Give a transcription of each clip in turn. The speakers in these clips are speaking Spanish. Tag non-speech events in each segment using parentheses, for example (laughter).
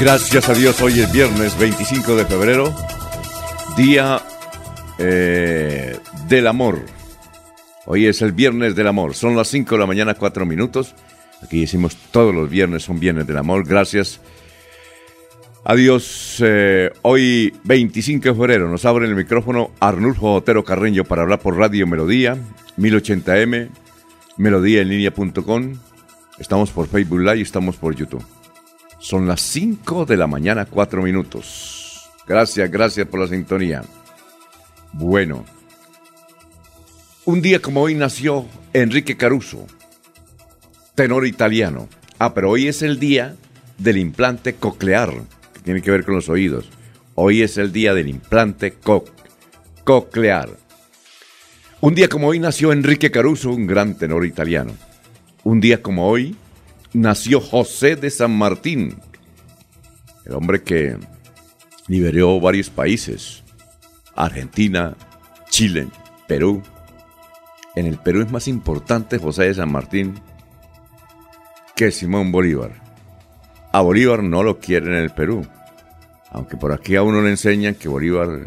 Gracias a Dios, hoy es viernes 25 de febrero, día eh, del amor. Hoy es el viernes del amor, son las 5 de la mañana, 4 minutos. Aquí decimos todos los viernes son viernes del amor, gracias. Adiós, eh, hoy 25 de febrero nos abre el micrófono Arnulfo Otero Carreño para hablar por Radio Melodía, 1080m, melodíaenlínea.com. Estamos por Facebook Live y estamos por YouTube. Son las 5 de la mañana, 4 minutos. Gracias, gracias por la sintonía. Bueno, un día como hoy nació Enrique Caruso, tenor italiano. Ah, pero hoy es el día del implante coclear, que tiene que ver con los oídos. Hoy es el día del implante coclear. Un día como hoy nació Enrique Caruso, un gran tenor italiano. Un día como hoy nació José de San Martín, el hombre que liberó varios países, Argentina, Chile, Perú. En el Perú es más importante José de San Martín que Simón Bolívar. A Bolívar no lo quieren en el Perú, aunque por aquí a uno le enseñan que Bolívar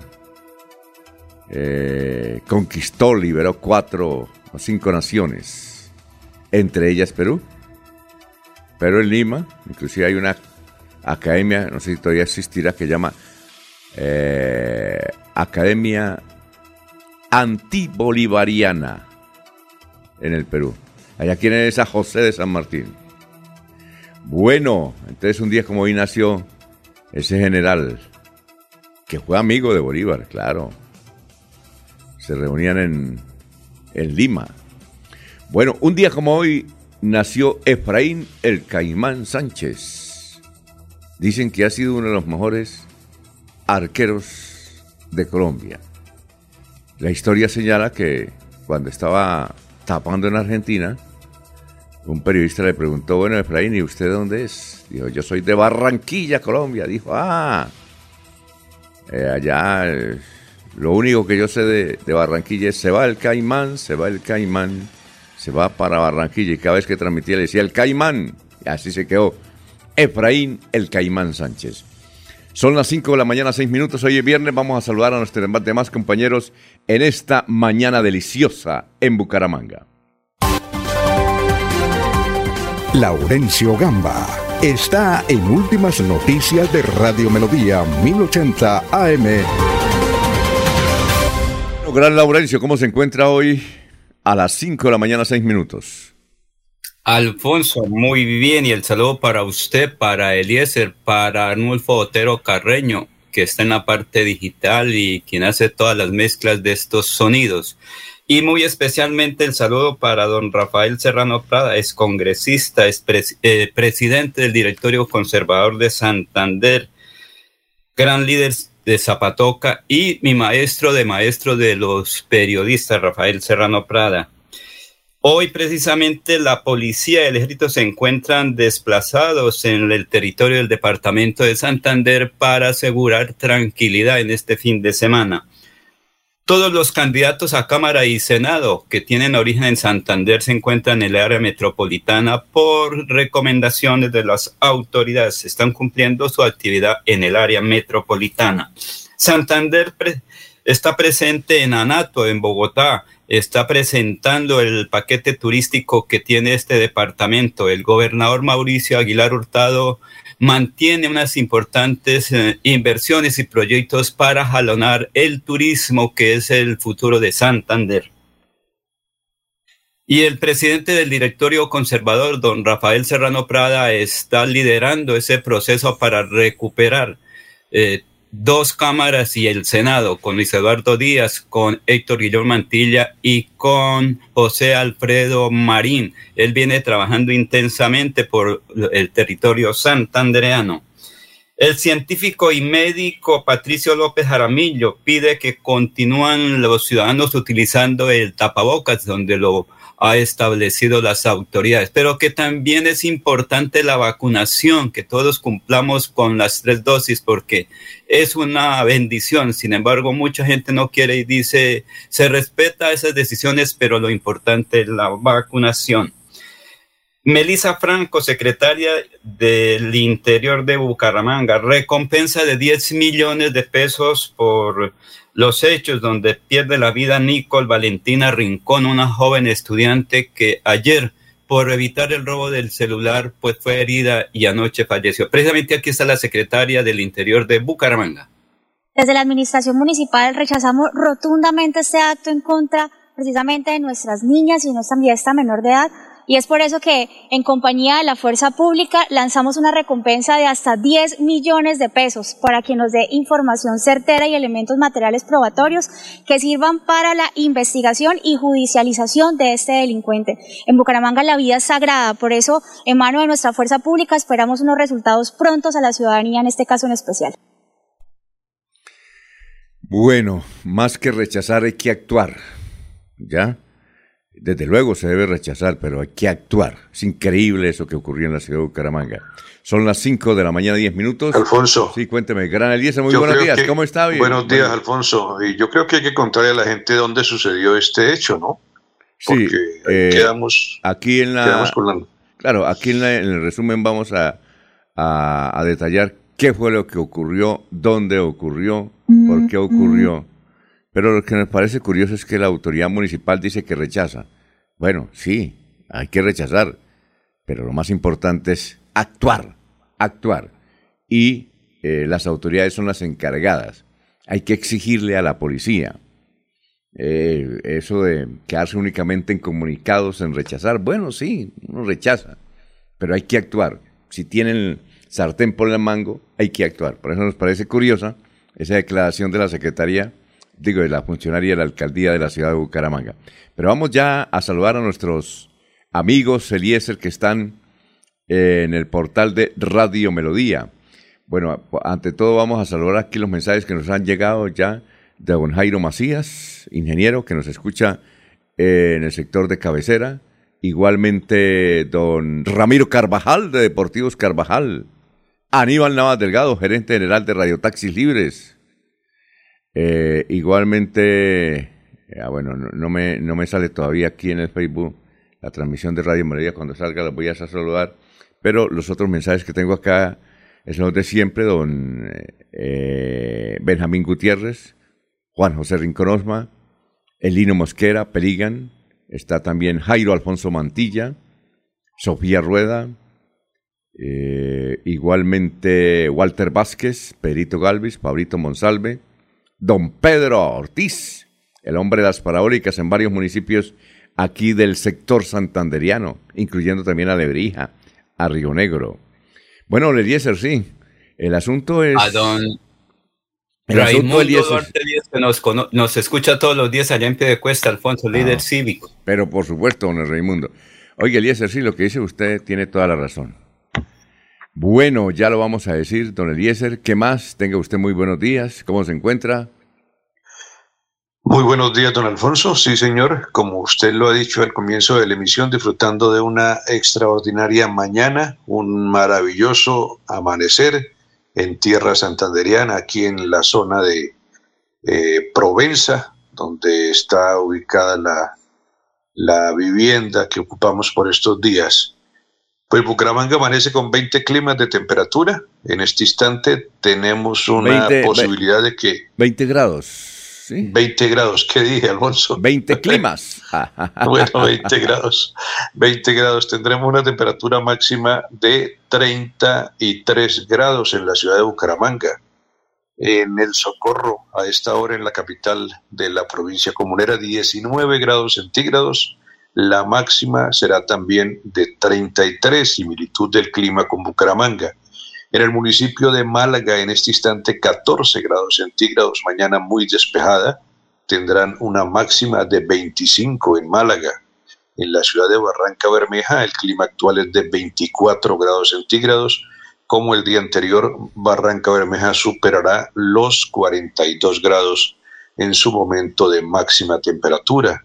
eh, conquistó, liberó cuatro o cinco naciones, entre ellas Perú. Pero en Lima, inclusive hay una academia, no sé si todavía existirá, que llama eh, Academia Antibolivariana en el Perú. Allá quién es a José de San Martín. Bueno, entonces un día como hoy nació ese general que fue amigo de Bolívar, claro. Se reunían en, en Lima. Bueno, un día como hoy nació Efraín el Caimán Sánchez. Dicen que ha sido uno de los mejores arqueros de Colombia. La historia señala que cuando estaba tapando en Argentina, un periodista le preguntó, bueno, Efraín, ¿y usted dónde es? Dijo, yo soy de Barranquilla, Colombia. Dijo, ah, eh, allá, eh, lo único que yo sé de, de Barranquilla es se va el caimán, se va el caimán se va para Barranquilla y cada vez que transmitía le decía el Caimán. Y así se quedó. Efraín el Caimán Sánchez. Son las 5 de la mañana, 6 minutos. Hoy es viernes. Vamos a saludar a nuestros demás compañeros en esta mañana deliciosa en Bucaramanga. Laurencio Gamba está en Últimas Noticias de Radio Melodía 1080 AM. Gran Laurencio, ¿cómo se encuentra hoy? A las 5 de la mañana, 6 minutos. Alfonso, muy bien, y el saludo para usted, para Eliezer, para Arnulfo Otero Carreño, que está en la parte digital y quien hace todas las mezclas de estos sonidos. Y muy especialmente el saludo para don Rafael Serrano Prada, es congresista, es eh, presidente del directorio conservador de Santander, gran líder de Zapatoca y mi maestro de maestro de los periodistas, Rafael Serrano Prada. Hoy precisamente la policía y el ejército se encuentran desplazados en el territorio del departamento de Santander para asegurar tranquilidad en este fin de semana. Todos los candidatos a Cámara y Senado que tienen origen en Santander se encuentran en el área metropolitana por recomendaciones de las autoridades. Están cumpliendo su actividad en el área metropolitana. Santander está presente en Anato, en Bogotá, está presentando el paquete turístico que tiene este departamento. El gobernador Mauricio Aguilar Hurtado mantiene unas importantes eh, inversiones y proyectos para jalonar el turismo que es el futuro de Santander. Y el presidente del directorio conservador, don Rafael Serrano Prada, está liderando ese proceso para recuperar eh, dos cámaras y el Senado, con Luis Eduardo Díaz, con Héctor Guillermo Mantilla y con José Alfredo Marín. Él viene trabajando intensamente por el territorio santandereano. El científico y médico Patricio López Jaramillo pide que continúen los ciudadanos utilizando el tapabocas, donde lo ha establecido las autoridades, pero que también es importante la vacunación, que todos cumplamos con las tres dosis, porque es una bendición. Sin embargo, mucha gente no quiere y dice, se respeta esas decisiones, pero lo importante es la vacunación. Melissa Franco, secretaria del Interior de Bucaramanga, recompensa de 10 millones de pesos por los hechos donde pierde la vida Nicole Valentina Rincón, una joven estudiante que ayer, por evitar el robo del celular, pues fue herida y anoche falleció. Precisamente aquí está la secretaria del Interior de Bucaramanga. Desde la Administración Municipal rechazamos rotundamente este acto en contra precisamente de nuestras niñas y nuestra esta menor de edad y es por eso que en compañía de la Fuerza Pública lanzamos una recompensa de hasta 10 millones de pesos para que nos dé información certera y elementos materiales probatorios que sirvan para la investigación y judicialización de este delincuente. En Bucaramanga la vida es sagrada, por eso en mano de nuestra Fuerza Pública esperamos unos resultados prontos a la ciudadanía, en este caso en especial. Bueno, más que rechazar hay que actuar, ¿ya? Desde luego se debe rechazar, pero hay que actuar. Es increíble eso que ocurrió en la ciudad de Bucaramanga. Son las 5 de la mañana, 10 minutos. Alfonso. Sí, cuénteme. Gran Eliezer, muy buenos días. ¿Cómo está? Buenos días, Alfonso. Y yo creo que hay que contarle a la gente dónde sucedió este hecho, ¿no? Porque sí, eh, quedamos, aquí en la, Claro, aquí en, el resumen vamos a, a, detallar qué fue lo que ocurrió, dónde ocurrió, por qué ocurrió. Pero lo que nos parece curioso es que la autoridad municipal dice que rechaza. Bueno, sí, hay que rechazar, pero lo más importante es actuar, actuar. Y eh, las autoridades son las encargadas. Hay que exigirle a la policía. Eh, eso de quedarse únicamente en comunicados, en rechazar, bueno, sí, uno rechaza, pero hay que actuar. Si tienen sartén por el mango, hay que actuar. Por eso nos parece curiosa esa declaración de la Secretaría digo, de la funcionaria de la alcaldía de la ciudad de Bucaramanga. Pero vamos ya a saludar a nuestros amigos Eliezer que están eh, en el portal de Radio Melodía. Bueno, ante todo vamos a saludar aquí los mensajes que nos han llegado ya de don Jairo Macías, ingeniero que nos escucha eh, en el sector de cabecera. Igualmente don Ramiro Carvajal de Deportivos Carvajal. Aníbal Navas Delgado, gerente general de Radio Taxis Libres. Eh, igualmente, eh, ah, bueno, no, me, no me sale todavía aquí en el Facebook la transmisión de Radio María. Cuando salga los voy a saludar. Pero los otros mensajes que tengo acá es los de siempre, don eh, Benjamín Gutiérrez, Juan José Rinconosma, Elino Mosquera, Perigan, está también Jairo Alfonso Mantilla, Sofía Rueda, igualmente Walter Vázquez, Perito Galvis, Pablito Monsalve, don Pedro Ortiz, el hombre de las parabólicas en varios municipios aquí del sector santanderiano, incluyendo también a Lebrija, a Río Negro. Bueno, Eliezer, sí, el asunto es... A don el Raimundo Duarte que nos, nos, escucha todos los días allá en Cuesta, Alfonso, líder ah, cívico. Pero por supuesto, don Raimundo. Oye, Eliezer, sí, lo que dice usted tiene toda la razón. Bueno, ya lo vamos a decir, don Eliezer. ¿Qué más? Tenga usted muy buenos días. ¿Cómo se encuentra? Muy buenos días, don Alfonso. Sí, señor. Como usted lo ha dicho al comienzo de la emisión, disfrutando de una extraordinaria mañana, un maravilloso amanecer en tierra santanderiana, aquí en la zona de eh, Provenza, donde está ubicada la, la vivienda que ocupamos por estos días. Pues Bucaramanga amanece con 20 climas de temperatura. En este instante tenemos una posibilidad de que... 20 grados. 20 grados, ¿qué dije, Alfonso? 20 (laughs) climas. bueno, 20 grados. 20 grados. Tendremos una temperatura máxima de 33 grados en la ciudad de Bucaramanga. En el Socorro, a esta hora en la capital de la provincia comunera, 19 grados centígrados. La máxima será también de 33, similitud del clima con Bucaramanga. En el municipio de Málaga, en este instante, 14 grados centígrados, mañana muy despejada, tendrán una máxima de 25 en Málaga. En la ciudad de Barranca Bermeja, el clima actual es de 24 grados centígrados. Como el día anterior, Barranca Bermeja superará los 42 grados en su momento de máxima temperatura.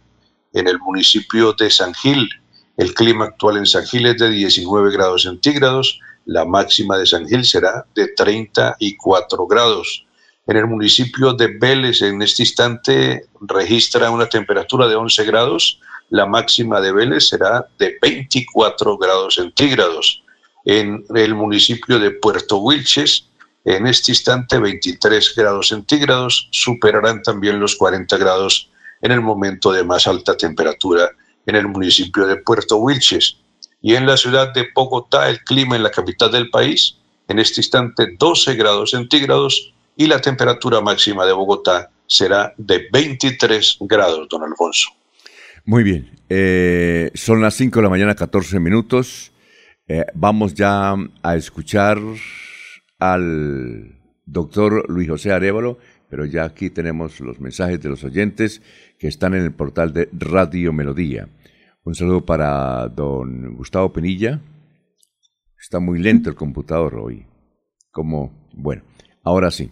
En el municipio de San Gil, el clima actual en San Gil es de 19 grados centígrados la máxima de San Gil será de 34 grados. En el municipio de Vélez, en este instante, registra una temperatura de 11 grados. La máxima de Vélez será de 24 grados centígrados. En el municipio de Puerto Wilches, en este instante, 23 grados centígrados. Superarán también los 40 grados en el momento de más alta temperatura en el municipio de Puerto Wilches y en la ciudad de Bogotá el clima en la capital del país, en este instante 12 grados centígrados y la temperatura máxima de Bogotá será de 23 grados, don Alfonso. Muy bien, eh, son las 5 de la mañana, 14 minutos. Eh, vamos ya a escuchar al doctor Luis José Arevalo, pero ya aquí tenemos los mensajes de los oyentes que están en el portal de Radio Melodía. Un saludo para don Gustavo Penilla. Está muy lento el computador hoy. Como, bueno, ahora sí.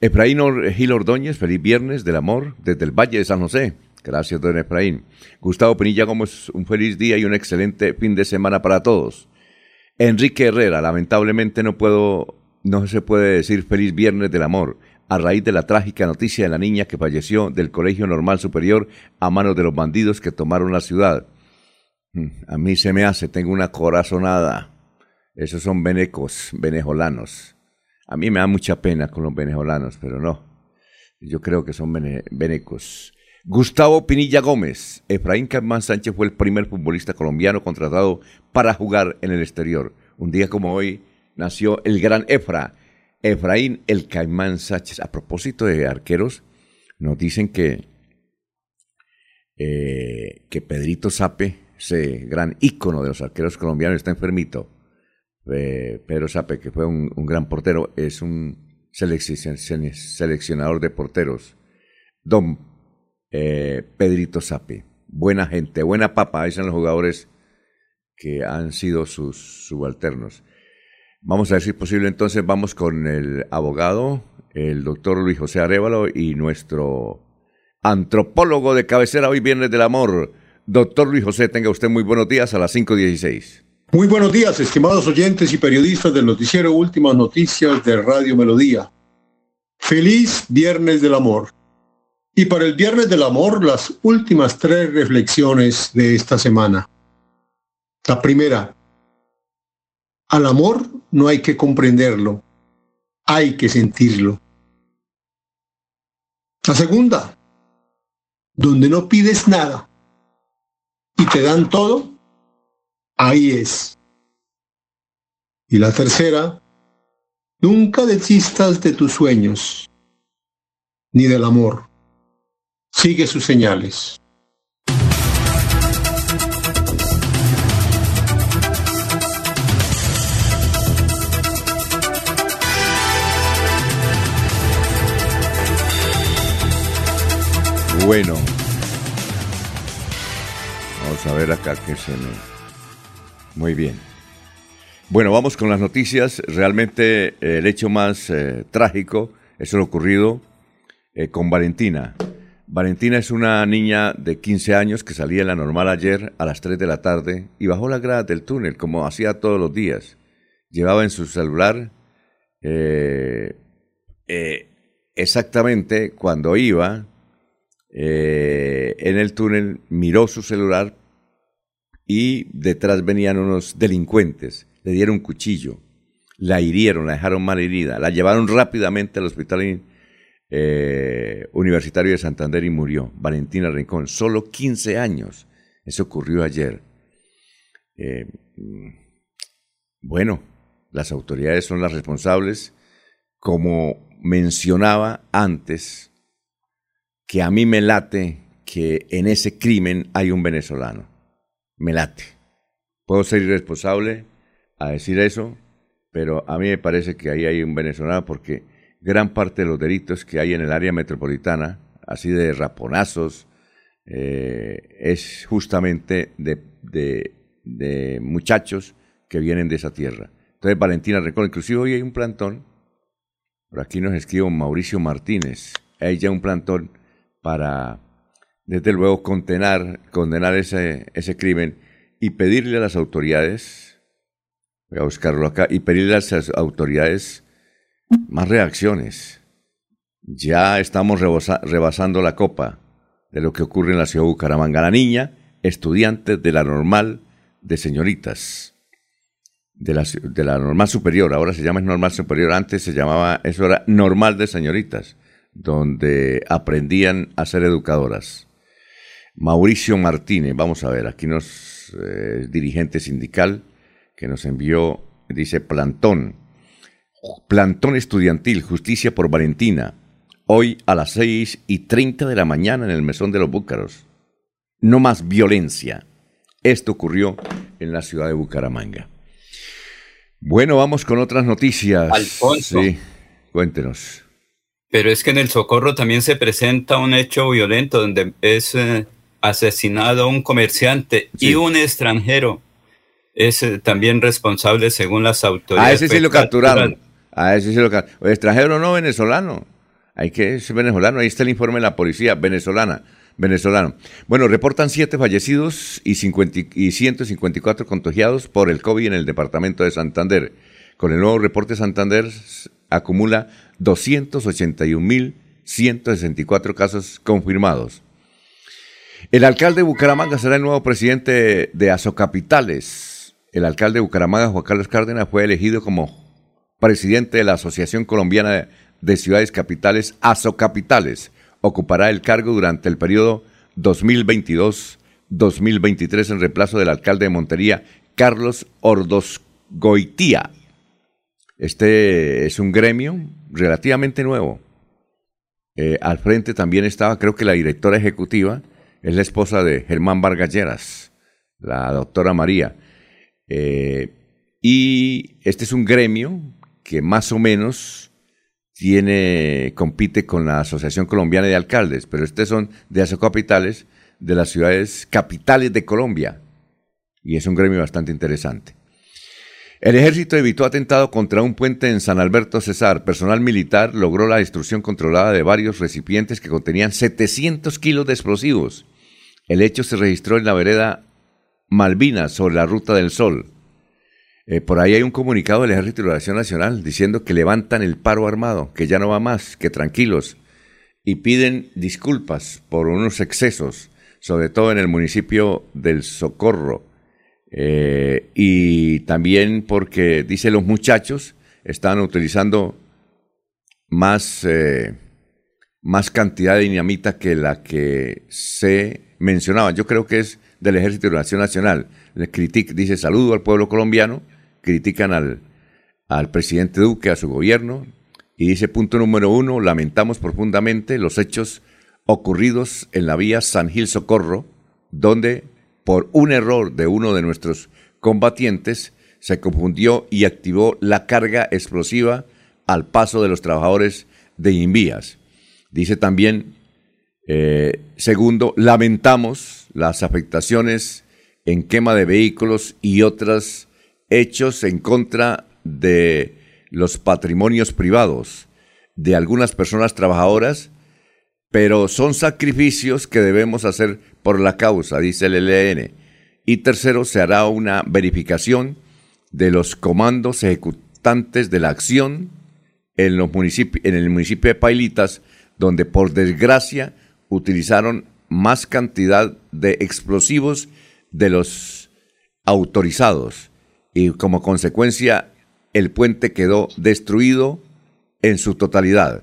Efraín Gil Ordóñez, feliz viernes del amor desde el Valle de San José. Gracias, don Efraín. Gustavo Penilla Gómez, un feliz día y un excelente fin de semana para todos. Enrique Herrera, lamentablemente no puedo, no se puede decir feliz viernes del amor a raíz de la trágica noticia de la niña que falleció del Colegio Normal Superior a manos de los bandidos que tomaron la ciudad. A mí se me hace, tengo una corazonada. Esos son venecos, venezolanos. A mí me da mucha pena con los venezolanos, pero no. Yo creo que son venecos. Gustavo Pinilla Gómez. Efraín Caimán Sánchez fue el primer futbolista colombiano contratado para jugar en el exterior. Un día como hoy nació el gran Efra, Efraín el Caimán Sánchez. A propósito de arqueros, nos dicen que, eh, que Pedrito Sape ese gran ícono de los arqueros colombianos, está enfermito. Eh, Pedro Sape, que fue un, gran portero, es un seleccionador de porteros. Don eh, Pedrito Sape, buena gente, buena papa, ahí son los jugadores que han sido sus subalternos. Vamos a ver si es posible entonces, vamos con el abogado, el doctor Luis José Arevalo y nuestro antropólogo de cabecera hoy Viernes del Amor, Doctor Luis José, tenga usted muy buenos días a las 5.16. Muy buenos días, estimados oyentes y periodistas del noticiero Últimas Noticias de Radio Melodía. Feliz Viernes del Amor. Y para el Viernes del Amor, las últimas tres reflexiones de esta semana. La primera, al amor no hay que comprenderlo, hay que sentirlo. La segunda, donde no pides nada, y te dan todo, ahí es. Y la tercera, nunca desistas de tus sueños, ni del amor. Sigue sus señales. Bueno, a ver acá que se me... Muy bien. Bueno, vamos con las noticias. Realmente eh, el hecho más eh, trágico es lo ocurrido eh, con Valentina. Valentina es una niña de 15 años que salía en la normal ayer a las 3 de la tarde y bajó la grada del túnel como hacía todos los días. Llevaba en su celular exactamente cuando iba en el túnel, miró su celular y detrás venían unos delincuentes, le dieron un cuchillo, la hirieron, la dejaron mal herida, la llevaron rápidamente al hospital eh, Universitario de Santander y murió. Valentina Rincón, solo 15 años. Eso ocurrió ayer. Eh, bueno, las autoridades son las responsables. Como mencionaba antes, que a mí me late que en ese crimen hay un venezolano. Me late. Puedo ser irresponsable a decir eso, pero a mí me parece que ahí hay un venezolano porque gran parte de los delitos que hay en el área metropolitana, así de raponazos, eh, es justamente de, muchachos que vienen de esa tierra. Entonces, Valentina Record, inclusive hoy hay un plantón, por aquí nos escribe Mauricio Martínez, hay ya un plantón para, desde luego, condenar, condenar ese, ese crimen y pedirle a las autoridades, voy a buscarlo acá, y pedirle a las autoridades más reacciones. Ya estamos rebasando la copa de lo que ocurre en la ciudad de Bucaramanga. La niña, estudiante de la normal de señoritas, de la, de la normal superior, ahora se llama normal superior, antes se llamaba, eso era normal de señoritas, donde aprendían a ser educadoras. Mauricio Martínez, vamos a ver, aquí nos, eh, dirigente sindical, que nos envió, dice Plantón, Plantón estudiantil, justicia por Valentina, hoy a las seis y treinta de la mañana en el Mesón de los Búcaros. No más violencia. Esto ocurrió en la ciudad de Bucaramanga. Bueno, vamos con otras noticias. Alfonso. Sí, cuéntenos. Pero es que en el Socorro también se presenta un hecho violento donde es eh, asesinado un comerciante y un extranjero es eh, también responsable según las autoridades. A ese sí lo capturaron. A ese sí lo capturaron. Extranjero no venezolano. Hay que ser venezolano. Ahí está el informe de la policía venezolana. Venezolano. Bueno, reportan siete fallecidos y, 50, y 154 contagiados por el COVID en el departamento de Santander. Con el nuevo reporte Santander acumula 281.164 casos confirmados. El alcalde de Bucaramanga será el nuevo presidente de Azocapitales. El alcalde de Bucaramanga, Juan Carlos Cárdenas, fue elegido como presidente de la Asociación Colombiana de Ciudades Capitales, Azocapitales. Ocupará el cargo durante el periodo 2022-2023 en reemplazo del alcalde de Montería, Carlos Ordosgoitía. Este es un gremio relativamente nuevo. Eh, al frente también estaba, creo que la directora ejecutiva, es la esposa de Germán Vargalleras, la doctora María. Eh, y este es un gremio que más o menos tiene, compite con la Asociación Colombiana de Alcaldes, pero estos son de capitales de las ciudades capitales de Colombia. Y es un gremio bastante interesante. El ejército evitó atentado contra un puente en San Alberto Cesar. Personal militar logró la destrucción controlada de varios recipientes que contenían 700 kilos de explosivos. El hecho se registró en la vereda Malvinas, sobre la Ruta del Sol. Eh, por ahí hay un comunicado del Ejército de Liberación Nacional diciendo que levantan el paro armado, que ya no va más, que tranquilos, y piden disculpas por unos excesos, sobre todo en el municipio del Socorro. Eh, y también porque, dice los muchachos, están utilizando más, eh, más cantidad de dinamita que la que se mencionaba, yo creo que es del Ejército de Nacional, le critica, dice saludo al pueblo colombiano, critican al, al presidente Duque, a su gobierno, y dice punto número uno, lamentamos profundamente los hechos ocurridos en la vía San Gil Socorro, donde por un error de uno de nuestros combatientes se confundió y activó la carga explosiva al paso de los trabajadores de Invías. Dice también eh, segundo, lamentamos las afectaciones en quema de vehículos y otros hechos en contra de los patrimonios privados de algunas personas trabajadoras, pero son sacrificios que debemos hacer por la causa, dice el ELN. Y tercero, se hará una verificación de los comandos ejecutantes de la acción en, los en el municipio de Pailitas, donde por desgracia utilizaron más cantidad de explosivos de los autorizados y como consecuencia el puente quedó destruido en su totalidad.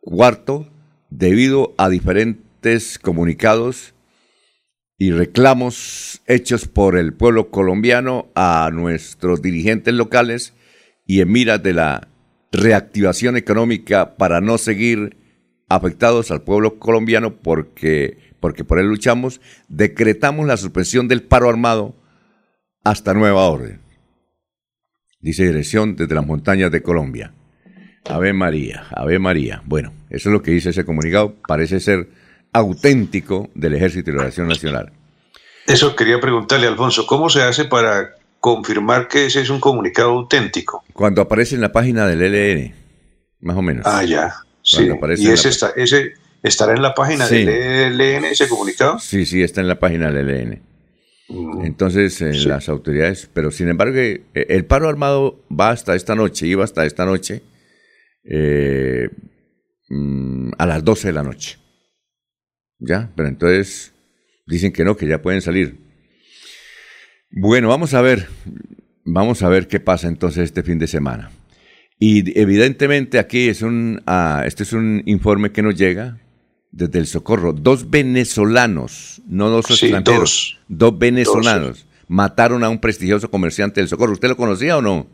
cuarto debido a diferentes comunicados y reclamos hechos por el pueblo colombiano a nuestros dirigentes locales y en miras de la reactivación económica para no seguir afectados al pueblo colombiano porque, porque por él luchamos, decretamos la suspensión del paro armado hasta nueva orden. Dice dirección desde las montañas de Colombia. Ave María, Ave María. Bueno, eso es lo que dice ese comunicado. Parece ser auténtico del Ejército de Liberación Nacional. Eso quería preguntarle, Alfonso, ¿cómo se hace para confirmar que ese es un comunicado auténtico? Cuando aparece en la página del LN, más o menos. Ah, ya. Sí. ¿Y ese, está, ese estará en la página del ELN, ese comunicado? Sí, sí, está en la página del ELN. Mm. Entonces, eh, las autoridades, pero sin embargo, eh, el paro armado va hasta esta noche, iba hasta esta noche, eh, mm, a las 12 de la noche. ¿Ya? Pero entonces dicen que no, que ya pueden salir. Bueno, vamos a ver, vamos a ver qué pasa entonces este fin de semana. Y evidentemente aquí es un, ah, este es un informe que nos llega desde el Socorro. Dos venezolanos, no dos extranjeros, dos, venezolanos mataron a un prestigioso comerciante del Socorro. ¿Usted lo conocía o no?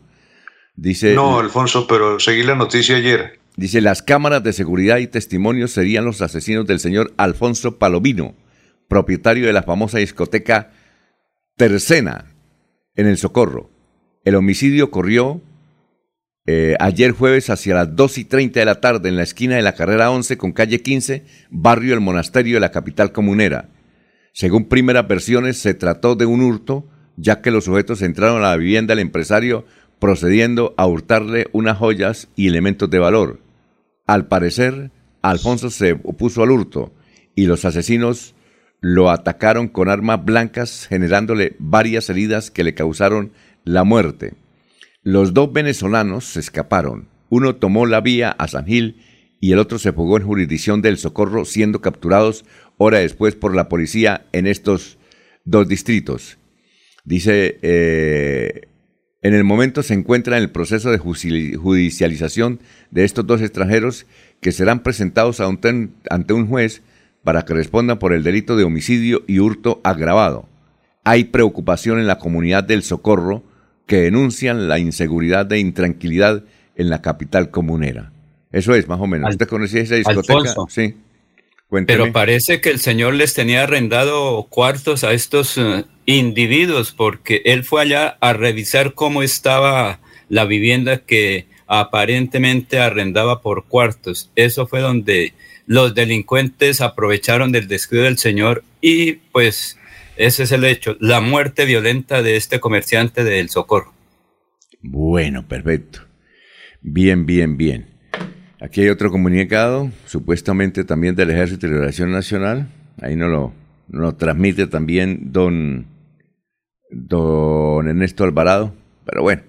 Dice. No, Alfonso, pero seguí la noticia ayer. Dice, las cámaras de seguridad y testimonios serían los asesinos del señor Alfonso Palomino, propietario de la famosa discoteca Tercena, en el Socorro. El homicidio ocurrió eh, ayer jueves hacia las 2 y 30 de la tarde en la esquina de la carrera 11 con calle 15, barrio El Monasterio de la capital comunera. Según primeras versiones, se trató de un hurto, ya que los sujetos entraron a la vivienda del empresario procediendo a hurtarle unas joyas y elementos de valor. Al parecer, Alfonso se opuso al hurto y los asesinos lo atacaron con armas blancas generándole varias heridas que le causaron la muerte. Los dos venezolanos se escaparon. Uno tomó la vía a San Gil y el otro se fugó en jurisdicción del Socorro siendo capturados hora después por la policía en estos dos distritos. Dice eh, en el momento se encuentra en el proceso de judicialización de estos dos extranjeros que serán presentados ante un juez para que respondan por el delito de homicidio y hurto agravado. Hay preocupación en la comunidad del Socorro que denuncian la inseguridad e intranquilidad en la capital comunera. Eso es, más o menos. ¿Usted conocía esa discoteca? Sí. Pero parece que el señor les tenía arrendado cuartos a estos eh, individuos porque él fue allá a revisar cómo estaba la vivienda que aparentemente arrendaba por cuartos. Eso fue donde los delincuentes aprovecharon del descuido del señor y pues ese es el hecho, la muerte violenta de este comerciante del Socorro. Bueno, perfecto. Bien, bien, bien. Aquí hay otro comunicado, supuestamente también del Ejército de Liberación Nacional. Ahí nos lo, lo transmite también don don Ernesto Alvarado. Pero bueno,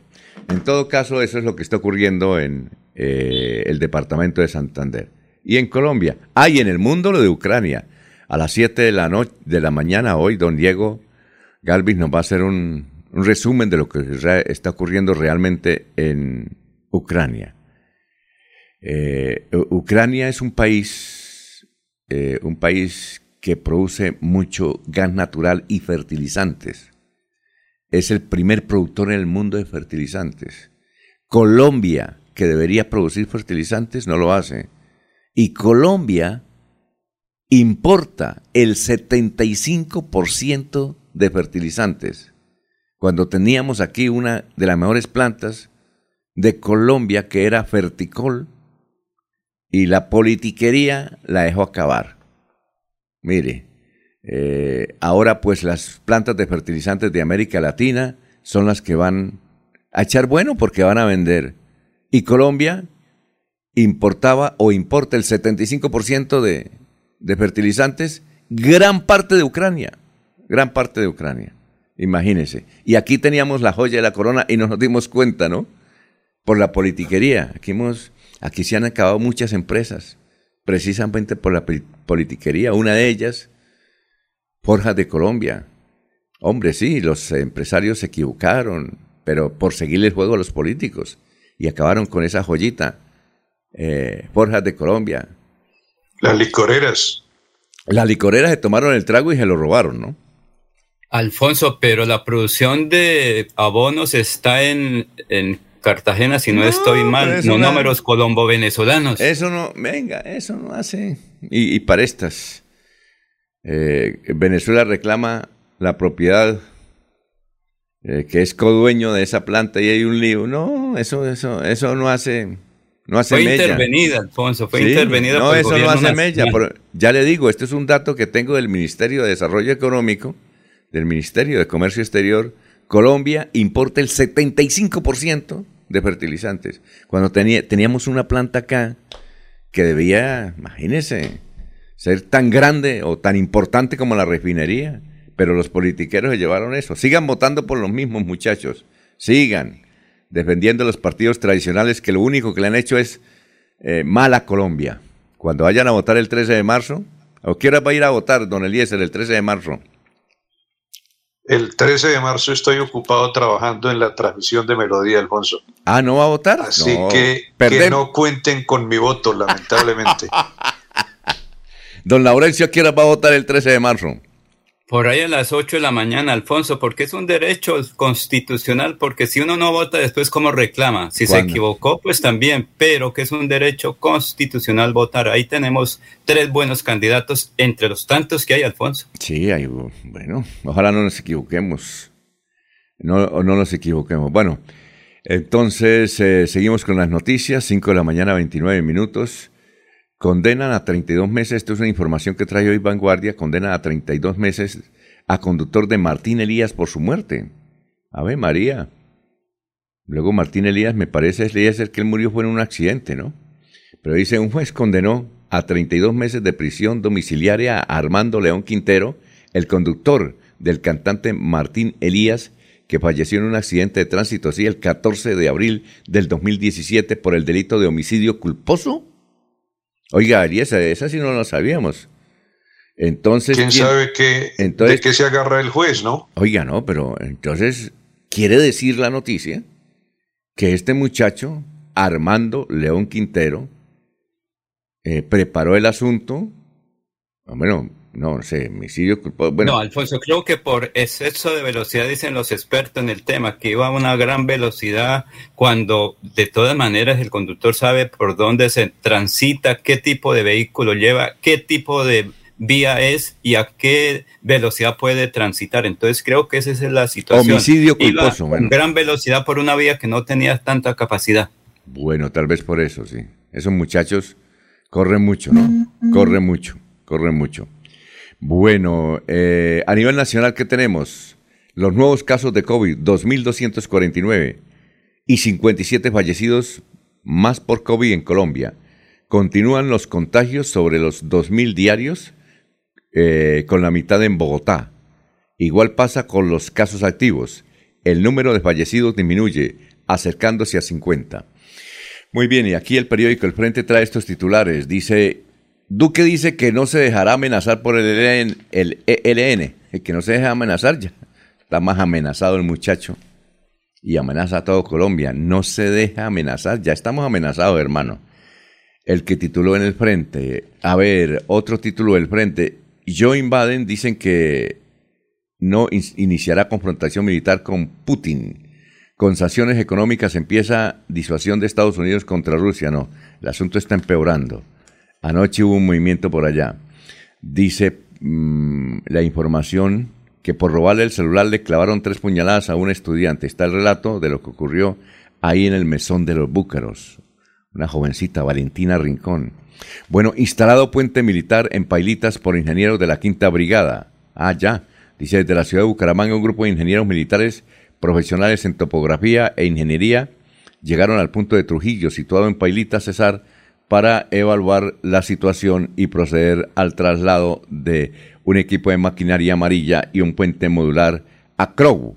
en todo caso, eso es lo que está ocurriendo en eh, el departamento de Santander. Y en Colombia. Hay en el mundo lo de Ucrania. A las 7 de la, de la mañana hoy, don Diego Galvis nos va a hacer un, resumen de lo que está ocurriendo realmente en Ucrania. Eh, Ucrania es un país, eh, un país que produce mucho gas natural y fertilizantes es el primer productor en el mundo de fertilizantes. Colombia, que debería producir fertilizantes, no lo hace. Y Colombia importa el 75% de fertilizantes. Cuando teníamos aquí una de las mejores plantas de Colombia, que era Ferticol, y la politiquería la dejó acabar. Mire, eh, ahora pues las plantas de fertilizantes de América Latina son las que van a echar bueno porque van a vender. Y Colombia importaba o importa el 75% de, de fertilizantes, gran parte de Ucrania, gran parte de Ucrania. Imagínense. Y aquí teníamos la joya de la corona y nos dimos cuenta, ¿no? Por la politiquería. Aquí, hemos, aquí se han acabado muchas empresas, precisamente por la politiquería. Una de ellas Forjas de Colombia. Hombre, sí, los empresarios se equivocaron, pero por seguirle el juego a los políticos y acabaron con esa joyita. Eh, Forjas de Colombia. Las licoreras. Las licoreras se tomaron el trago y se lo robaron, ¿no? Alfonso, pero la producción de abonos está en, Cartagena, si no, estoy mal, no números colombo-venezolanos. Eso no, venga, eso no hace. Y, para estas, eh, Venezuela reclama la propiedad eh, que es codueño de esa planta y hay un lío. No, eso, eso, eso no hace, no hace fue intervenida, Alfonso, fue intervenida. No, eso no hace mella. ya le digo, este es un dato que tengo del Ministerio de Desarrollo Económico del Ministerio de Comercio Exterior, Colombia importa el 75% de fertilizantes. Cuando teníamos una planta acá que debía, imagínense, ser tan grande o tan importante como la refinería, pero los politiqueros se llevaron eso. Sigan votando por los mismos muchachos, sigan defendiendo los partidos tradicionales que lo único que le han hecho es eh, mal a Colombia. Cuando vayan a votar el 13 de marzo, ¿o quiera va a ir a votar, don Eliezer, el 13 de marzo? El 13 de marzo estoy ocupado trabajando en la transmisión de Melodía, Alfonso. Ah, ¿no va a votar? Así que, que no cuenten con mi voto, lamentablemente. (laughs) Don Laurencio, ¿quién va a votar el 13 de marzo? Por ahí a las 8 de la mañana, Alfonso, porque es un derecho constitucional, porque si uno no vota después, ¿cómo reclama? Si se equivocó, pues también, pero que es un derecho constitucional votar. Ahí tenemos tres buenos candidatos entre los tantos que hay, Alfonso. Sí, hay, bueno, ojalá no nos equivoquemos. No, no nos equivoquemos. Bueno, entonces eh, seguimos con las noticias, 5 de la mañana, 29 minutos. Condenan a 32 meses, esto es una información que trae hoy Vanguardia, condenan a 32 meses a conductor de Martín Elías por su muerte. Ave María. Luego Martín Elías, me parece, es el que él murió fue en un accidente, ¿no? Pero dice, un juez condenó a 32 meses de prisión domiciliaria a Armando León Quintero, el conductor del cantante Martín Elías, que falleció en un accidente de tránsito así el 14 de abril del 2017 por el delito de homicidio culposo Oiga, y esa, esa sí no lo sabíamos. Entonces. ¿Quién, sabe qué, de qué se agarra el juez, no? Oiga, no, pero entonces quiere decir la noticia que este muchacho, Armando León Quintero, eh, preparó el asunto. Bueno, no sé, homicidio culposo. Bueno. No, Alfonso, creo que por exceso de velocidad, dicen los expertos en el tema, que iba a una gran velocidad cuando de todas maneras el conductor sabe por dónde se transita, qué tipo de vehículo lleva, qué tipo de vía es y a qué velocidad puede transitar. Entonces creo que esa es la situación. Homicidio culposo. Iba gran velocidad por una vía que no tenía tanta capacidad. Bueno, tal vez por eso, sí. Esos muchachos corren mucho, ¿no? Corren mucho, corren mucho. Bueno, eh, a nivel nacional, ¿qué tenemos? Los nuevos casos de COVID, 2.249 y 57 fallecidos más por COVID en Colombia. Continúan los contagios sobre los 2.000 diarios, eh, con la mitad en Bogotá. Igual pasa con los casos activos. El número de fallecidos disminuye, acercándose a 50. Muy bien, y aquí el periódico El Frente trae estos titulares. Dice, Duque dice que no se dejará amenazar por el ELN, el ELN, que no se deja amenazar ya. Está más amenazado el muchacho y amenaza a todo Colombia. No se deja amenazar, ya estamos amenazados, hermano. El que tituló en el frente, a ver, otro título del frente, Joe Biden dicen que no iniciará confrontación militar con Putin. Con sanciones económicas empieza disuasión de Estados Unidos contra Rusia. No, el asunto está empeorando. Anoche hubo un movimiento por allá. Dice mm, la información que por robarle el celular le clavaron tres puñaladas a un estudiante. Está el relato de lo que ocurrió ahí en el mesón de los búcaros. Una jovencita, Valentina Rincón. Bueno, instalado puente militar en Pailitas por ingenieros de la Quinta Brigada. Ah, ya. Dice desde la ciudad de Bucaramanga un grupo de ingenieros militares profesionales en topografía e ingeniería llegaron al punto de Trujillo, situado en Pailitas, Cesar, para evaluar la situación y proceder al traslado de un equipo de maquinaria amarilla y un puente modular a Crow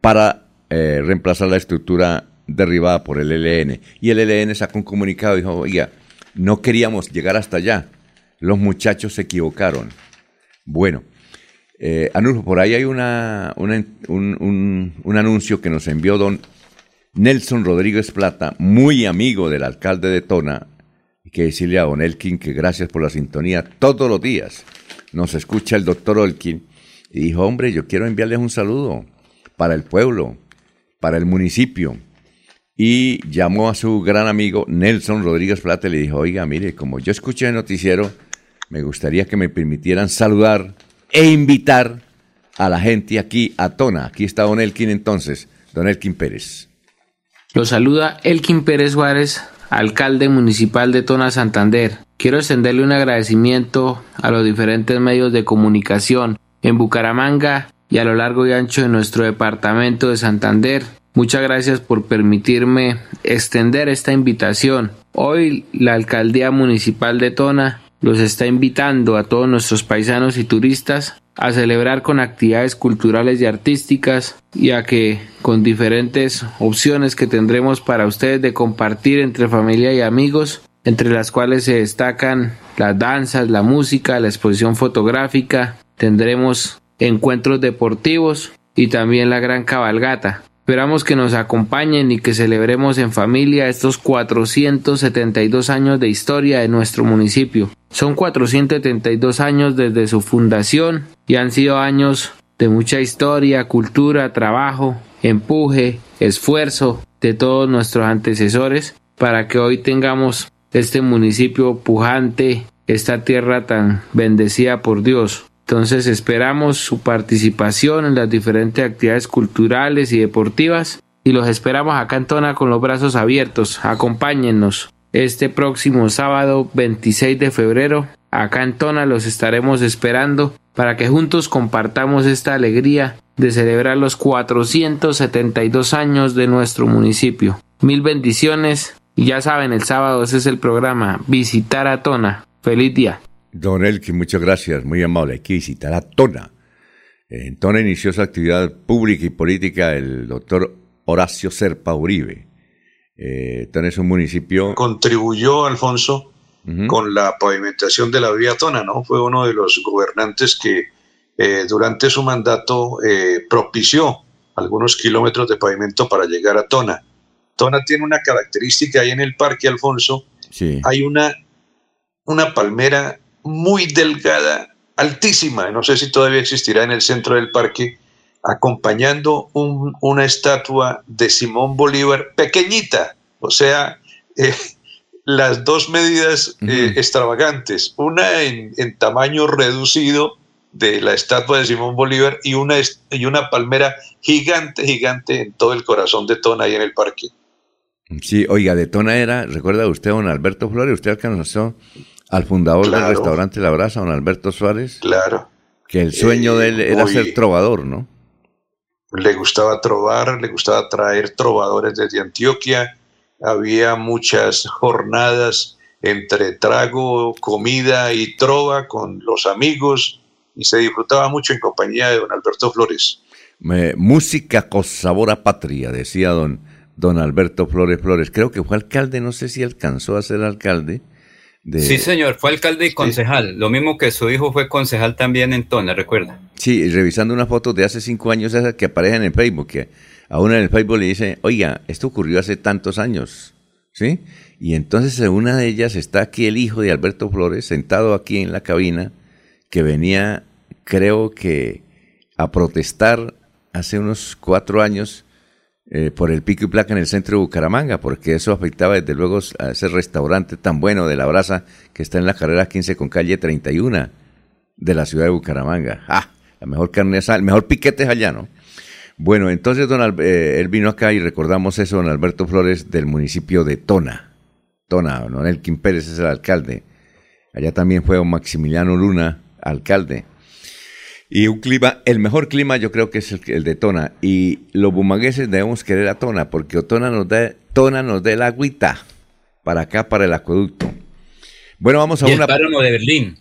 para eh, reemplazar la estructura derribada por el LN. Y el LN sacó un comunicado y dijo, oiga, no queríamos llegar hasta allá. Los muchachos se equivocaron. Bueno, eh, por ahí hay una, un, un anuncio que nos envió don Nelson Rodríguez Plata, muy amigo del alcalde de Tona, que decirle a Don Elkin que gracias por la sintonía todos los días. Nos escucha el doctor Elkin y dijo, hombre, yo quiero enviarles un saludo para el pueblo, para el municipio. Y llamó a su gran amigo Nelson Rodríguez Plata y le dijo, oiga, mire, como yo escuché el noticiero, me gustaría que me permitieran saludar e invitar a la gente aquí a Tona. Aquí está Don Elkin entonces, Don Elkin Pérez. Lo saluda Elkin Pérez Juárez, alcalde municipal de Tona Santander. Quiero extenderle un agradecimiento a los diferentes medios de comunicación en Bucaramanga y a lo largo y ancho de nuestro departamento de Santander. Muchas gracias por permitirme extender esta invitación. Hoy la alcaldía municipal de Tona los está invitando a todos nuestros paisanos y turistas a celebrar con actividades culturales y artísticas y a que con diferentes opciones que tendremos para ustedes de compartir entre familia y amigos, entre las cuales se destacan las danzas, la música, la exposición fotográfica, tendremos encuentros deportivos y también la gran cabalgata. Esperamos que nos acompañen y que celebremos en familia estos 472 años de historia de nuestro municipio. Son 472 años desde su fundación y han sido años de mucha historia, cultura, trabajo, empuje, esfuerzo de todos nuestros antecesores para que hoy tengamos este municipio pujante, esta tierra tan bendecida por Dios. Entonces esperamos su participación en las diferentes actividades culturales y deportivas y los esperamos acá en Tona con los brazos abiertos. Acompáñennos este próximo sábado 26 de febrero. Acá en Tona los estaremos esperando para que juntos compartamos esta alegría de celebrar los 472 años de nuestro municipio. Mil bendiciones y ya saben, el sábado ese es el programa Visitar a Tona. Feliz día. Don Elkin, muchas gracias, muy amable. Hay que visitar a Tona. En Tona inició su actividad pública y política el doctor Horacio Serpa Uribe. Eh, Tona es un municipio... Contribuyó, Alfonso, con la pavimentación de la vía Tona, ¿no? Fue uno de los gobernantes que eh, durante su mandato eh, propició algunos kilómetros de pavimento para llegar a Tona. Tona tiene una característica ahí en el parque, Alfonso. Sí. Hay una, una palmera muy delgada, altísima, no sé si todavía existirá en el centro del parque, acompañando una estatua de Simón Bolívar pequeñita, o sea, eh, (laughs) las dos medidas eh, extravagantes, una en, tamaño reducido de la estatua de Simón Bolívar y una, y una palmera gigante, gigante en todo el corazón de Tona ahí en el parque. Sí, oiga, de Tona era, recuerda usted, don Alberto Flores, usted alcanzó al fundador del restaurante La Brasa, don Alberto Suárez. Claro. Que el sueño de él eh, era ser trovador, ¿no? Le gustaba trovar, le gustaba traer trovadores desde Antioquia. Había muchas jornadas entre trago, comida y trova con los amigos y se disfrutaba mucho en compañía de don Alberto Flores. música con sabor a patria, decía don, don Alberto Flores Flores. Creo que fue alcalde, no sé si alcanzó a ser alcalde Sí, señor, fue alcalde y concejal. Lo mismo que su hijo fue concejal también en Tona, recuerda. Sí, revisando una foto de hace cinco años esas que aparecen en el Facebook, que a uno en el Facebook le dice, oiga, esto ocurrió hace tantos años, ¿sí? Y entonces en una de ellas está aquí el hijo de Alberto Flores, sentado aquí en la cabina, que venía, creo que, a protestar hace unos cuatro años eh, por el pico y placa en el centro de Bucaramanga, porque eso afectaba desde luego a ese restaurante tan bueno de la brasa que está en la carrera 15 con calle 31 de la ciudad de Bucaramanga. ¡Ah! La mejor carne asada, el mejor piquete es allá, ¿no? Bueno, entonces don eh, él vino acá y recordamos eso, don Alberto Flores, del municipio de Tona. Tona, don Elkin Pérez es el alcalde. Allá también fue don Maximiliano Luna, alcalde. Y un clima, el mejor clima yo creo que es el, de Tona. Y los bumagueses debemos querer a Tona, porque Tona nos da, Tona nos da el agüita para acá, para el acueducto. Bueno, vamos a y una... El páramo de Berlín.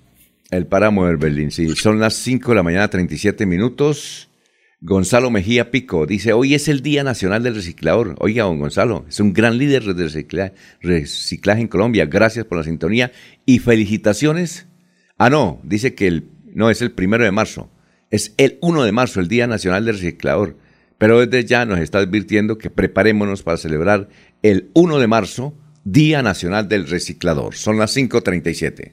El páramo de Berlín, sí. Son las 5 de la mañana, 37 minutos. Gonzalo Mejía Pico dice, hoy es el Día Nacional del Reciclador. Oiga, don Gonzalo, es un gran líder de reciclaje, reciclaje en Colombia. Gracias por la sintonía y felicitaciones. Ah, no, dice que el, no, es el primero de marzo es el 1 de marzo, el Día Nacional del Reciclador. Pero desde ya nos está advirtiendo que preparémonos para celebrar el 1 de marzo Día Nacional del Reciclador. Son las 5.37.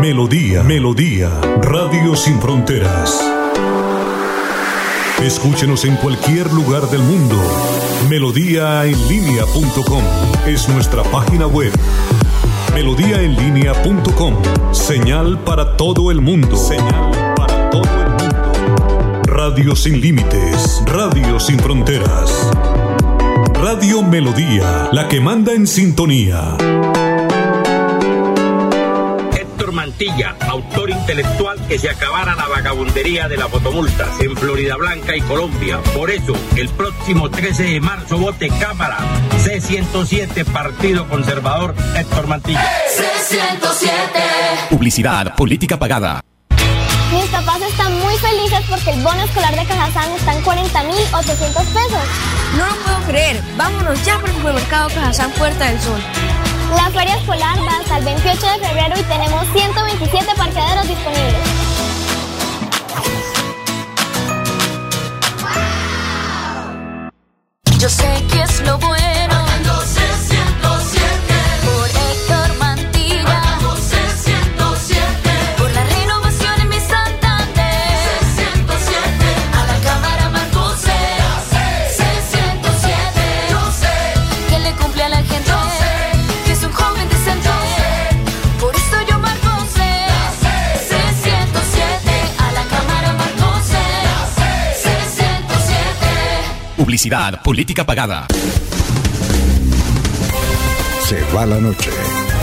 Melodía, Melodía, Radio Sin Fronteras. Escúchenos en cualquier lugar del mundo. Melodíaenlínea.com es nuestra página web. Melodíaenlínea.com, señal para todo el mundo. Señal para todo el mundo. Radio sin límites, radio sin fronteras. Radio Melodía, la que manda en sintonía. Autor intelectual que se acabara la vagabundería de las fotomultas en Florida Blanca y Colombia. Por eso, el próximo 13 de marzo vote Cámara C107 Partido Conservador Héctor Mantilla. C107 Publicidad, política pagada. Mis papás están muy felices porque el bono escolar de Cajazán está en 40.800 pesos. No lo puedo creer. Vámonos ya por el supermercado Cajazán Puerta del Sol. La feria escolar va hasta el 28 de febrero y tenemos 127 parqueaderos disponibles. Yo sé que es lo bueno. Publicidad, política pagada. Se va la noche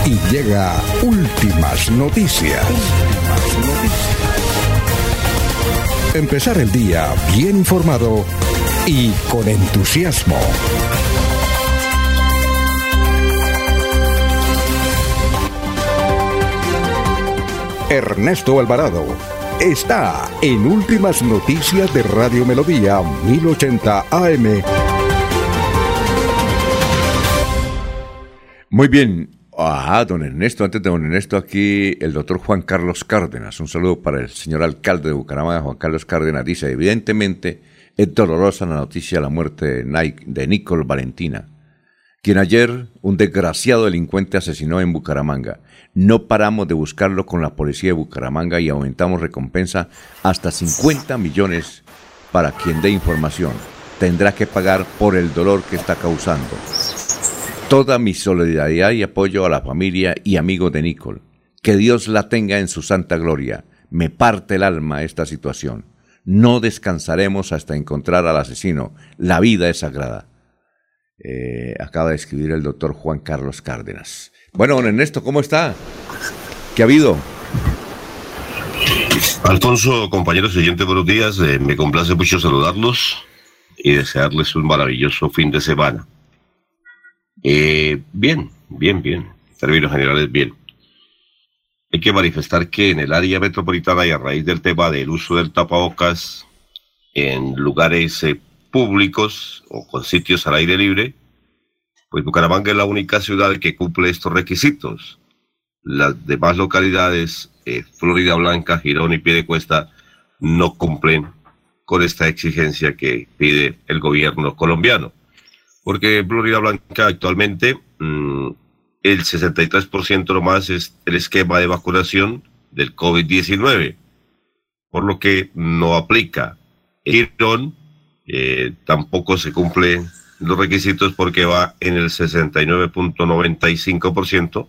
y llega últimas noticias. Empezar el día bien informado y con entusiasmo. Ernesto Alvarado está en Últimas Noticias de Radio Melodía 1080 AM. Muy bien. Ah, don Ernesto, antes de don Ernesto, aquí el doctor Juan Carlos Cárdenas. Un saludo para el señor alcalde de Bucaramanga, Juan Carlos Cárdenas. Dice, evidentemente es dolorosa la noticia de la muerte de, Nicole Valentina, quien ayer un desgraciado delincuente asesinó en Bucaramanga. No paramos de buscarlo con la policía de Bucaramanga y aumentamos recompensa hasta 50 millones para quien dé información. Tendrá que pagar por el dolor que está causando. Toda mi solidaridad y apoyo a la familia y amigos de Nicole. Que Dios la tenga en su santa gloria. Me parte el alma esta situación. No descansaremos hasta encontrar al asesino. La vida es sagrada. Eh, acaba de escribir el doctor Juan Carlos Cárdenas. Bueno, don Ernesto, ¿cómo está? ¿Qué ha habido? Alfonso, compañeros siguientes buenos días. Eh, me complace mucho saludarlos y desearles un maravilloso fin de semana. Eh, bien, bien, bien. En términos generales, bien. Hay que manifestar que en el área metropolitana y a raíz del tema del uso del tapabocas en lugares públicos o con sitios al aire libre, pues Bucaramanga es la única ciudad que cumple estos requisitos. Las demás localidades, eh, Florida Blanca, Girón y Piedecuesta, no cumplen con esta exigencia que pide el gobierno colombiano. Porque Florida Blanca actualmente mm, el 63% nomás es el esquema de vacunación del COVID-19, por lo que no aplica. Girón eh, tampoco se cumple los requisitos porque va en el 69.95%,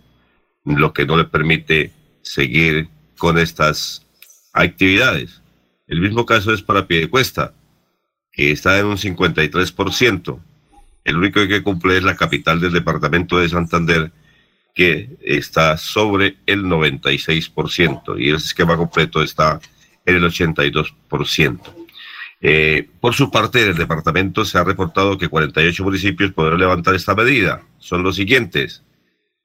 lo que no le permite seguir con estas actividades. El mismo caso es para Piedecuesta, que está en un 53%. El único que cumple es la capital del departamento de Santander, que está sobre el 96%, y el esquema completo está en el 82%. Eh, por su parte, el departamento se ha reportado que 48 municipios podrán levantar esta medida. Son los siguientes.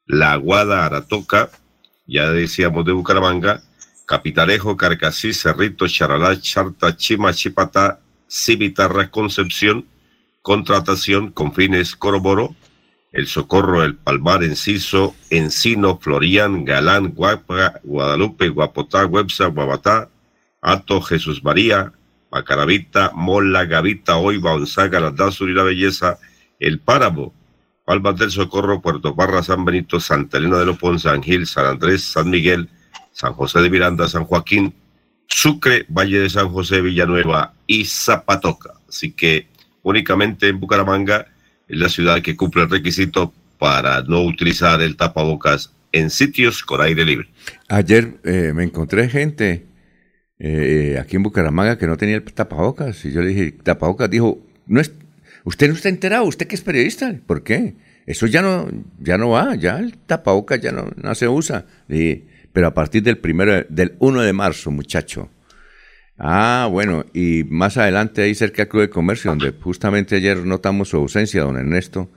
La Aguada, Aratoca, ya decíamos de Bucaramanga, Capitalejo, Carcasí, Cerrito, Charalá, Charta, Chima, Chipata, Civitarra, Concepción, Contratación con fines Coroboro, El Socorro, El Palmar, Enciso, Encino, Florian, Galán, Guapa, Guadalupe, Guapotá, Websa, Guabatá, Ato, Jesús María, Macaravita, Mola, Gavita, Oiva, Onzaga, Landazur y La Belleza, El Páramo, Palmas del Socorro, Puerto Parra, San Benito, Santa Elena de Lopón, San Gil, San Andrés, San Miguel, San José de Miranda, San Joaquín, Sucre, Valle de San José, Villanueva y Zapatoca. Así que únicamente en Bucaramanga es la ciudad que cumple el requisito para no utilizar el tapabocas en sitios con aire libre. Ayer eh, me encontré gente eh, aquí en Bucaramanga que no tenía el tapabocas y yo le dije, tapabocas, dijo, no es, usted no está enterado, usted que es periodista, ¿por qué? Eso ya no, ya no va, ya el tapabocas ya no, no se usa. pero a partir del primero, del 1 de marzo, muchacho. Ah, bueno, y más adelante ahí cerca del Club de Comercio, donde justamente ayer notamos su ausencia, don Ernesto,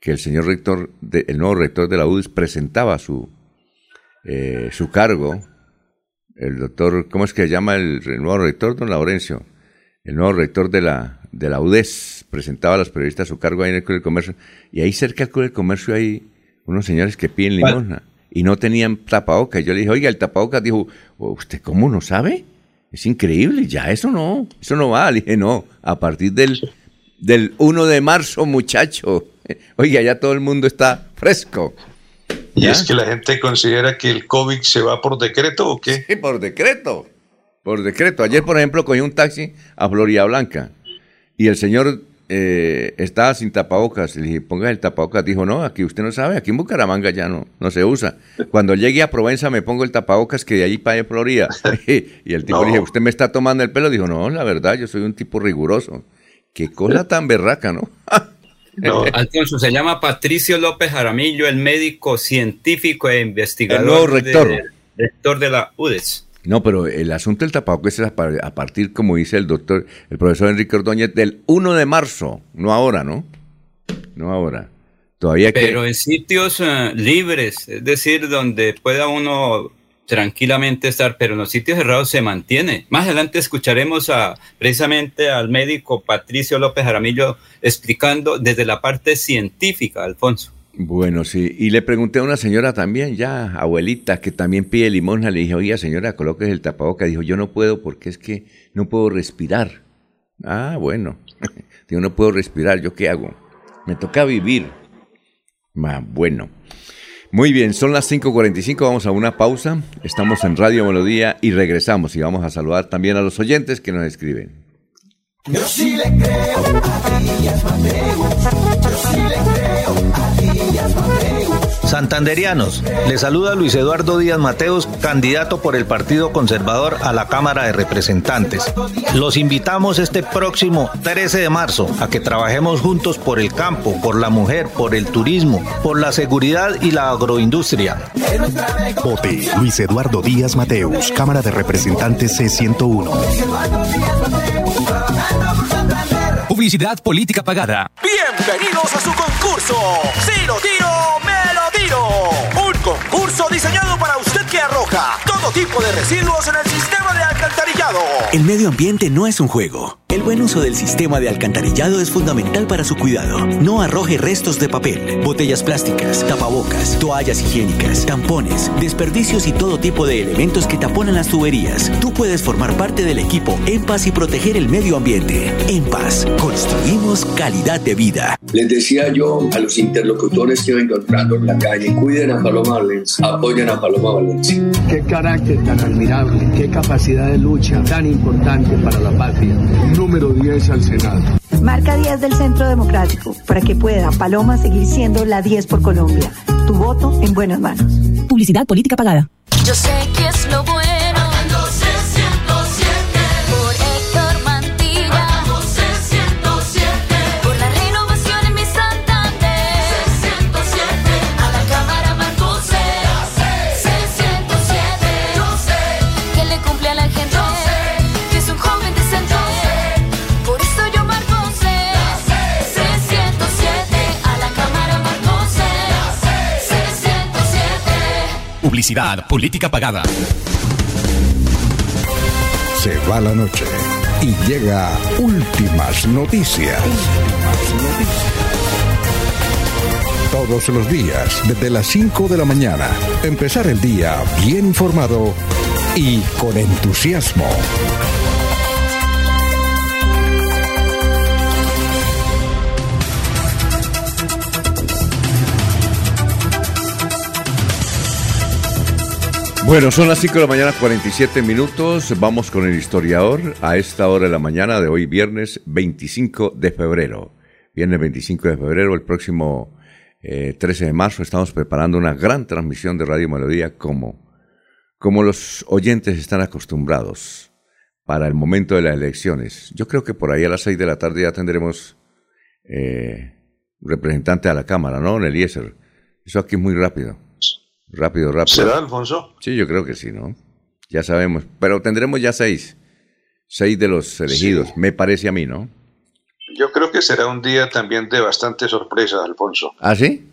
que el señor rector, el nuevo rector de la UDIS presentaba su, eh, su cargo, el doctor, ¿cómo es que se llama el, nuevo rector, don Laurencio? El nuevo rector de la, de la UDES presentaba a los periodistas su cargo ahí en el Club de Comercio, y ahí cerca del Club de Comercio hay unos señores que piden limosna y no tenían tapabocas. Yo le dije, oiga, el tapabocas dijo, ¿usted cómo no sabe? Es increíble, ya eso no, eso no va. (laughs) Le dije, no, a partir del, del 1 de marzo, muchacho. (laughs) Oiga, ya todo el mundo está fresco. ¿Y es que la gente considera que el COVID se va por decreto o qué? Sí, por decreto. Por decreto. Ayer, por ejemplo, cogí un taxi a Florida Blanca y el señor eh, estaba sin tapabocas. Le dije, ponga el tapabocas. Dijo, no, aquí usted no sabe, aquí en Bucaramanga ya no, no se usa. Cuando llegue a Provenza me pongo el tapabocas que de allí para Florida. (laughs) (laughs) y el tipo le dije, ¿usted me está tomando el pelo? Dijo, no, la verdad, yo soy un tipo riguroso. Qué cosa tan berraca, ¿no? (laughs) No. (laughs) Alfonso, se llama Patricio López Jaramillo, el médico científico e investigador. El nuevo rector. De, rector de la UDES. No, pero el asunto del tapabocas es a partir, como dice el doctor, el profesor Enrique Ordóñez, del 1 de marzo, no ahora, ¿no? No ahora. Todavía Pero en sitios uh, libres, es decir, donde pueda uno tranquilamente estar, pero en los sitios cerrados se mantiene. Más adelante escucharemos a precisamente al médico Patricio López Jaramillo explicando desde la parte científica, Alfonso. Bueno, sí, y le pregunté a una señora también, ya abuelita, que también pide limosna, le dije, oye señora, coloques el tapaboca, dijo, yo no puedo porque es que no puedo respirar. Ah, bueno, (laughs) yo no puedo respirar, ¿yo qué hago? Me toca vivir. Ah, bueno. Muy bien, son las 5.45, vamos a una pausa. Estamos en Radio Melodía y regresamos y vamos a saludar también a los oyentes que nos escriben. Yo sí le creo a Díaz Yo sí le creo a Díaz Santanderianos, le saluda Luis Eduardo Díaz Mateos, candidato por el Partido Conservador a la Cámara de Representantes. Los invitamos este próximo 13 de marzo a que trabajemos juntos por el campo, por la mujer, por el turismo, por la seguridad y la agroindustria. Vote Luis Eduardo Díaz Mateos, Cámara de Representantes C101. Publicidad política pagada. Bienvenidos a su concurso. Si lo tiro, Un concurso diseñado para usted que arroja todo tipo de residuos en el sistema de alcantarillado. El medio ambiente no es un juego. El buen uso del sistema de alcantarillado es fundamental para su cuidado. No arroje restos de papel, botellas plásticas, tapabocas, toallas higiénicas, tampones, desperdicios y todo tipo de elementos que taponan las tuberías. Tú puedes formar parte del equipo En Paz y proteger el medio ambiente. En Paz, construimos calidad de vida. Les decía yo a los interlocutores que iba encontrando en la calle, cuiden a Paloma Valencia, apoyen a Paloma Valencia. Qué carácter tan admirable, qué capacidad de lucha tan importante para la patria número 10 al Senado. Marca 10 del Centro Democrático para que pueda Paloma seguir siendo la 10 por Colombia. Tu voto en buenas manos. Publicidad política pagada. Yo sé que es lo bueno. Publicidad, política pagada. Se va la noche y llega últimas noticias. Todos los días, desde las 5 de la mañana, empezar el día bien informado y con entusiasmo. Bueno, son las 5 de la mañana, 47 minutos. Vamos con el historiador a esta hora de la mañana de hoy, viernes 25 de febrero. Viernes 25 de febrero, el próximo eh, 13 de marzo, estamos preparando una gran transmisión de Radio Melodía como, como los oyentes están acostumbrados para el momento de las elecciones. Yo creo que por ahí a las 6 de la tarde ya tendremos eh, representante a la Cámara, ¿no, Eliezer? Eso aquí es muy rápido. Rápido, rápido. ¿Será, Alfonso? Sí, yo creo que sí, ¿no? Ya sabemos. Pero tendremos ya seis. Seis de los elegidos, Sí. me parece a mí, ¿no? Yo creo que será un día también de bastante sorpresa, Alfonso. ¿Ah, sí?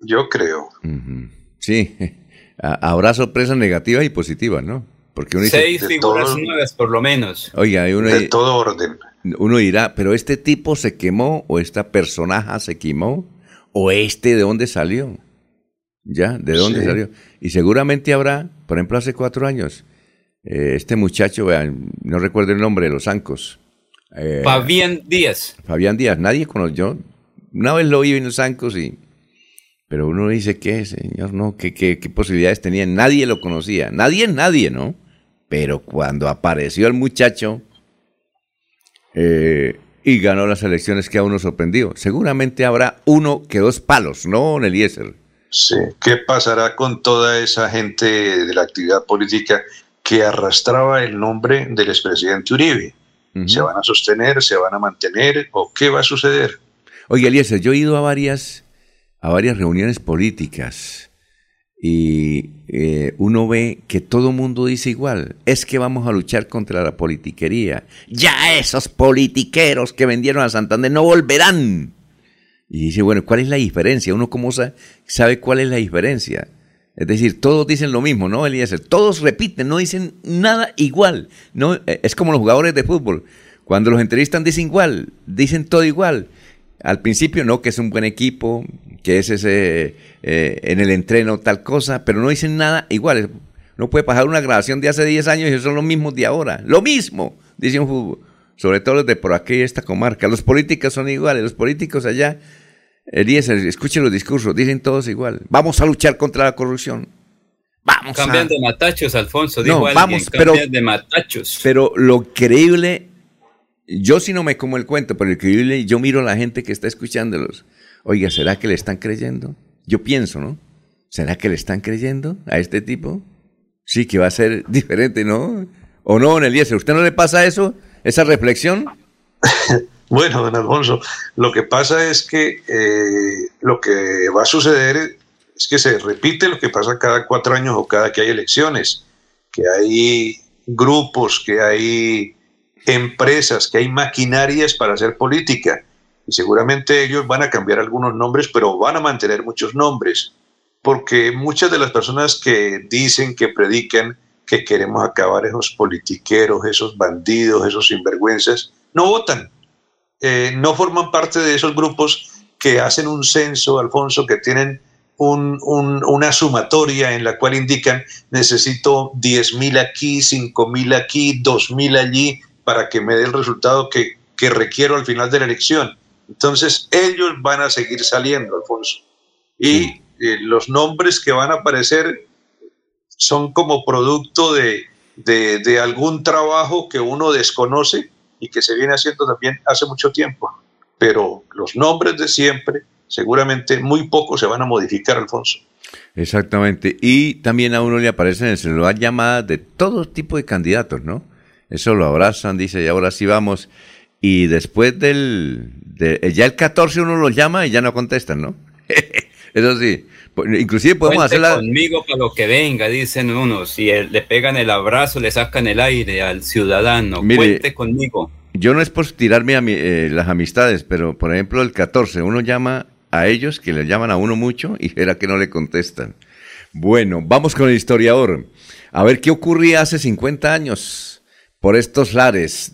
Yo creo. Sí. (laughs) Ha- Habrá sorpresas negativas y positivas, ¿no? Porque uno dice, Seis figuras nuevas por lo menos. oiga, uno, De todo orden. uno dirá, pero este tipo se quemó, o esta personaje se quemó, o este de dónde salió. ¿Ya? ¿De dónde Sí. salió? Y seguramente habrá, por ejemplo, hace cuatro años, eh, este muchacho, vean, no recuerdo el nombre de los Ancos. eh, Fabián Díaz. Fabián Díaz, nadie conoció. Una vez lo vi en los Ancos y... Pero uno dice, ¿qué, señor? No, ¿qué, qué, qué posibilidades tenía? Nadie lo conocía. Nadie, nadie, ¿no? Pero cuando apareció el muchacho eh, y ganó las elecciones, que a uno sorprendió. Seguramente habrá uno que dos palos, ¿no, Eliezer? Sí. ¿Qué pasará con toda esa gente de la actividad política que arrastraba el nombre del expresidente Uribe? ¿Se van a sostener? ¿Se van a mantener? ¿O qué va a suceder? Oye, Eliezer, yo he ido a varias, a varias reuniones políticas y eh, uno ve que todo mundo dice igual. Es que vamos a luchar contra la politiquería. Ya esos politiqueros que vendieron a Santander no volverán. Y dice, bueno, ¿cuál es la diferencia? Uno cómo sa- sabe cuál es la diferencia. Es decir, todos dicen lo mismo, ¿no, Eliezer? Todos repiten, no dicen nada igual. No, eh, es como los jugadores de fútbol. Cuando los entrevistan dicen igual, dicen todo igual. Al principio no, que es un buen equipo, que es ese eh, en el entreno tal cosa, pero no dicen nada igual. No puede pasar una grabación de hace 10 años y son los mismos de ahora. Lo mismo, dice un. Sobre todo los de por aquí, esta comarca. Los políticos son iguales, los políticos allá. Eliezer, escuche los discursos, dicen todos igual. Vamos a luchar contra la corrupción. Vamos Cambian a... de matachos, Alfonso. Dijo No, alguien, vamos, pero- cambian de matachos. Pero lo creíble, yo sí no me como el cuento, pero lo creíble, yo miro a la gente que está escuchándolos. Oiga, ¿será que le están creyendo? Yo pienso, ¿no? ¿Será que le están creyendo a este tipo? Sí, que va a ser (laughs) diferente, ¿no? ¿O no, don Eliezer? ¿Usted no le pasa eso? ¿Esa reflexión? (laughs) Bueno, don Alfonso, lo que pasa es que eh, lo que va a suceder es que se repite lo que pasa cada cuatro años o cada que hay elecciones, que hay grupos, que hay empresas, que hay maquinarias para hacer política. Y seguramente ellos van a cambiar algunos nombres, pero van a mantener muchos nombres, porque muchas de las personas que dicen, que predican que queremos acabar esos politiqueros, esos bandidos, esos sinvergüenzas, no votan eh, no forman parte de esos grupos que hacen un censo, Alfonso, que tienen un- un- una sumatoria en la cual indican necesito 10 mil aquí, 5 mil aquí, 2 mil allí para que me dé el resultado que, que requiero al final de la elección. Entonces ellos van a seguir saliendo, Alfonso. Y eh, los nombres que van a aparecer son como producto de, de- algún trabajo que uno desconoce y que se viene haciendo también hace mucho tiempo. Pero los nombres de siempre, seguramente muy poco se van a modificar, Alfonso. Exactamente. Y también a uno le aparecen en el celular llamadas de todo tipo de candidatos, ¿no? Eso lo abrazan, dice, y ahora sí vamos. Y después del... de- ya el 14 uno los llama y ya no contestan, ¿no? (laughs) Eso sí. Inclusive podemos Cuente hacerla... conmigo para lo que venga, dicen unos. Y el- le pegan el abrazo, le sacan el aire al ciudadano. Mire, Cuente conmigo. Yo no es por tirarme a mi- eh, las amistades, pero por ejemplo el 14, uno llama a ellos que le llaman a uno mucho y era que no le contestan. Bueno, vamos con el historiador. A ver qué ocurría hace 50 años por estos lares.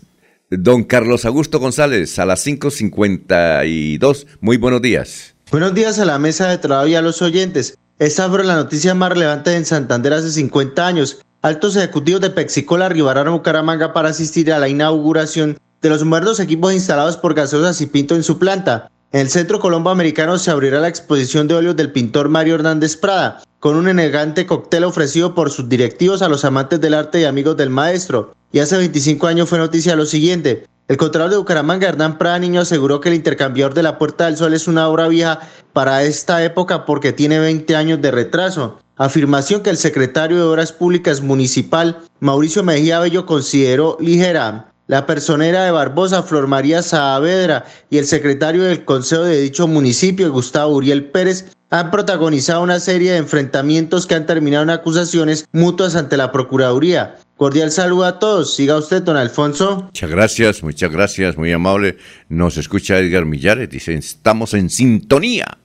Don Carlos Augusto González, a las 5.52. Muy buenos días. Buenos días a la mesa de trabajo y a los oyentes. Esta fue la noticia más relevante en Santander hace 50 años. Altos ejecutivos de Pepsi-Cola arribaron a Bucaramanga para asistir a la inauguración de los modernos equipos instalados por Gaseosas y Pinto en su planta. En el Centro Colombo Americano se abrirá la exposición de óleos del pintor Mario Hernández Prada, con un elegante cóctel ofrecido por sus directivos a los amantes del arte y amigos del maestro. Y hace 25 años fue noticia lo siguiente. El Contralor de Bucaramanga, Hernán Prada Niño, aseguró que el intercambiador de la Puerta del Sol es una obra vieja para esta época porque tiene 20 años de retraso. Afirmación que el secretario de Obras Públicas Municipal, Mauricio Mejía Bello, consideró ligera. La personera de Barbosa, Flor María Saavedra, y el secretario del Consejo de dicho municipio, Gustavo Uriel Pérez, han protagonizado una serie de enfrentamientos que han terminado en acusaciones mutuas ante la Procuraduría. Cordial saludo a todos. Siga usted, don Alfonso. Muchas gracias, muchas gracias, muy amable. Nos escucha Edgar Millares, dice, estamos en sintonía.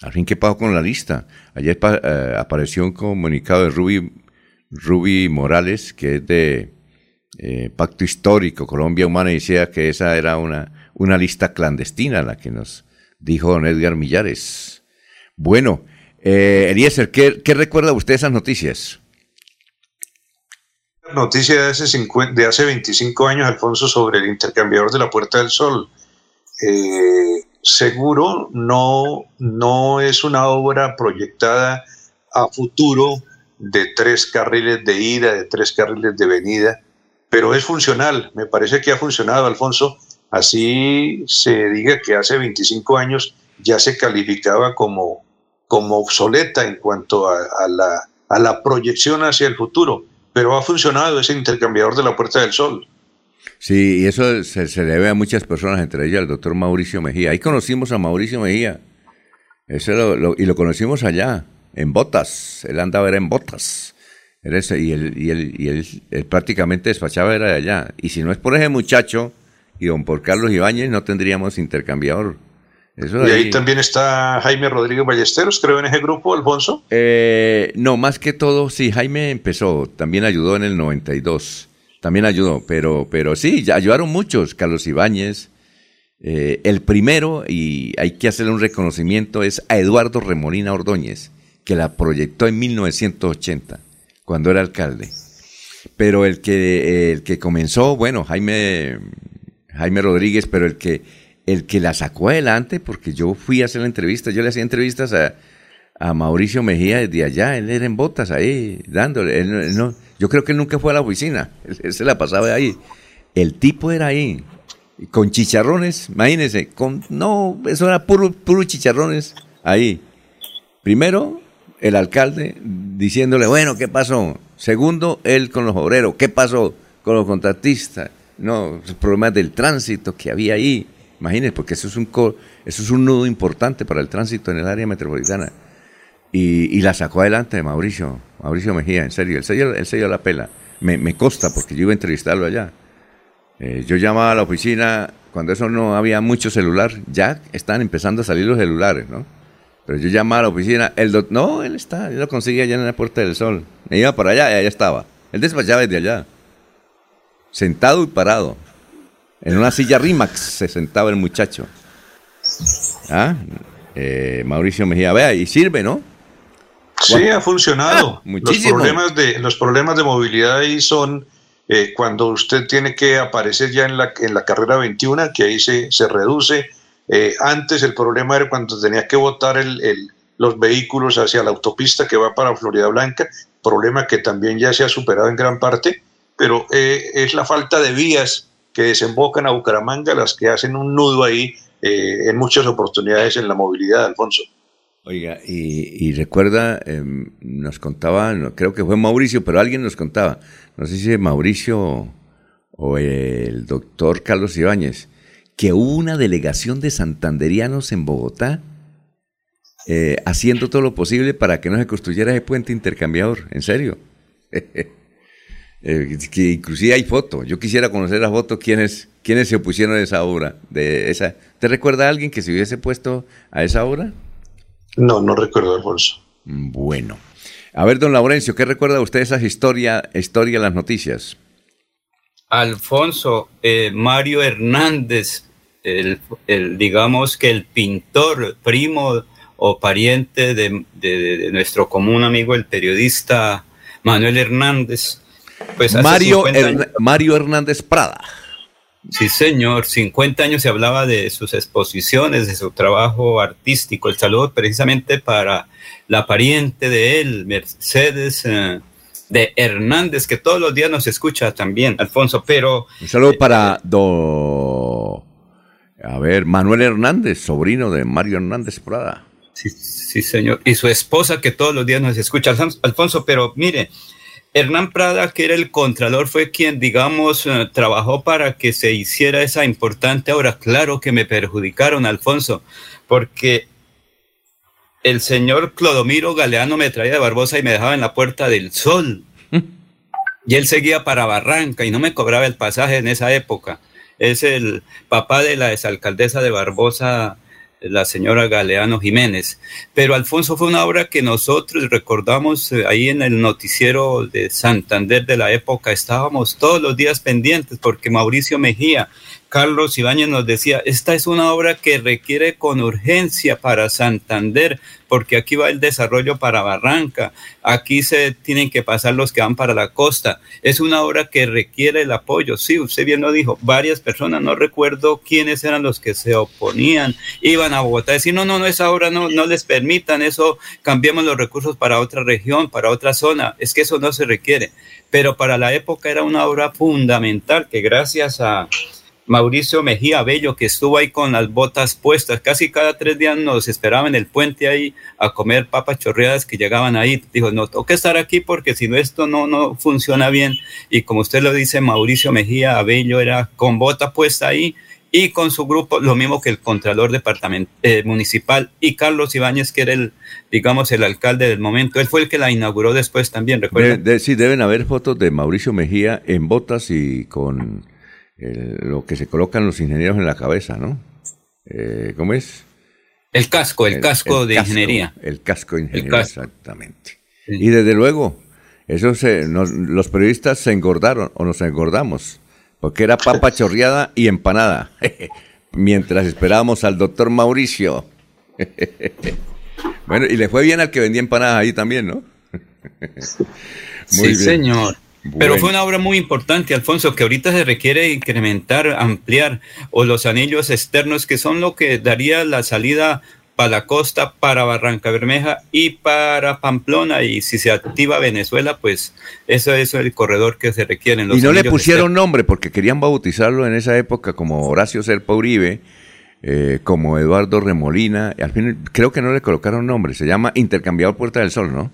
Al fin, ¿qué pasó con la lista? Ayer eh, apareció un comunicado de Ruby, Ruby Morales, que es de eh, Pacto Histórico Colombia Humana, y decía que esa era una, una lista clandestina, la que nos dijo don Edgar Millares. Bueno, eh, Eliezer, ¿qué, ¿qué recuerda usted de esas noticias? Noticia de hace, 50, de hace 25 años, Alfonso, sobre el intercambiador de la Puerta del Sol. Eh, seguro no, no es una obra proyectada a futuro de tres carriles de ida, de tres carriles de venida, pero es funcional. Me parece que ha funcionado, Alfonso. Así se diga que hace 25 años ya se calificaba como, como obsoleta en cuanto a, la, a la proyección hacia el futuro pero ha funcionado ese intercambiador de la Puerta del Sol. Sí, y eso se, se debe a muchas personas, entre ellas al doctor Mauricio Mejía. Ahí conocimos a Mauricio Mejía, eso lo, y lo conocimos allá, en Botas, él andaba era en Botas. Ese, y, él, y, él, y él, prácticamente despachaba era de allá. Y si no es por ese muchacho y don por Carlos Ibáñez, no tendríamos intercambiador. Eso y ahí, también está Jaime Rodríguez Ballesteros, creo, en ese grupo, Alfonso. Eh, no, más que todo, sí, Jaime empezó, también ayudó en el 92, también ayudó, pero, pero sí, ya ayudaron muchos, Carlos Ibáñez. Eh, el primero, y hay que hacerle un reconocimiento, es a Eduardo Remolina Ordóñez, que la proyectó en 1980, cuando era alcalde. Pero el que, el que comenzó, bueno, Jaime, Jaime Rodríguez, pero el que el que la sacó adelante, porque yo fui a hacer la entrevista, yo le hacía entrevistas a, Mauricio Mejía desde allá, él era en botas ahí, dándole, no, yo creo que él nunca fue a la oficina, él, se la pasaba ahí. El tipo era ahí, con chicharrones, imagínense, con, no, eso era puro, puro chicharrones ahí. Primero, el alcalde diciéndole, bueno, ¿qué pasó? Segundo, él con los obreros, ¿qué pasó con los contratistas? No, los problemas del tránsito que había ahí Imagínense, porque eso es un eso es un nudo importante para el tránsito en el área metropolitana. Y, la sacó adelante Mauricio, Mauricio Mejía, en serio, él se dio, la pela. Me, me, porque yo iba a entrevistarlo allá. Eh, yo llamaba a la oficina, cuando eso no había mucho celular, ya están empezando a salir los celulares, ¿no? Pero yo llamaba a la oficina, el doctor, no, él está, yo lo conseguí allá en la Puerta del Sol. Me iba para allá y allá estaba. Él despachaba desde allá, sentado y parado. En una silla Rimax se sentaba el muchacho. ¿Ah? Eh, Mauricio Mejía, vea, y sirve, ¿no? Sí, ha funcionado. Ah, los, problemas de, los problemas de movilidad ahí son eh, cuando usted tiene que aparecer ya en la, en la carrera 21, que ahí se, se reduce. Eh, antes el problema era cuando tenía que botar el, el, los vehículos hacia la autopista que va para Florida Blanca, problema que también ya se ha superado en gran parte, pero es la falta de vías que desembocan a Bucaramanga, las que hacen un nudo ahí eh, en muchas oportunidades en la movilidad, Alfonso. Oiga, y, recuerda, em, nos contaba, creo que fue Mauricio, pero alguien nos contaba, no sé si Mauricio o el doctor Carlos Ibáñez, que hubo una delegación de santanderianos en Bogotá eh, haciendo todo lo posible para que no se construyera ese puente intercambiador, en serio. (laughs) Eh, que inclusive hay fotos. Yo quisiera conocer las fotos, quiénes, quiénes se opusieron a esa obra. De esa. ¿Te recuerda a alguien que se hubiese puesto a esa obra? No, no recuerdo, Alfonso. Bueno. A ver, don Laurencio, ¿qué recuerda usted de esas historias, historia las noticias? Alfonso, eh, Mario Hernández, el, digamos que el pintor, primo o pariente de, de nuestro común amigo, el periodista Manuel Hernández, pues Mario, Mario Hernández Prada. Sí, señor. 50 años se hablaba de sus exposiciones, de su trabajo artístico. El saludo precisamente para la pariente de él, Mercedes eh, de Hernández, que todos los días nos escucha también, Alfonso. Pero. Un saludo para do. A ver, Manuel Hernández, sobrino de Mario Hernández Prada. Sí, sí, señor. Y su esposa, que todos los días nos escucha, Alfonso. Pero mire, Hernán Prada, que era el contralor, fue quien, digamos, eh, trabajó para que se hiciera esa importante obra. Claro que me perjudicaron, Alfonso, porque el señor Clodomiro Galeano me traía de Barbosa y me dejaba en la Puerta del Sol. Y él seguía para Barranca y no me cobraba el pasaje en esa época. Es el papá de la exalcaldesa de Barbosa, la señora Galeano Jiménez. Pero Alfonso fue una obra que nosotros recordamos eh, ahí en el noticiero de Santander de la época. Estábamos todos los días pendientes porque Mauricio Mejía Carlos Ibáñez nos decía, esta es una obra que requiere con urgencia para Santander, porque aquí va el desarrollo para Barranca, aquí se tienen que pasar los que van para la costa. Es una obra que requiere el apoyo. Sí, usted bien lo dijo, varias personas, no recuerdo quiénes eran los que se oponían, iban a Bogotá a decir, no, no, no, esa obra no, no les permitan, eso cambiemos los recursos para otra región, para otra zona, es que eso no se requiere. Pero para la época era una obra fundamental que gracias a Mauricio Mejía Bello, que estuvo ahí con las botas puestas. Casi cada tres días nos esperaba en el puente ahí a comer papas chorreadas que llegaban ahí. Dijo, no, tengo que estar aquí porque si no esto no, no funciona bien. Y como usted lo dice, Mauricio Mejía Bello era con bota puesta ahí y con su grupo, lo mismo que el Contralor departament eh, Municipal y Carlos Ibáñez, que era el, digamos, el alcalde del momento. Él fue el que la inauguró después también, ¿recuerda? sí, deben haber fotos de Mauricio Mejía en botas y con lo que se colocan los ingenieros en la cabeza, ¿no? Eh, ¿Cómo es? El casco, el, casco de ingeniería. El casco de ingeniería, exactamente. Y desde luego, eso los periodistas se engordaron o nos engordamos, porque era papa (laughs) chorreada y empanada, (laughs) mientras esperábamos al doctor Mauricio. (laughs) bueno, y le fue bien al que vendía empanadas ahí también, ¿no? Muy sí, señor. Pero fue una obra muy importante, Alfonso, que ahorita se requiere incrementar, ampliar, o los anillos externos, que son lo que daría la salida para la costa, para Barranca Bermeja y para Pamplona. Y si se activa Venezuela, pues eso es el corredor que se requiere. y no le pusieron nombre porque querían bautizarlo en esa época como Horacio Serpa Uribe, eh, como Eduardo Remolina. Al fin creo que no le colocaron nombre. Se llama Intercambiador Puerta del Sol, ¿no?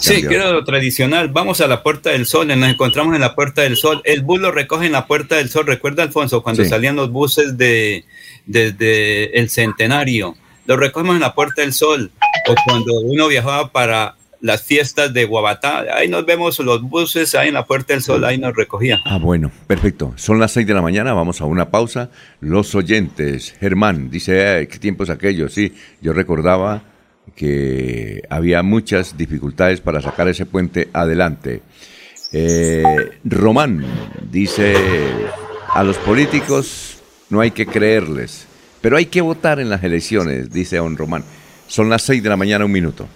Sí, quiero lo tradicional. Vamos a la Puerta del Sol, nos encontramos en la Puerta del Sol. El bus lo recoge en la Puerta del Sol. ¿Recuerda, Alfonso, cuando salían los buses de desde el Centenario? Lo recogemos en la Puerta del Sol. O cuando uno viajaba para las fiestas de Guabatá, ahí nos vemos los buses, ahí en la Puerta del Sol, ahí nos recogía. Ah, bueno, perfecto. Son las seis de la mañana, vamos a una pausa. Los oyentes, Germán, dice, ¿qué tiempo es aquello? Sí, yo recordaba que había muchas dificultades para sacar ese puente adelante. Eh, Román dice, a los políticos no hay que creerles, pero hay que votar en las elecciones, dice don Román. Son las seis de la mañana, un minuto.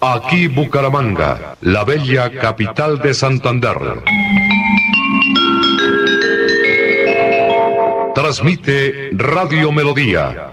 Aquí Bucaramanga, la bella capital de Santander. Transmite Radio Melodía,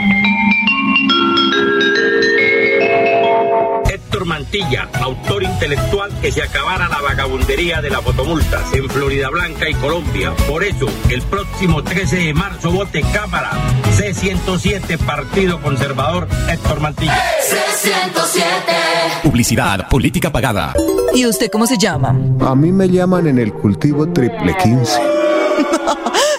Mantilla, autor intelectual que se acabara la vagabundería de las fotomultas en Florida Blanca y Colombia. Por eso, el próximo 13 de marzo vote Cámara C107 Partido Conservador Héctor Mantilla. C107 Publicidad, política pagada. ¿Y usted cómo se llama? A mí me llaman en el cultivo triple 15. (laughs)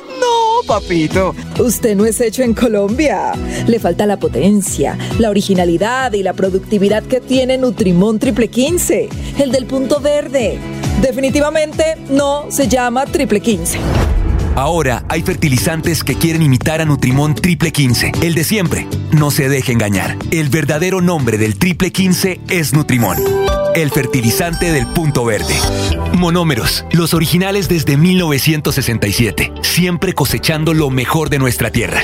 papito. Usted no es hecho en Colombia. Le falta la potencia, la originalidad y la productividad que tiene Nutrimón Triple 15, el del punto verde. Definitivamente no se llama Triple 15. Ahora hay fertilizantes que quieren imitar a Nutrimón Triple 15, el de siempre. No se deje engañar. El verdadero nombre del Triple 15 es Nutrimón. El fertilizante del punto verde. Monómeros, los originales desde 1967, siempre cosechando lo mejor de nuestra tierra.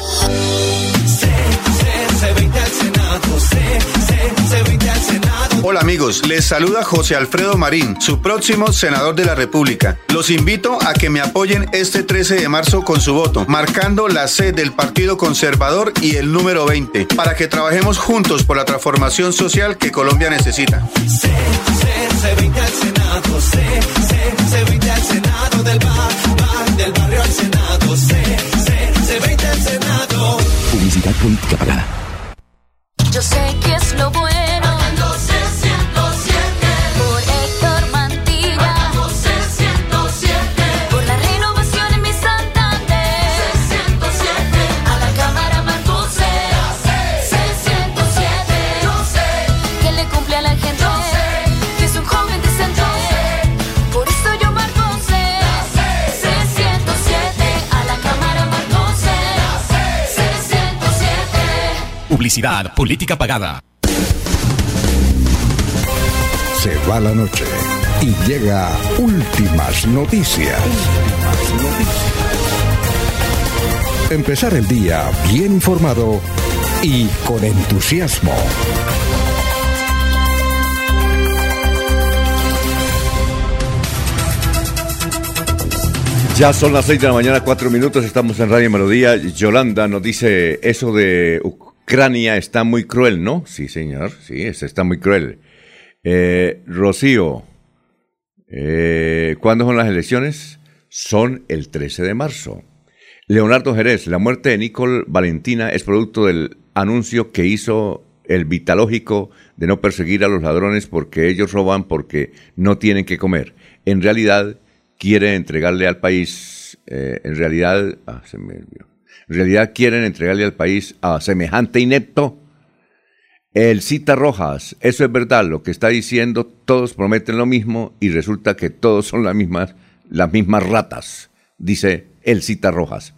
Hola amigos, les saluda José Alfredo Marín, su próximo senador de la República. Los invito a que me apoyen este 13 de marzo con su voto, marcando la C del Partido Conservador y el número 20, para que trabajemos juntos por la transformación social que Colombia necesita. Publicidad política pagada. Yo sé que es lo bueno. Publicidad política pagada. Se va la noche y llega últimas noticias. Empezar el día bien informado y con entusiasmo. Ya son las 6 de la mañana, 4 minutos, estamos en Radio Melodía. Yolanda nos dice, eso de Ucrania está muy cruel, ¿no? Sí, señor, sí, está muy cruel. Eh, Rocío, eh, ¿cuándo son las elecciones? Son el 13 de marzo. Leonardo Jerez, la muerte de Nicole Valentina es producto del anuncio que hizo el Vitalógico de no perseguir a los ladrones porque ellos roban porque no tienen que comer. En realidad, quiere entregarle al país, eh, en realidad, ah, se me olvidó. En realidad quieren entregarle al país a semejante inepto. El cita Rojas, eso es verdad, lo que está diciendo, todos prometen lo mismo y resulta que todos son las mismas, las mismas ratas, dice el cita Rojas.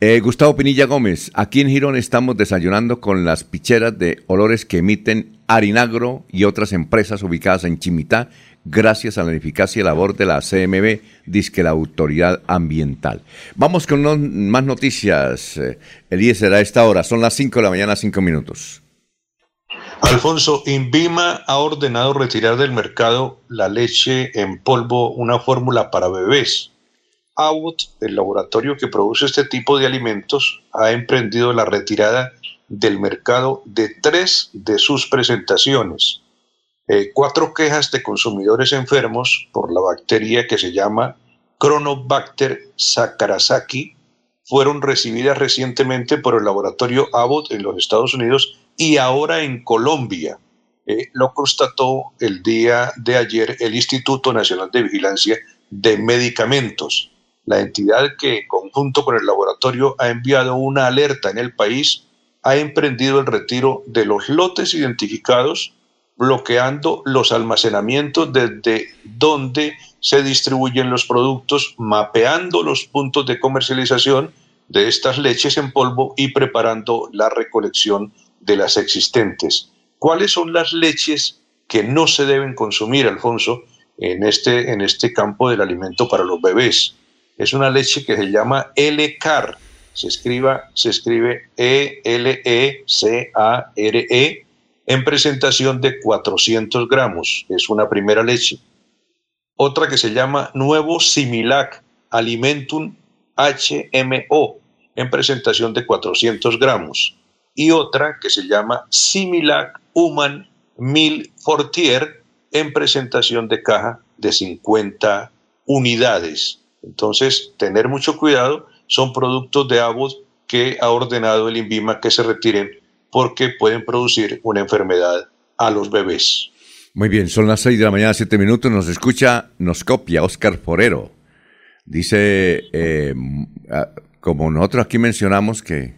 Eh, Gustavo Pinilla Gómez, aquí en Girón estamos desayunando con las picheras de olores que emiten Arinagro y otras empresas ubicadas en Chimitá, gracias a la eficacia y labor de la CMB, disque la Autoridad Ambiental. Vamos con más noticias, eh, Eliezer, a esta hora. Son las 5 de la mañana, 5 minutos. Alfonso, Invima ha ordenado retirar del mercado la leche en polvo, una fórmula para bebés. Abbott, el laboratorio que produce este tipo de alimentos, ha emprendido la retirada del mercado de tres de sus presentaciones. Eh, cuatro quejas de consumidores enfermos por la bacteria que se llama Chronobacter saccharasaki fueron recibidas recientemente por el laboratorio Abbott en los Estados Unidos y ahora en Colombia. Eh, lo constató el día de ayer el Instituto Nacional de Vigilancia de Medicamentos, la entidad que, en conjunto con el laboratorio, ha enviado una alerta en el país, ha emprendido el retiro de los lotes identificados, bloqueando los almacenamientos desde donde se distribuyen los productos, mapeando los puntos de comercialización de estas leches en polvo y preparando la recolección de las existentes. ¿Cuáles son las leches que no se deben consumir, Alfonso, en este, en este campo del alimento para los bebés? Es una leche que se llama L-CAR. Se, escriba, se escribe E E-L-E-C-A-R-E en presentación de 400 gramos. Es una primera leche. Otra que se llama Nuevo Similac Alimentum HMO en presentación de 400 gramos. Y otra que se llama Similac Human Mil Fortier en presentación de caja de 50 unidades. Entonces, tener mucho cuidado, son productos de Abbott que ha ordenado el INVIMA que se retiren porque pueden producir una enfermedad a los bebés. Muy bien, son las 6 de la mañana, 7 minutos. Nos escucha, nos copia Oscar Forero. Dice, eh, ah, como nosotros aquí mencionamos que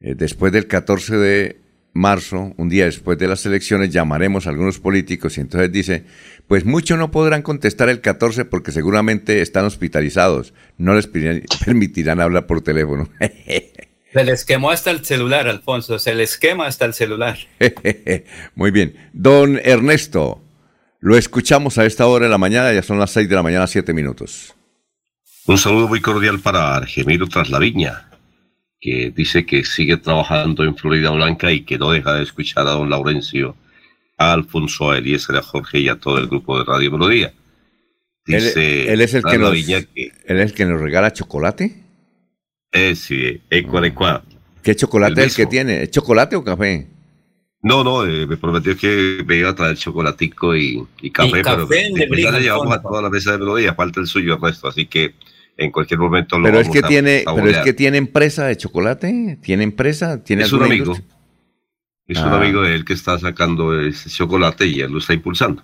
eh, después del 14 de marzo, un día después de las elecciones, llamaremos a algunos políticos y entonces dice, pues muchos no podrán contestar el 14 porque seguramente están hospitalizados, no les (laughs) permitirán hablar por teléfono. (laughs) Se les quemó hasta el celular, Alfonso, se les quema hasta el celular. (laughs) Muy bien. Don Ernesto, lo escuchamos a esta hora de la mañana, ya son las 6 de la mañana, 7 minutos. Un saludo muy cordial para Argemiro Traslaviña, que dice que sigue trabajando en Florida Blanca y que no deja de escuchar a don Laurencio, a Alfonso, a Eliezer, a Jorge y a todo el grupo de Radio Melodía. Dice él, es el que nos, él es el que nos regala chocolate. Eh, sí, Ecuador, ¿Qué chocolate es el que tiene? ¿Es chocolate o café? No, no, eh, me prometió que me iba a traer chocolatico y, y café, pero ya le llevamos a toda la mesa de melodía, falta el suyo el resto, así que en cualquier momento lo pero vamos es que a tiene, a pero es que tiene empresa de chocolate, tiene empresa, tiene Es un amigo. industria? Es un Ah. amigo de él que está sacando ese chocolate y él lo está impulsando.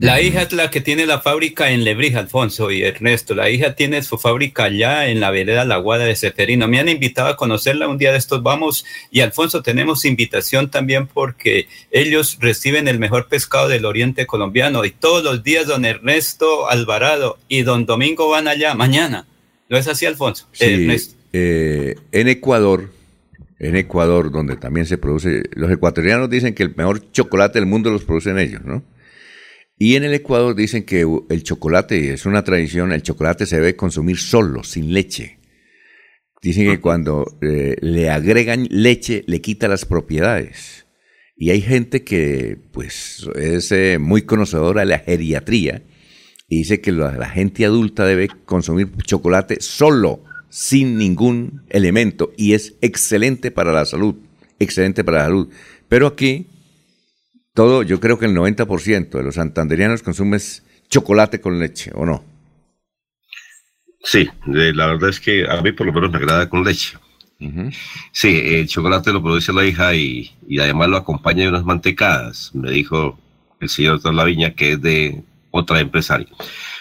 La hija es la que tiene la fábrica en Lebrija, Alfonso y Ernesto. La hija tiene su fábrica allá en la vereda La Guada de Ceferino. Me han invitado a conocerla un día de estos. Vamos. Y Alfonso, tenemos invitación también porque ellos reciben el mejor pescado del oriente colombiano. Y todos los días don Ernesto Alvarado y don Domingo van allá mañana. ¿No es así, Alfonso? Sí, Eh, Ernesto. eh, en Ecuador, en Ecuador, donde también se produce, los ecuatorianos dicen que el mejor chocolate del mundo los producen ellos, ¿no? Y en el Ecuador dicen que el chocolate, es una tradición, el chocolate se debe consumir solo, sin leche. Dicen que cuando eh, le agregan leche, le quita las propiedades. Y hay gente que, pues, es eh, muy conocedora de la geriatría y dice que la, la gente adulta debe consumir chocolate solo, sin ningún elemento, y es excelente para la salud, excelente para la salud. Pero aquí, todo, yo creo que el 90% de los santanderianos consumen chocolate con leche, ¿o no? Sí, eh, la verdad es que a mí por lo menos me agrada con leche. Sí, el chocolate lo produce la hija y, y además lo acompaña de unas mantecadas, me dijo el señor Traslaviña, que es de otra empresaria.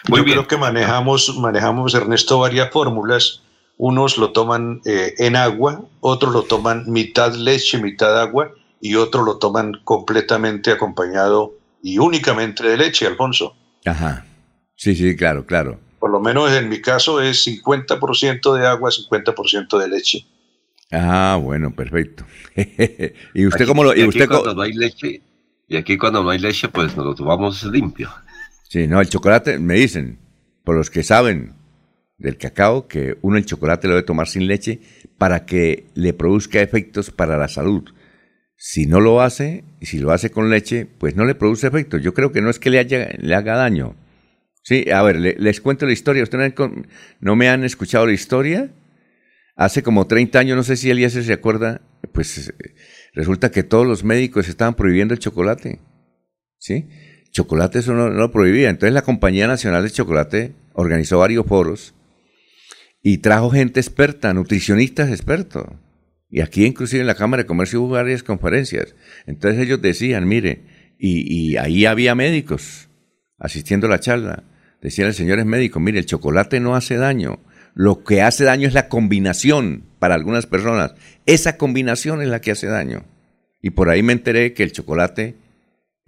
Muy Yo bien. creo que manejamos, manejamos, Ernesto, varias fórmulas. Unos lo toman eh, en agua, otros lo toman mitad leche, mitad agua, y otros lo toman completamente acompañado y únicamente de leche, Alfonso. Ajá. Sí, sí, claro, claro. Por lo menos en mi caso es 50% de agua, 50% de leche. Ah, bueno, perfecto. (laughs) ¿Y usted Aquí- cómo lo...? y usted cuando no hay leche, y aquí cuando no hay leche, pues nos lo tomamos limpio. Sí, no, el chocolate, me dicen, por los que saben del cacao, que uno el chocolate lo debe tomar sin leche para que le produzca efectos para la salud. Si no lo hace, y si lo hace con leche, pues no le produce efectos. Yo creo que no es que le, haya, haga daño. Sí, a ver, le- les cuento la historia. ¿Ustedes no me han escuchado la historia? Hace como 30 años, no sé si Elías se acuerda, pues eh, resulta que todos los médicos estaban prohibiendo el chocolate. ¿Sí? Chocolate eso no, no lo prohibía. Entonces la Compañía Nacional de Chocolate organizó varios foros y trajo gente experta, nutricionistas expertos. Y aquí inclusive en la Cámara de Comercio hubo varias conferencias. Entonces ellos decían, mire, y, y ahí había médicos asistiendo a la charla. Decían los señores médicos, mire, el chocolate no hace daño. Lo que hace daño es la combinación para algunas personas. Esa combinación es la que hace daño. Y por ahí me enteré que el chocolate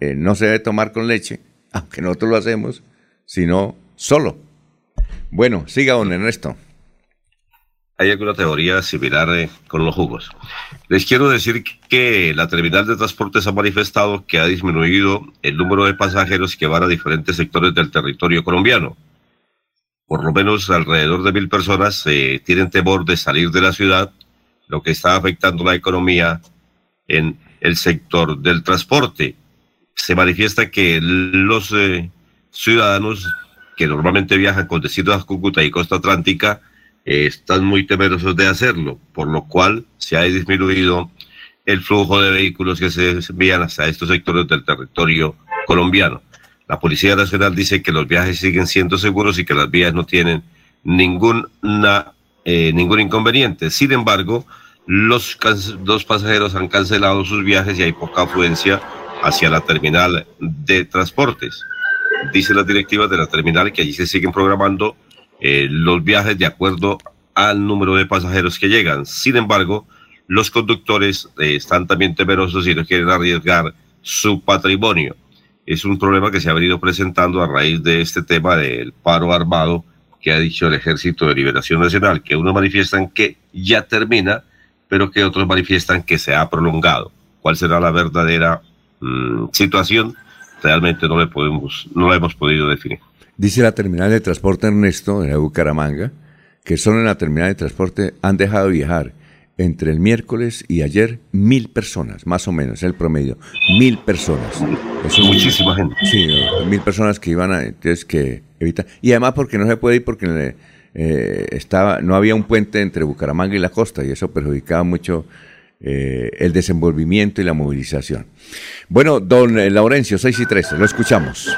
eh, no se debe tomar con leche, (laughs) aunque nosotros lo hacemos, sino solo. Bueno, siga don Ernesto. Hay alguna teoría similar eh, con los jugos. Les quiero decir que la terminal de transportes ha manifestado que ha disminuido el número de pasajeros que van a diferentes sectores del territorio colombiano. Por lo menos alrededor de mil personas eh, tienen temor de salir de la ciudad, lo que está afectando la economía en el sector del transporte. Se manifiesta que los eh, ciudadanos que normalmente viajan con destinos a Cúcuta y Costa Atlántica eh, están muy temerosos de hacerlo, por lo cual se ha disminuido el flujo de vehículos que se envían hasta estos sectores del territorio colombiano. La Policía Nacional dice que los viajes siguen siendo seguros y que las vías no tienen ninguna, eh, ningún inconveniente. Sin embargo, los, los pasajeros han cancelado sus viajes y hay poca afluencia hacia la terminal de transportes. Dice las directivas de la terminal que allí se siguen programando eh, los viajes de acuerdo al número de pasajeros que llegan. Sin embargo, los conductores eh, están también temerosos y no quieren arriesgar su patrimonio. Es un problema que se ha venido presentando a raíz de este tema del paro armado que ha dicho el Ejército de Liberación Nacional, que unos manifiestan que ya termina, pero que otros manifiestan que se ha prolongado. ¿Cuál será la verdadera mm, situación? Realmente no, le podemos, no la hemos podido definir. Dice la terminal de transporte Ernesto de Bucaramanga que solo en la terminal de transporte han dejado viajar entre el miércoles y ayer mil personas, más o menos, el promedio, mil personas. Es muchísima gente. Sí, mil personas que iban a, entonces que evitar. Y además porque no se puede ir porque eh, estaba, no había un puente entre Bucaramanga y la costa y eso perjudicaba mucho eh, el desenvolvimiento y la movilización. Bueno, don Laurencio, 6 y 13, lo escuchamos.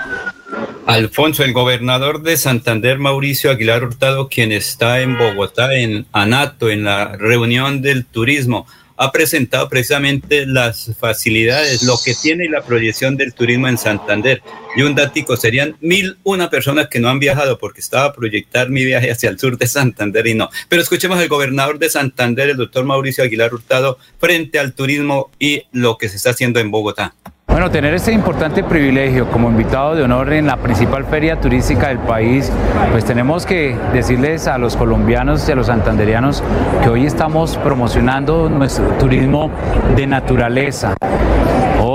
Alfonso, el gobernador de Santander, Mauricio Aguilar Hurtado, quien está en Bogotá, en ANATO, en la reunión del turismo, ha presentado precisamente las facilidades, lo que tiene la proyección del turismo en Santander. Y un dático, serían mil una personas que no han viajado porque estaba a proyectar mi viaje hacia el sur de Santander y no. Pero escuchemos al gobernador de Santander, el doctor Mauricio Aguilar Hurtado, frente al turismo y lo que se está haciendo en Bogotá. Bueno, tener este importante privilegio como invitado de honor en la principal feria turística del país, pues tenemos que decirles a los colombianos y a los santanderianos que hoy estamos promocionando nuestro turismo de naturaleza.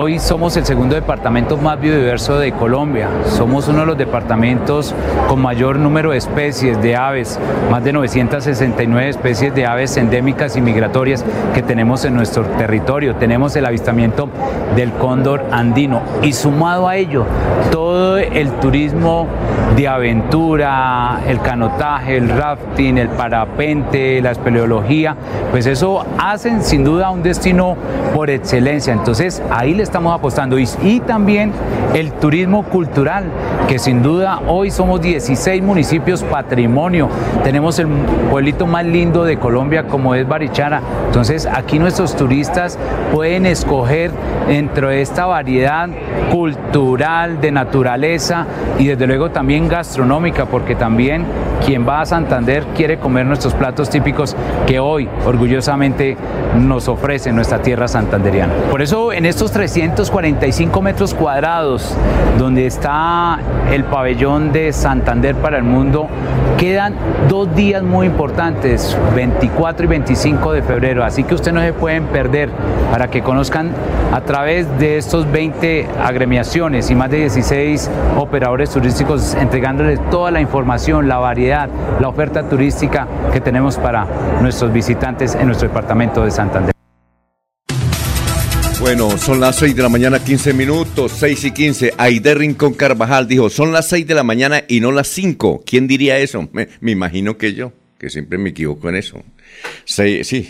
Hoy somos el segundo departamento más biodiverso de Colombia. Somos uno de los departamentos con mayor número de especies de aves, más de 969 especies de aves endémicas y migratorias que tenemos en nuestro territorio. Tenemos el avistamiento del cóndor andino y sumado a ello todo el turismo de aventura, el canotaje, el rafting, el parapente, la espeleología, pues eso hacen sin duda un destino por excelencia. Entonces ahí le estamos apostando. Y, también el turismo cultural, que sin duda hoy somos 16 municipios patrimonio. Tenemos el pueblito más lindo de Colombia como es Barichara. Entonces aquí nuestros turistas pueden escoger dentro de esta variedad cultural, de naturaleza y desde luego también gastronómica, porque también quien va a Santander quiere comer nuestros platos típicos que hoy orgullosamente nos ofrece nuestra tierra santanderiana. Por eso en estos 345 metros cuadrados donde está el pabellón de Santander para el mundo, quedan dos días muy importantes, 24 y 25 de febrero, así que ustedes no se pueden perder para que conozcan a través de estos 20 agremiaciones y más de 16 operadores turísticos entregándoles toda la información, la variedad, la oferta turística que tenemos para nuestros visitantes en nuestro departamento de Santander. Bueno, son las 6 de la mañana, 15 minutos, 6 y 15. Aide Rincón Carvajal dijo, son las 6 de la mañana y no las 5. ¿Quién diría eso? Me, imagino que yo, que siempre me equivoco en eso. Seis, sí,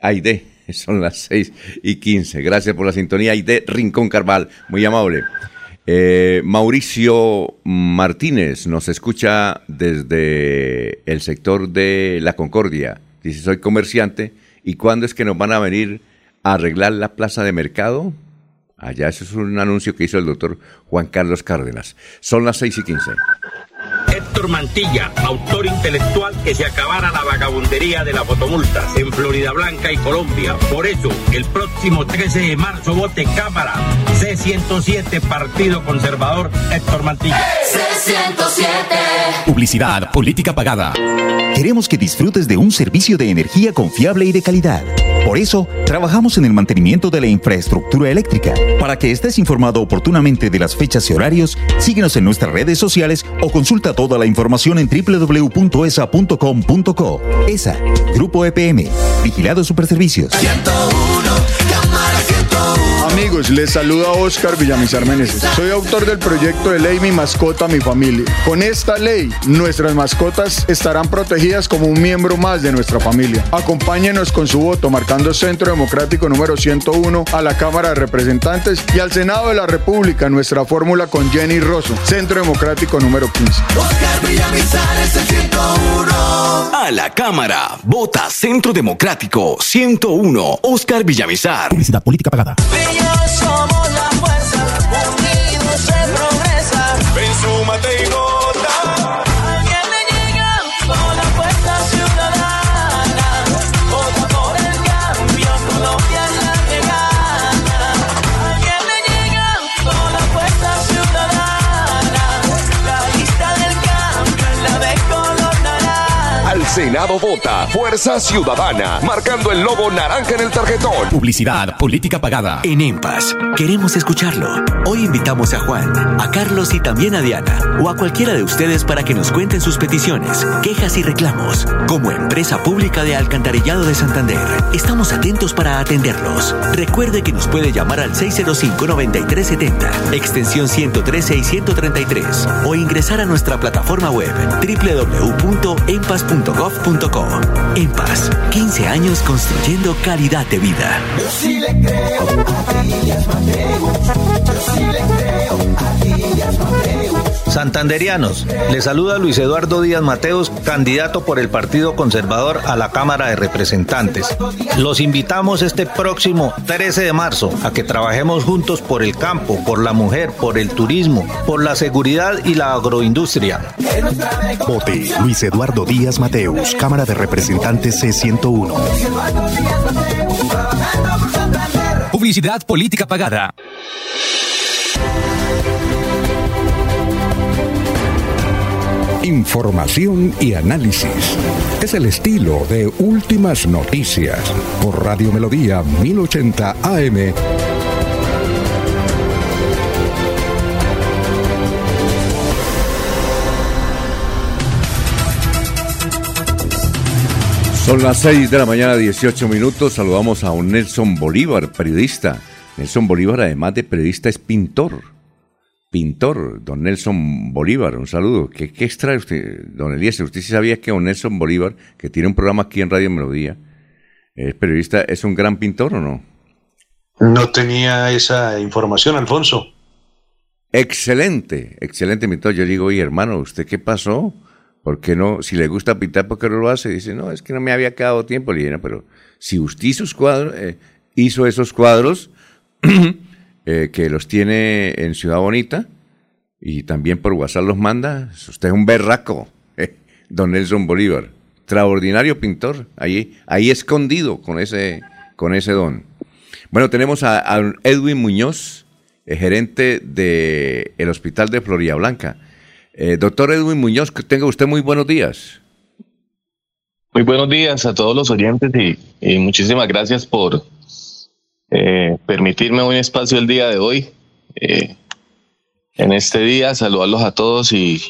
Aide, (laughs) son las 6 y 15. Gracias por la sintonía, Aide Rincón Carvajal, muy amable. Eh, Mauricio Martínez nos escucha desde el sector de La Concordia. Dice, soy comerciante. ¿Y cuándo es que nos van a venir a arreglar la plaza de mercado? Allá, eso es un anuncio que hizo el doctor Juan Carlos Cárdenas. Son las 6 y 15. Héctor Mantilla, autor intelectual que se acabara la vagabundería de las fotomultas en Florida Blanca y Colombia. Por eso, el próximo 13 de marzo vote Cámara C107 Partido Conservador Héctor Mantilla. C107. Publicidad, política pagada. Queremos que disfrutes de un servicio de energía confiable y de calidad. Por eso, trabajamos en el mantenimiento de la infraestructura eléctrica. Para que estés informado oportunamente de las fechas y horarios, síguenos en nuestras redes sociales o consulta toda la información en www.esa.com.co. ESA, Grupo EPM, Vigilado Superservicios. 101, cámara 101. Amigos, les saluda Oscar Villamizar Meneses. Soy autor del proyecto de ley Mi Mascota, Mi Familia. Con esta ley, nuestras mascotas estarán protegidas como un miembro más de nuestra familia. Acompáñenos con su voto marcando Centro Democrático número 101 a la Cámara de Representantes y al Senado de la República, nuestra fórmula con Jenny Rosso, Centro Democrático número 15. Oscar Villamizar es el 101. A la Cámara, vota Centro Democrático 101, Oscar Villamizar. Publicidad política pagada. Somos la Senado vota Fuerza Ciudadana, marcando el logo naranja en el tarjetón. Publicidad, política pagada. En EMPAS, queremos escucharlo. Hoy invitamos a Juan, a Carlos y también a Diana, o a cualquiera de ustedes para que nos cuenten sus peticiones, quejas y reclamos. Como empresa pública de Alcantarillado de Santander, estamos atentos para atenderlos. Recuerde que nos puede llamar al 605-9370, extensión 113 y 133, o ingresar a nuestra plataforma web www.empas.gov.co. EMPAS, 15 años construyendo calidad de vida. Yo sí le creo a Mateus. Yo sí le creo a Mateus. Santanderianos, le saluda Luis Eduardo Díaz Mateos, candidato por el Partido Conservador a la Cámara de Representantes. Los invitamos este próximo 13 de marzo a que trabajemos juntos por el campo, por la mujer, por el turismo, por la seguridad y la agroindustria. Vote Luis Eduardo Díaz Mateus, Cámara de Representantes C101. Publicidad política pagada. Información y análisis. Es el estilo de Últimas Noticias por Radio Melodía 1080 AM. Son las 6 de la mañana, 18 minutos. Saludamos a un Nelson Bolívar, periodista. Nelson Bolívar, además de periodista, es pintor. Pintor, don Nelson Bolívar, un saludo. ¿Qué, qué extrae usted, don Eliezer? ¿Usted sí sabía que don Nelson Bolívar, que tiene un programa aquí en Radio Melodía, es periodista, es un gran pintor o no? No tenía esa información, Alfonso. Excelente, excelente pintor. Yo digo, oye, hermano, ¿usted qué pasó? ¿Por qué no? Si le gusta pintar, ¿por qué no lo hace? Dice, no, es que no me había quedado tiempo. Le dije, "No, pero si usted hizo, esos cuadros, eh, hizo esos cuadros, (clears throat) eh, que los tiene en Ciudad Bonita, y también por WhatsApp los manda, usted es un berraco, (laughs) eh, don Nelson Bolívar. Extraordinario pintor, ahí, ahí escondido con ese, con ese don. Bueno, tenemos a, Edwin Muñoz, eh, gerente del el Hospital de Florida Blanca. Eh, doctor Edwin Muñoz, que tenga usted muy buenos días. Muy buenos días a todos los oyentes y muchísimas gracias por eh, permitirme un espacio el día de hoy. Eh, en este día, saludarlos a todos y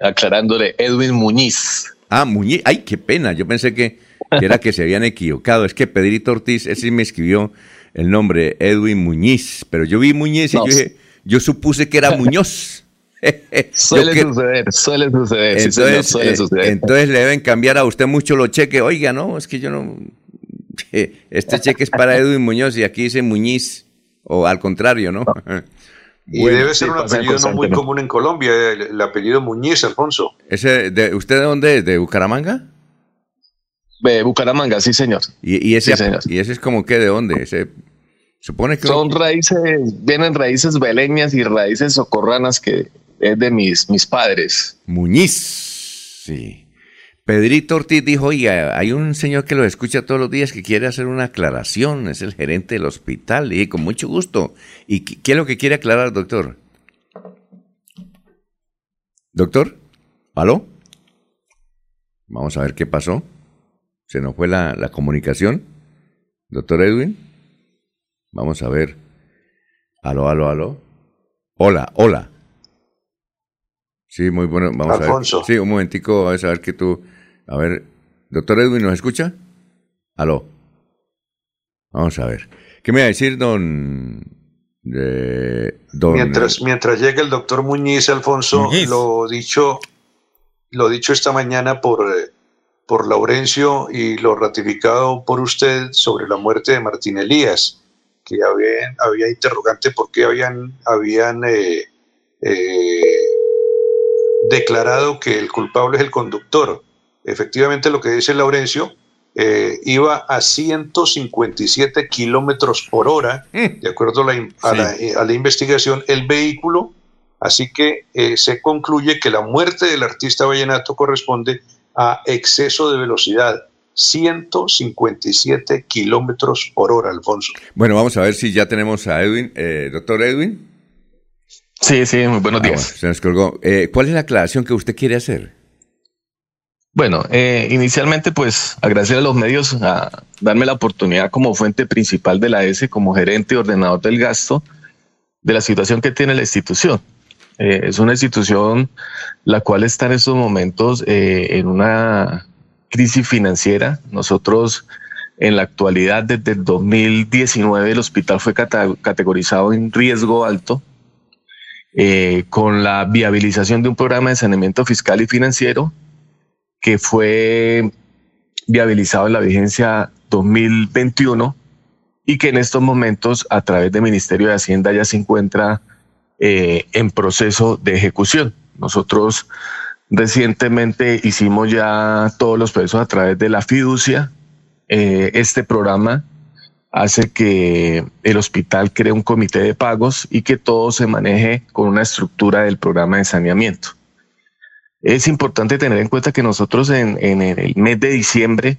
aclarándole Edwin Muñiz. Ah, Muñiz, ay, qué pena, yo pensé que, que era que se habían equivocado. Es que Pedrito Ortiz, ese me escribió el nombre, Edwin Muñiz, pero yo vi Muñiz y No. yo, dije, yo supuse que era Muñoz. (laughs) Suele que- suceder, suele suceder. sí, señor, Entonces, suele eh, suceder. entonces le deben cambiar a usted mucho los cheques. Oiga, no, es que yo no. (laughs) Este cheque es para Edwin Muñoz y aquí dice Muñiz, o al contrario, ¿no? (laughs) Y Bueno, debe ser sí, un apellido no muy común en Colombia, el, el apellido Muñiz, Alfonso. Ese de, ¿Usted de dónde es? ¿De Bucaramanga? De Bucaramanga, sí, señor. ¿Y, y ese, Sí, señor. ¿Y ese es como que de dónde? Ese, supone que. Son raíces, vienen raíces beleñas y raíces socorranas que es de mis, mis padres. Muñiz, sí. Pedrito Ortiz dijo, oiga, hay un señor que lo escucha todos los días que quiere hacer una aclaración, es el gerente del hospital, y con mucho gusto. ¿Y qué es lo que quiere aclarar, doctor? ¿Doctor? ¿Aló? Vamos a ver qué pasó. Se nos fue la, la comunicación. Doctor Edwin. Vamos a ver. Aló, aló, aló. Hola, hola. Sí, muy bueno. Vamos Alfonso. a ver. Sí, un momentico, a ver, a ver que tú. A ver, doctor Edwin, ¿nos escucha? Aló. Vamos a ver. ¿Qué me va a decir, don. de- don Mientras, mientras llega el doctor Muñiz, Alfonso, Muñiz. lo dicho, lo dicho esta mañana por, eh, por Laurencio y lo ratificado por usted sobre la muerte de Martín Elías, que había, había interrogante por qué habían, habían eh, eh, declarado que el culpable es el conductor. Efectivamente, lo que dice Laurencio, eh, iba a 157 kilómetros por hora, de acuerdo a la, la- a la investigación, el vehículo. Así que eh, se concluye que la muerte del artista vallenato corresponde a exceso de velocidad. 157 kilómetros por hora, Alfonso. Bueno, vamos a ver si ya tenemos a Edwin. Eh, doctor Edwin. Sí, sí, muy buenos días. se nos colgó. Eh, ¿Cuál es la aclaración que usted quiere hacer? Bueno, eh, inicialmente pues agradecer a los medios a darme la oportunidad como fuente principal de la S, como gerente y ordenador del gasto, de la situación que tiene la institución. Eh, es una institución la cual está en estos momentos eh, en una crisis financiera. Nosotros en la actualidad, desde el 2019, el hospital fue categorizado en riesgo alto eh, con la viabilización de un programa de saneamiento fiscal y financiero que fue viabilizado en la vigencia 2021 y que en estos momentos a través del Ministerio de Hacienda ya se encuentra eh, en proceso de ejecución. Nosotros recientemente hicimos ya todos los procesos a través de la fiducia. Eh, este programa hace que el hospital cree un comité de pagos y que todo se maneje con una estructura del programa de saneamiento. Es importante tener en cuenta que nosotros en, el mes de diciembre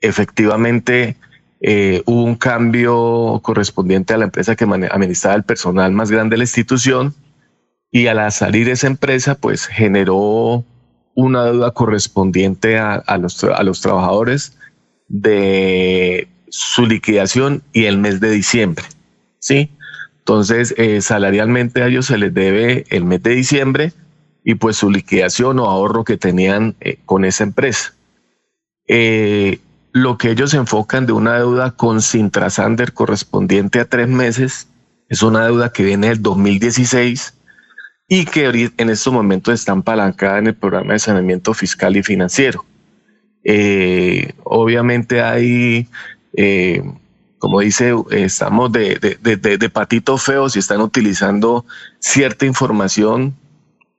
efectivamente eh, hubo un cambio correspondiente a la empresa que administraba el personal más grande de la institución y al salir esa empresa pues generó una deuda correspondiente a, los, a los trabajadores de su liquidación y el mes de diciembre. ¿sí? Entonces, eh, salarialmente a ellos se les debe el mes de diciembre y pues su liquidación o ahorro que tenían eh, con esa empresa. Eh, lo que ellos enfocan de una deuda con Sintrasander correspondiente a tres meses es una deuda que viene del 2016 y que en estos momentos está empalancada en el programa de saneamiento fiscal y financiero. Obviamente hay, eh, como dice, eh, estamos de, de, de- de- patitos feos y están utilizando cierta información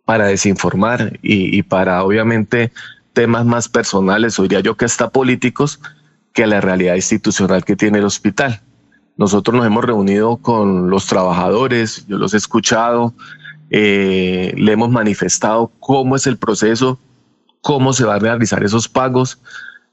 para desinformar y, y para obviamente temas más personales, o diría yo que hasta políticos, que la realidad institucional que tiene el hospital. Nosotros nos hemos reunido con los trabajadores, yo los he escuchado, eh, le hemos manifestado cómo es el proceso, cómo se va a realizar esos pagos.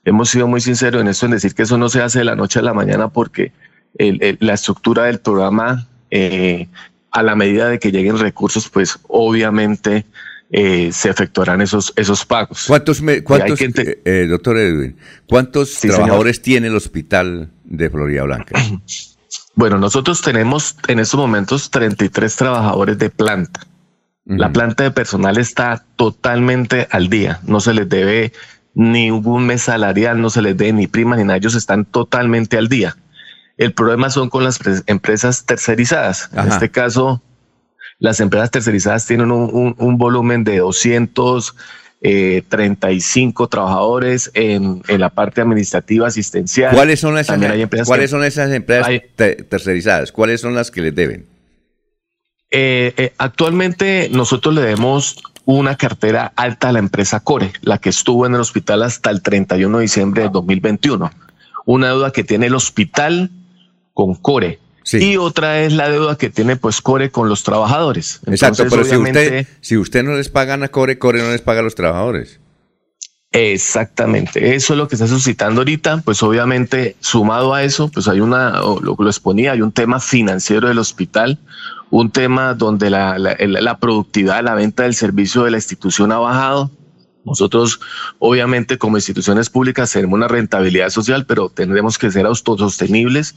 Hemos sido muy sinceros en esto, en decir que eso no se hace de la noche a la mañana porque el- el- la estructura del programa, eh, a la medida de que lleguen recursos, pues obviamente eh, se efectuarán esos, esos pagos. ¿Cuántos, me- cuántos eh, eh, doctor Edwin, cuántos Sí, señor. trabajadores tiene el hospital de Florida Blanca? (clears throat) Bueno, nosotros tenemos en estos momentos 33 trabajadores de planta. La planta de personal está totalmente al día. No se les debe ningún mes salarial, no se les debe ni prima ni nada. Ellos están totalmente al día. El problema son con las pres- empresas tercerizadas. En este caso, las empresas tercerizadas tienen un, un- un volumen de 235 trabajadores en, en la parte administrativa asistencial. ¿Cuáles son esas, empresas ¿cuáles que- son esas empresas Hay- te- tercerizadas? ¿Cuáles son las que les deben? Eh, eh, actualmente nosotros le demos una cartera alta a la empresa Core, la que estuvo en el hospital hasta el 31 de diciembre de 2021. Una deuda que tiene el hospital con Core. Y otra es la deuda que tiene pues Core con los trabajadores. Exacto, Entonces, pero si usted, si usted no les pagan a Core, Core no les paga a los trabajadores. Exactamente, eso es lo que está suscitando ahorita, pues obviamente sumado a eso, pues hay una, lo, lo exponía, hay un tema financiero del hospital, un tema donde la, la, productividad, la venta del servicio de la institución ha bajado. Nosotros, obviamente, como instituciones públicas, tenemos una rentabilidad social, pero tendremos que ser autosostenibles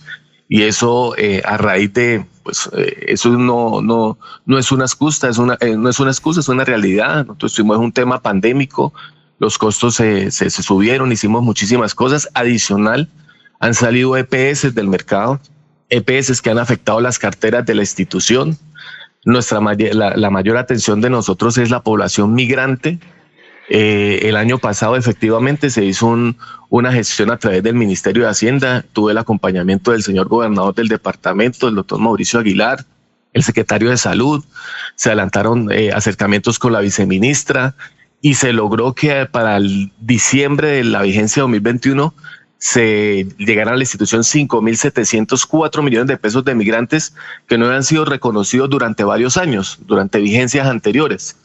y eso eh, a raíz de, pues, eh, eso no, no, no es una excusa, es una, eh, no es una excusa, es una realidad. Nosotros tuvimos un tema pandémico, los costos se, se, se subieron, hicimos muchísimas cosas. Adicional, han salido EPS del mercado, EPS que han afectado las carteras de la institución. Nuestra la, mayor atención de nosotros es la población migrante. Eh, el año pasado efectivamente se hizo un- una gestión a través del Ministerio de Hacienda. Tuve el acompañamiento del señor gobernador del departamento, el doctor Mauricio Aguilar, el secretario de Salud. Se adelantaron eh, acercamientos con la viceministra y se logró que para el diciembre de la vigencia 2021 se llegaran a la institución 5.704 millones de pesos de migrantes que no habían sido reconocidos durante varios años, durante vigencias anteriores.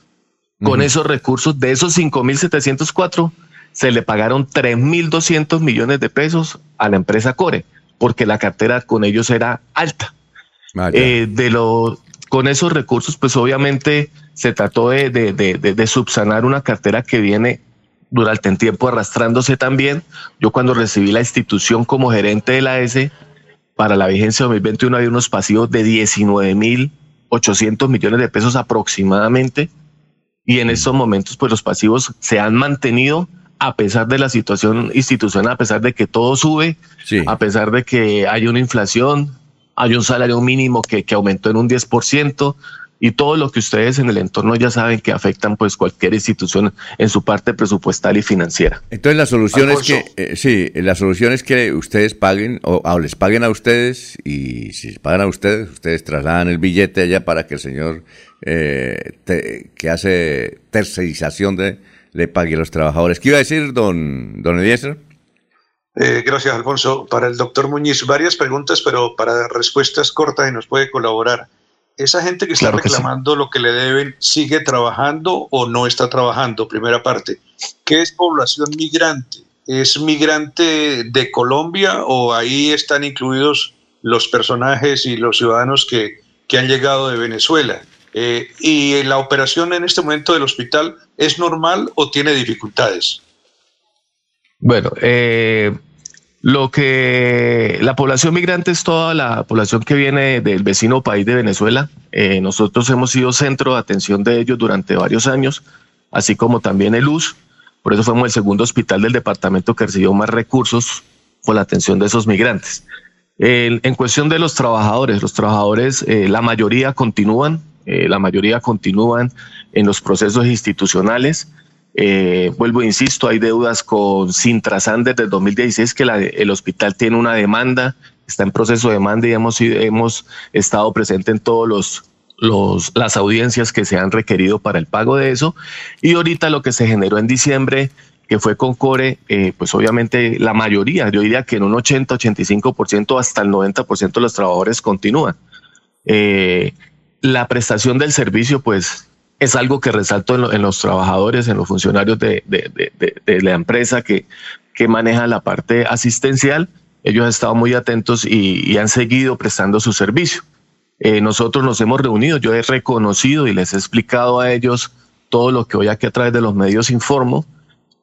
Con esos recursos, de esos 5.704, se le pagaron 3.200 millones de pesos a la empresa Core, porque la cartera con ellos era alta. Eh, de lo, con esos recursos, pues obviamente se trató de- de- de- de subsanar una cartera que viene durante el tiempo arrastrándose también. Yo cuando recibí la institución como gerente de la S, para la vigencia 2021 había unos pasivos de 19.800 millones de pesos aproximadamente. Y en estos momentos, pues los pasivos se han mantenido a pesar de la situación institucional, a pesar de que todo sube, a pesar de que hay una inflación, hay un salario mínimo que, que aumentó en un 10%, y todo lo que ustedes en el entorno ya saben que afectan pues cualquier institución en su parte presupuestal y financiera. Entonces la solución es que eh, sí, la solución es que ustedes paguen o, o, les paguen a ustedes y si pagan a ustedes, ustedes trasladan el billete allá para que el señor eh, te, que hace tercerización de le pague a los trabajadores. ¿Qué iba a decir don don Eliezer? Eh, gracias, Alfonso. Para el doctor Muñiz, varias preguntas, pero para respuestas cortas y nos puede colaborar esa gente que está Claro que sí. reclamando lo que le deben, ¿sigue trabajando o no está trabajando? Primera parte. ¿Qué es población migrante? ¿Es migrante de Colombia o ahí están incluidos los personajes y los ciudadanos que, que han llegado de Venezuela? Eh, ¿Y la operación en este momento del hospital es normal o tiene dificultades? Bueno, eh, lo que la población migrante es toda la población que viene del vecino país de Venezuela. Eh, nosotros hemos sido centro de atención de ellos durante varios años, así como también el US. Por eso fuimos el segundo hospital del departamento que recibió más recursos por la atención de esos migrantes. En cuestión de los trabajadores, los trabajadores, eh, la mayoría continúan, eh, la mayoría continúan en los procesos institucionales. Eh, vuelvo, insisto, hay deudas con Sintrasan desde el 2016 que el hospital tiene una demanda, está en proceso de demanda y hemos, estado presentes en todos los, las audiencias que se han requerido para el pago de eso. Y ahorita lo que se generó en diciembre, que fue con Core, eh, pues obviamente la mayoría, yo diría que en un 80, 85%, hasta el 90% de los trabajadores continúan. Eh, la prestación del servicio, pues es algo que resalto en, lo- en los trabajadores, en los funcionarios de, la empresa que, manejan la parte asistencial. Ellos han estado muy atentos y, y han seguido prestando su servicio. Eh, nosotros nos hemos reunido, yo he reconocido y les he explicado a ellos todo lo que hoy aquí a través de los medios informo,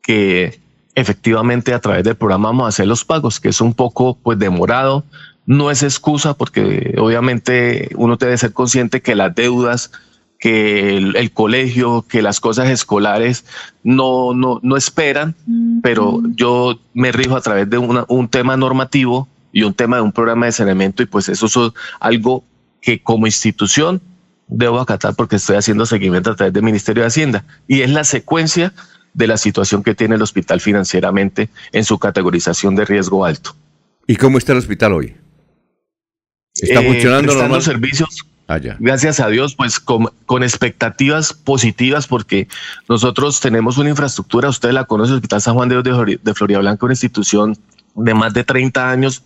que efectivamente a través del programa vamos a hacer los pagos, que es un poco pues demorado, no es excusa porque obviamente uno debe ser consciente que las deudas, que el, el colegio, que las cosas escolares no, no, no esperan, pero yo me rijo a través de una- un tema normativo y un tema de un programa de saneamiento y pues eso es algo que como institución debo acatar porque estoy haciendo seguimiento a través del Ministerio de Hacienda y es la secuencia de la situación que tiene el hospital financieramente en su categorización de riesgo alto. ¿Y cómo está el hospital hoy? ¿Está Eh, funcionando prestando normal? servicios Ah, gracias a Dios, pues con, expectativas positivas, porque nosotros tenemos una infraestructura, usted la conoce, el Hospital San Juan de Dios de, Flori- de Florida Blanca, una institución de más de 30 años,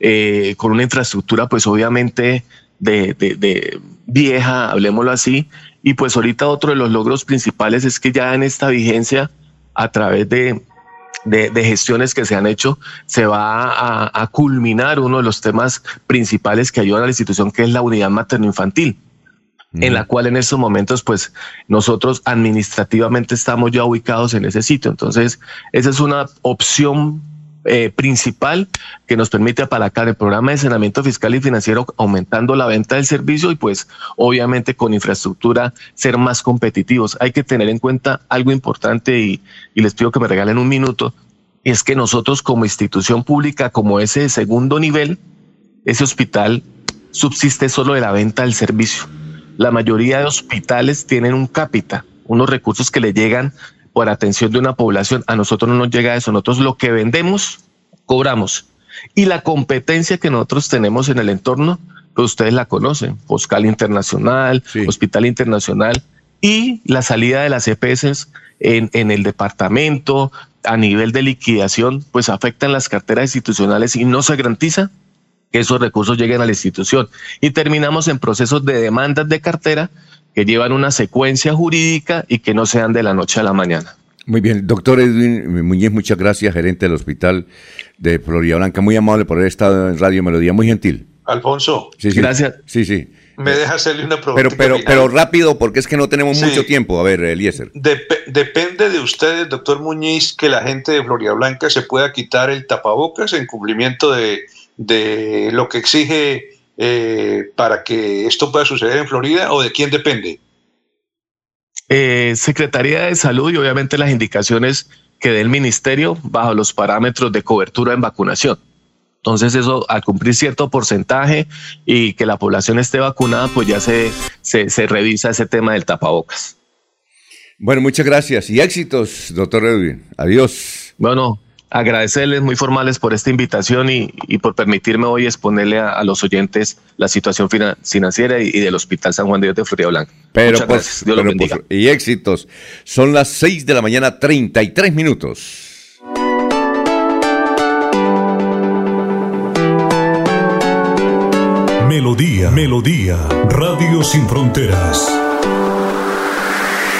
eh, con una infraestructura, pues obviamente de- de vieja, hablemoslo así, y pues ahorita otro de los logros principales es que ya en esta vigencia, a través de, de, de gestiones que se han hecho, se va a, a culminar uno de los temas principales que ayudan a la institución, que es la unidad materno-infantil, en la cual en estos momentos, pues nosotros administrativamente estamos ya ubicados en ese sitio. Entonces, esa es una opción eh, principal que nos permite apalacar el programa de saneamiento fiscal y financiero, aumentando la venta del servicio y pues obviamente con infraestructura ser más competitivos. Hay que tener en cuenta algo importante y, les pido que me regalen un minuto, es que nosotros como institución pública, como ese segundo nivel, ese hospital subsiste solo de la venta del servicio. La mayoría de hospitales tienen un cápita, unos recursos que le llegan por atención de una población. A nosotros no nos llega eso. Nosotros lo que vendemos, cobramos. Y la competencia que nosotros tenemos en el entorno, pues ustedes la conocen, Foscal Internacional, Hospital Internacional y la salida de las EPS en, en el departamento a nivel de liquidación, pues afectan las carteras institucionales y no se garantiza que esos recursos lleguen a la institución. Y terminamos en procesos de demandas de cartera que llevan una secuencia jurídica y que no sean de la noche a la mañana. Muy bien, doctor Edwin Muñiz, muchas gracias, gerente del hospital de Florida Blanca. Muy amable por haber estado en Radio Melodía, muy gentil. Alfonso. Sí, sí. Gracias. Sí, sí. me deja hacerle una Pero, pregunta. pero, pero rápido, porque es que no tenemos Sí. mucho tiempo. A ver, Eliezer. Dep- depende de ustedes, doctor Muñiz, que la gente de Florida Blanca se pueda quitar el tapabocas en cumplimiento de, de lo que exige eh, para que esto pueda suceder en Florida o de quién depende. Eh, Secretaría de Salud y obviamente las indicaciones que dé el ministerio bajo los parámetros de cobertura en vacunación. Entonces eso, al cumplir cierto porcentaje y que la población esté vacunada, pues ya se, se, se revisa ese tema del tapabocas. Bueno, muchas gracias y éxitos, doctor Edwin. Adiós. Bueno, agradecerles muy formales por esta invitación y, y por permitirme hoy exponerle a, a los oyentes la situación fina- financiera y, y del Hospital San Juan de Dios de Florida Blanca. Pero, Muchas pues, gracias. Dios los pero, bendiga. pues, y éxitos. Son las 6 de la mañana, 33 minutos. Melodía, Melodía, Radio Sin Fronteras.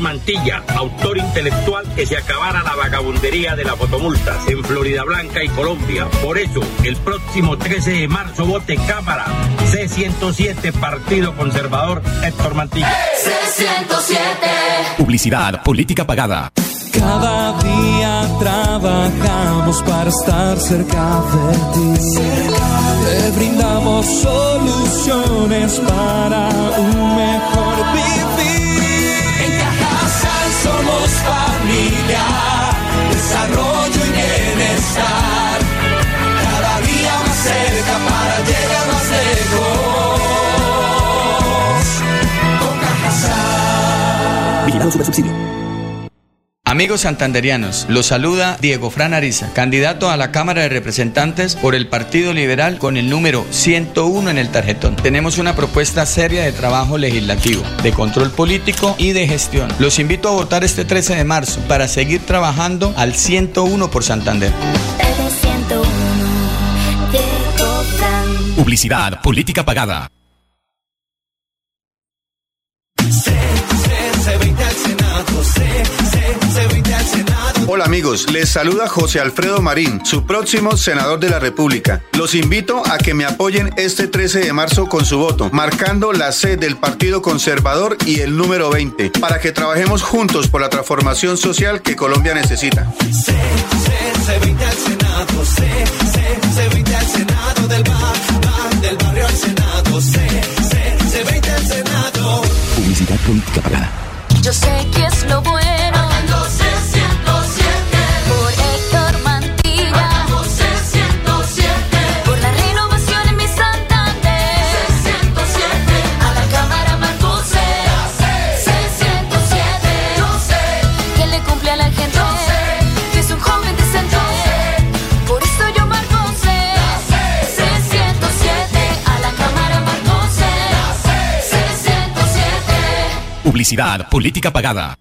Mantilla, autor intelectual que se acabara la vagabundería de las fotomultas en Florida Blanca y Colombia. Por eso, el próximo 13 de marzo vote Cámara C107 Partido Conservador Héctor Mantilla. C107. Publicidad, política pagada. Cada día trabajamos para estar cerca de ti. Te brindamos soluciones para un mejor vivir. Vigilado Subsidio. Amigos santanderianos, los saluda Diego Fran Ariza, candidato a la Cámara de Representantes por el Partido Liberal con el número 101 en el tarjetón. Tenemos una propuesta seria de trabajo legislativo, de control político y de gestión. Los invito a votar este 13 de marzo para seguir trabajando al 101 por Santander. Publicidad, política pagada. Hola amigos, les saluda José Alfredo Marín, su próximo senador de la República. Los invito a que me apoyen este 13 de marzo con su voto, marcando la C del Partido Conservador y el número 20, para que trabajemos juntos por la transformación social que Colombia necesita. C, C, C20 al Senado, C, C, C20 al Senado, del bar, bar, del barrio al Senado, C, C, C20 al Senado. Publicidad política pagada. Yo sé que es lo bueno. Publicidad, política pagada.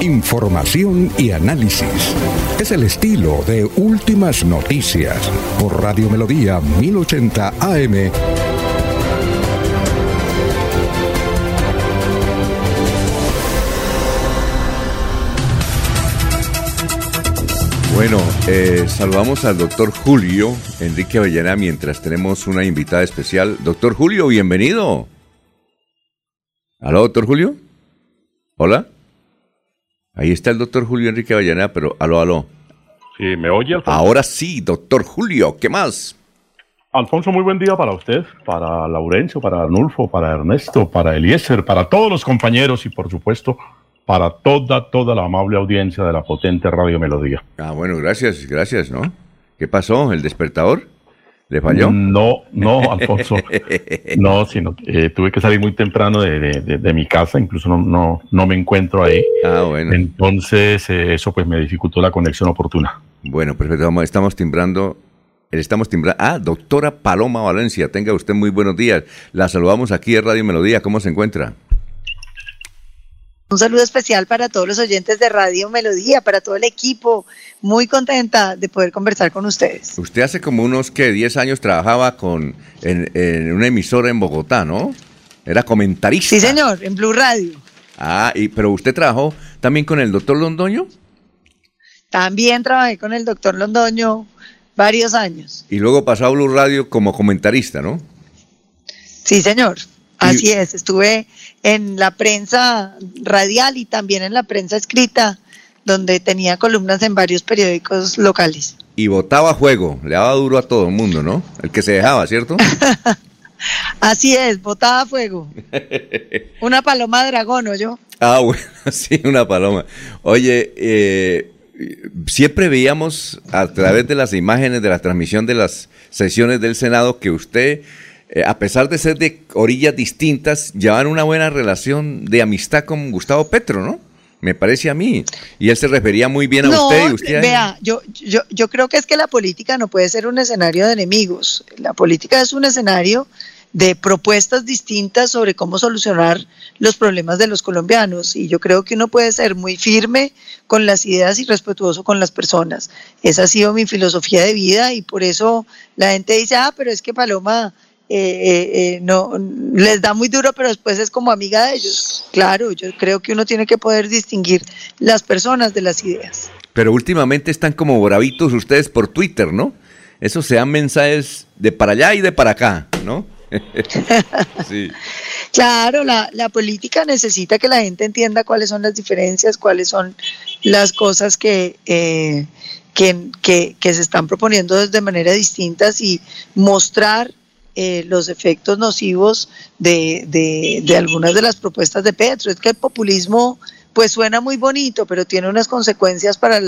Información y análisis. Es el estilo de Últimas Noticias por Radio Melodía 1080 AM. Bueno, eh, saludamos al doctor Julio Enrique Avellana mientras tenemos una invitada especial. Doctor Julio, bienvenido. ¿Aló, doctor Julio? ¿Hola? Ahí está el doctor Julio Enrique Avellana, pero aló, aló. Sí, ¿me oye, Alfonso? Ahora sí, doctor Julio, ¿qué más? Alfonso, muy buen día para usted, para Laurencio, para Arnulfo, para Ernesto, para Eliezer, para todos los compañeros y, por supuesto, para toda, toda la amable audiencia de la potente Radio Melodía. Ah, bueno, gracias, gracias, ¿no? ¿Qué pasó? ¿El despertador? ¿Le falló? No, no, (laughs) Alfonso. no, sino eh, tuve que salir muy temprano de, de- de- de mi casa, incluso no, no, no me encuentro ahí. Ah, bueno. Entonces, eh, eso pues me dificultó la conexión oportuna. Bueno, perfecto. Vamos- Estamos timbrando Le estamos timbrando. Ah, doctora Paloma Valencia, tenga usted muy buenos días. La saludamos aquí en Radio Melodía. ¿Cómo se encuentra? Un saludo especial para todos los oyentes de Radio Melodía, para todo el equipo. Muy contenta de poder conversar con ustedes. Usted hace como unos que 10 años trabajaba con en, en una emisora en Bogotá, ¿no? Era comentarista. Sí, señor, en Blue Radio. Ah, y, pero usted trabajó también con el doctor Londoño También trabajé con el doctor Londoño varios años. y luego pasó a Blue Radio como comentarista, ¿no? Sí, señor. Así es. Estuve en la prensa radial y también en la prensa escrita, donde tenía columnas en varios periódicos locales. Y botaba juego, le daba duro a todo el mundo, ¿no? El que se dejaba, ¿cierto? (laughs) Así es, botaba fuego. (laughs) Una paloma dragón, ¿o yo? Ah, bueno, (laughs) sí, una paloma. Oye, eh, siempre veíamos a través de las imágenes de la transmisión de las sesiones del Senado que usted, eh, a pesar de ser de orillas distintas, llevaban una buena relación de amistad con Gustavo Petro, ¿no? Me parece a mí. Y él se refería muy bien a no, usted y usted vea, yo, yo, yo creo que es que la política no puede ser un escenario de enemigos. La política es un escenario de propuestas distintas sobre cómo solucionar los problemas de los colombianos. Y yo creo que uno puede ser muy firme con las ideas y respetuoso con las personas. Esa ha sido mi filosofía de vida y por eso la gente dice, ah, pero es que Paloma eh, eh, no les da muy duro, pero después es como amiga de ellos. Claro, yo creo que uno tiene que poder distinguir las personas de las ideas. Pero últimamente están como bravitos ustedes por Twitter, ¿no? Eso se dan mensajes de para allá y de para acá, ¿no? (laughs) sí. Claro, la, la política necesita que la gente entienda cuáles son las diferencias, cuáles son las cosas que, eh, que, que- que se están proponiendo de manera distintas y mostrar eh, los efectos nocivos de, de, de algunas de las propuestas de Petro. Es que el populismo pues suena muy bonito, pero tiene unas consecuencias para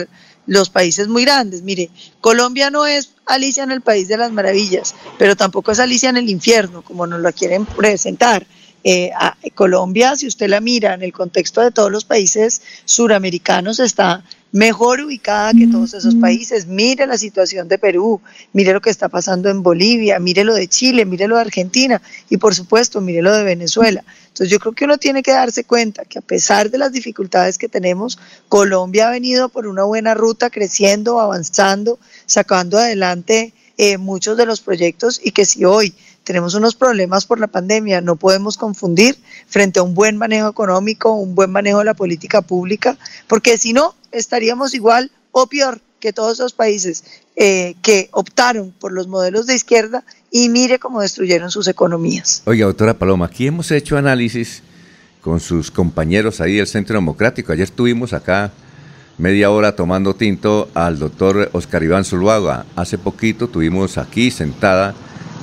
los países muy grandes. Mire, Colombia no es Alicia en el País de las Maravillas, pero tampoco es Alicia en el infierno, como nos la quieren presentar. Eh, a- Colombia, si usted la mira en el contexto de todos los países suramericanos, está mejor ubicada que todos esos países. Mire la situación de Perú, mire lo que está pasando en Bolivia, mire lo de Chile, mire lo de Argentina y por supuesto, mire lo de Venezuela. Entonces yo creo que uno tiene que darse cuenta que a pesar de las dificultades que tenemos, Colombia ha venido por una buena ruta, creciendo, avanzando, sacando adelante eh, muchos de los proyectos y que si hoy tenemos unos problemas por la pandemia, no podemos confundir frente a un buen manejo económico, un buen manejo de la política pública, porque si no, estaríamos igual o peor que todos esos países eh, que optaron por los modelos de izquierda y mire cómo destruyeron sus economías. Oiga, doctora Paloma, aquí hemos hecho análisis con sus compañeros ahí del Centro Democrático. Ayer estuvimos acá media hora tomando tinto al doctor Oscar Iván Zuluaga. Hace poquito tuvimos aquí sentada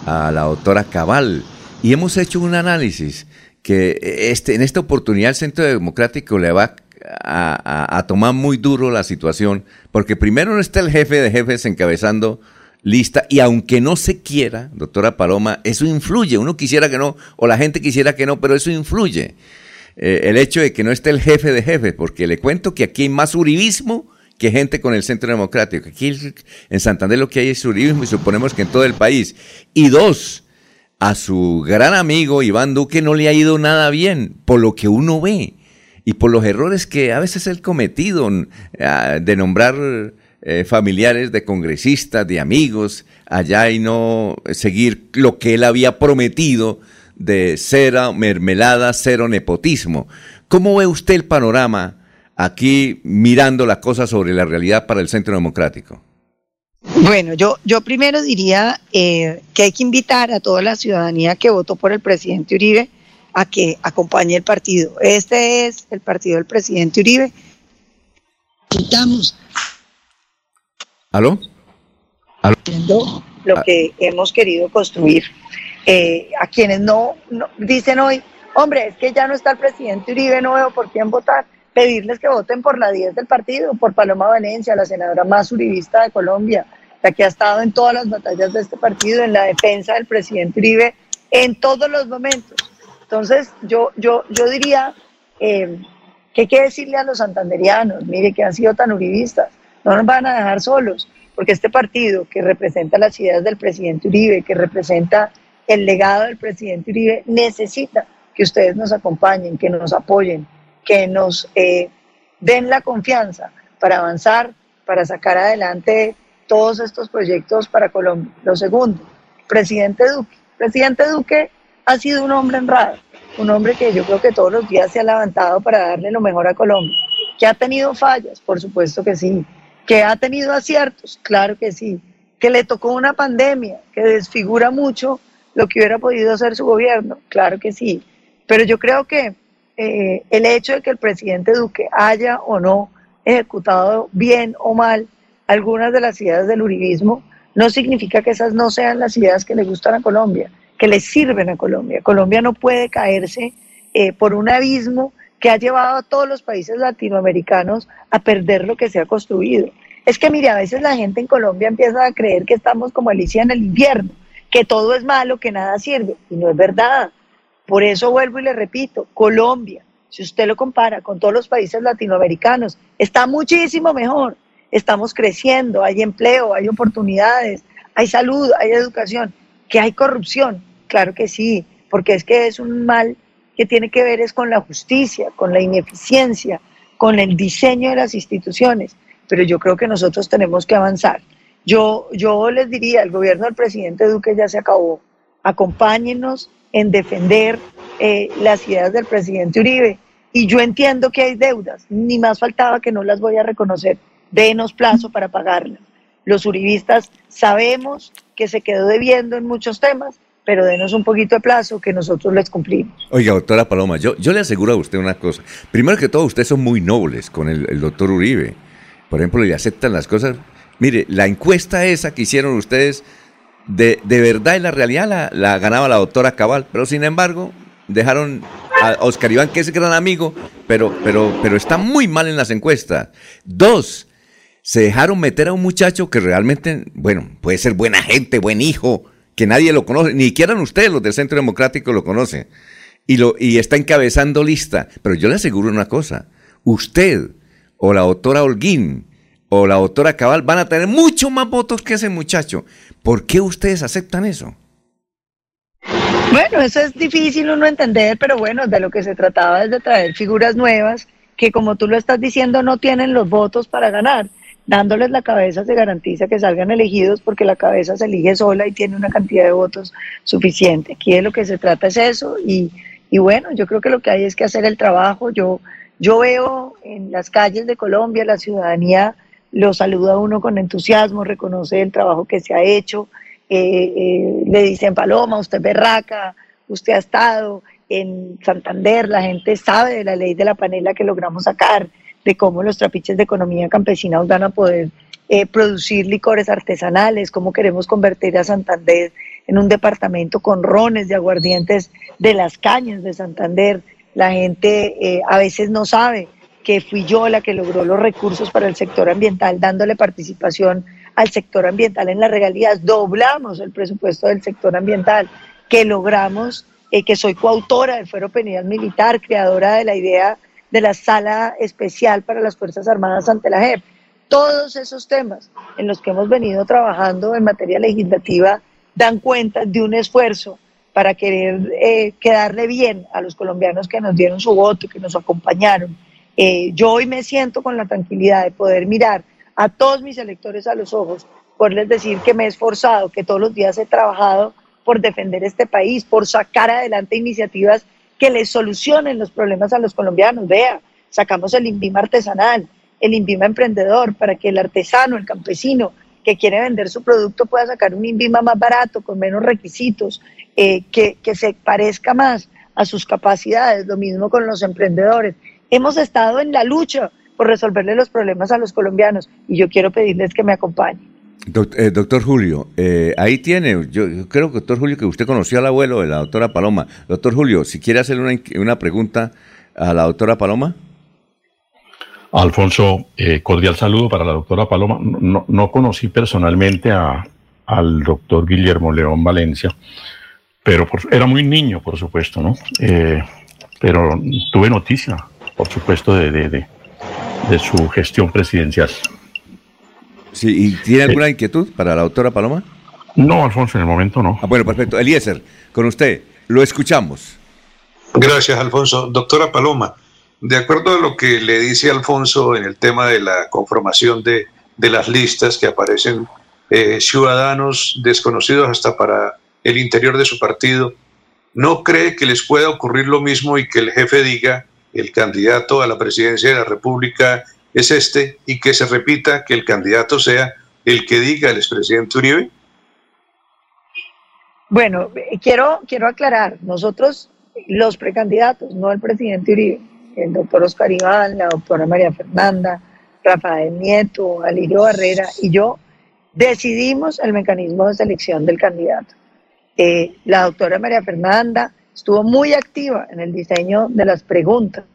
a la doctora Cabal y hemos hecho un análisis que este, en esta oportunidad el Centro Democrático le va a, tomar muy duro la situación, porque primero no está el jefe de jefes encabezando lista y aunque no se quiera, doctora Paloma, eso influye. Uno quisiera que no, o la gente quisiera que no, pero eso influye. Eh, el hecho de que no esté el jefe de jefes, porque le cuento que aquí hay más uribismo que gente con el Centro Democrático. Aquí en Santander lo que hay es uribismo y suponemos que en todo el país. Y dos, a su gran amigo Iván Duque no le ha ido nada bien, por lo que uno ve y por los errores que a veces él cometido de nombrar eh, familiares de congresistas, de amigos, allá y no seguir lo que él había prometido de cero mermelada, cero nepotismo. ¿Cómo ve usted el panorama aquí mirando las cosas sobre la realidad para el Centro Democrático? Bueno, yo, yo primero diría eh, que hay que invitar a toda la ciudadanía que votó por el presidente Uribe a que acompañe el partido. Este es el partido del presidente Uribe. Quitamos ¿Aló? haciendo lo que hemos querido construir. Eh, a quienes no, no- dicen hoy, hombre, es que ya no está el presidente Uribe, no veo por quién votar. Pedirles que voten por la 10 del partido, por Paloma Valencia, la senadora más uribista de Colombia, la que ha estado en todas las batallas de este partido, en la defensa del presidente Uribe, en todos los momentos. Entonces, yo, yo, yo diría eh, que hay que decirle a los santanderianos, mire, que han sido tan uribistas, no nos van a dejar solos. porque este partido que representa las ideas del presidente Uribe, que representa el legado del presidente Uribe, necesita que ustedes nos acompañen, que nos apoyen, que nos eh, den la confianza para avanzar, para sacar adelante todos estos proyectos para Colombia. Lo segundo, presidente Duque. Presidente Duque ha sido un hombre honrado, un hombre que yo creo que todos los días se ha levantado para darle lo mejor a Colombia. ¿Que ha tenido fallas? Por supuesto que sí. ¿Que ha tenido aciertos? Claro que sí. ¿Que le tocó una pandemia que desfigura mucho lo que hubiera podido hacer su gobierno? Claro que sí. Pero yo creo que eh, el hecho de que el presidente Duque haya o no ejecutado bien o mal algunas de las ideas del uribismo, no significa que esas no sean las ideas que le gustan a Colombia, que le sirven a Colombia. Colombia no puede caerse eh, por un abismo que ha llevado a todos los países latinoamericanos a perder lo que se ha construido. Es que, mire, a veces la gente en Colombia empieza a creer que estamos como Alicia en el invierno, que todo es malo, que nada sirve, y no es verdad. Por eso vuelvo y le repito, Colombia, si usted lo compara con todos los países latinoamericanos, está muchísimo mejor. Estamos creciendo, hay empleo, hay oportunidades, hay salud, hay educación. ¿Que hay corrupción? Claro que sí, porque es que es un mal que tiene que ver es con la justicia, con la ineficiencia, con el diseño de las instituciones. Pero yo creo que nosotros tenemos que avanzar. Yo, yo les diría, el gobierno del presidente Duque ya se acabó. Acompáñenos en defender eh, las ideas del presidente Uribe. Y yo entiendo que hay deudas, ni más faltaba que no las voy a reconocer. Denos plazo para pagarlas. Los uribistas sabemos que se quedó debiendo en muchos temas, pero denos un poquito de plazo que nosotros les cumplimos. Oiga, doctora Paloma, yo, yo le aseguro a usted una cosa. Primero que todo, ustedes son muy nobles con el, el doctor Uribe. Por ejemplo, le aceptan las cosas. Mire, la encuesta esa que hicieron ustedes, de, de verdad en la realidad la, ganaba la doctora Cabal, pero sin embargo dejaron a Oscar Iván, que es gran amigo, pero, pero, pero está muy mal en las encuestas. Dos, se dejaron meter a un muchacho que realmente, bueno, puede ser buena gente, buen hijo, que nadie lo conoce, ni siquiera ustedes, los del Centro Democrático, lo conocen. Y, lo, y está encabezando lista. Pero yo le aseguro una cosa, usted o la doctora Holguín o la doctora Cabal van a tener mucho más votos que ese muchacho. ¿Por qué ustedes aceptan eso? Bueno, eso es difícil uno entender, pero bueno, de lo que se trataba es de traer figuras nuevas que, como tú lo estás diciendo, no tienen los votos para ganar. Dándoles la cabeza se garantiza que salgan elegidos porque la cabeza se elige sola y tiene una cantidad de votos suficiente. Aquí de lo que se trata es eso y, y bueno, yo creo que lo que hay es que hacer el trabajo. Yo, yo veo en las calles de Colombia la ciudadanía lo saluda uno con entusiasmo, reconoce el trabajo que se ha hecho, eh, eh, le dicen Paloma, usted es berraca, usted ha estado en Santander, la gente sabe de la ley de la panela que logramos sacar, de cómo los trapiches de economía campesina van a poder eh, producir licores artesanales, cómo queremos convertir a Santander en un departamento con rones de aguardientes de las cañas de Santander. La gente a veces no sabe que fui yo la que logró los recursos para el sector ambiental, dándole participación al sector ambiental en las regalías, doblamos el presupuesto del sector ambiental, que logramos, eh, que soy coautora del Fuero Penal Militar, creadora de la idea de la sala especial para las Fuerzas Armadas ante la JEP. Todos esos temas en los que hemos venido trabajando en materia legislativa dan cuenta de un esfuerzo para querer eh, quedarle bien a los colombianos que nos dieron su voto, que nos acompañaron. Eh, yo hoy me siento con la tranquilidad de poder mirar a todos mis electores a los ojos, poderles decir que me he esforzado, que todos los días he trabajado por defender este país, por sacar adelante iniciativas que les solucionen los problemas a los colombianos. Vea, sacamos el INVIMA artesanal, el INVIMA emprendedor, para que el artesano, el campesino que quiere vender su producto pueda sacar un INVIMA más barato, con menos requisitos, eh, que, que se parezca más a sus capacidades. Lo mismo con los emprendedores. Hemos estado en la lucha por resolverle los problemas a los colombianos y yo quiero pedirles que me acompañen. eh, doctor Julio, eh, ahí tiene, yo, yo, creo, doctor Julio, que usted conoció al abuelo de la doctora Paloma. Doctor Julio, si quiere hacerle una, una pregunta a la doctora Paloma. Alfonso, eh, cordial saludo para la doctora Paloma. No, no conocí personalmente a, al doctor Guillermo León Valencia, pero por, era muy niño, por supuesto, ¿no? Eh, pero tuve noticia, por supuesto, de, de, de, de su gestión presidencial. Sí, ¿y tiene alguna inquietud para la doctora Paloma? No, Alfonso, en el momento no. Ah, bueno, perfecto. Eliezer, con usted, lo escuchamos. Gracias, Alfonso. Doctora Paloma, de acuerdo a lo que le dice Alfonso en el tema de la conformación de, de las listas que aparecen eh, ciudadanos desconocidos hasta para el interior de su partido, ¿no cree que les pueda ocurrir lo mismo y que el jefe diga, el candidato a la presidencia de la República es este, y que se repita que el candidato sea el que diga el expresidente Uribe? Bueno, quiero, quiero aclarar, nosotros, los precandidatos, no el presidente Uribe, el doctor Oscar Iván, la doctora María Fernanda, Rafael Nieto, Alirio Barrera y yo, decidimos el mecanismo de selección del candidato. Eh, la doctora María Fernanda estuvo muy activa en el diseño de las preguntas.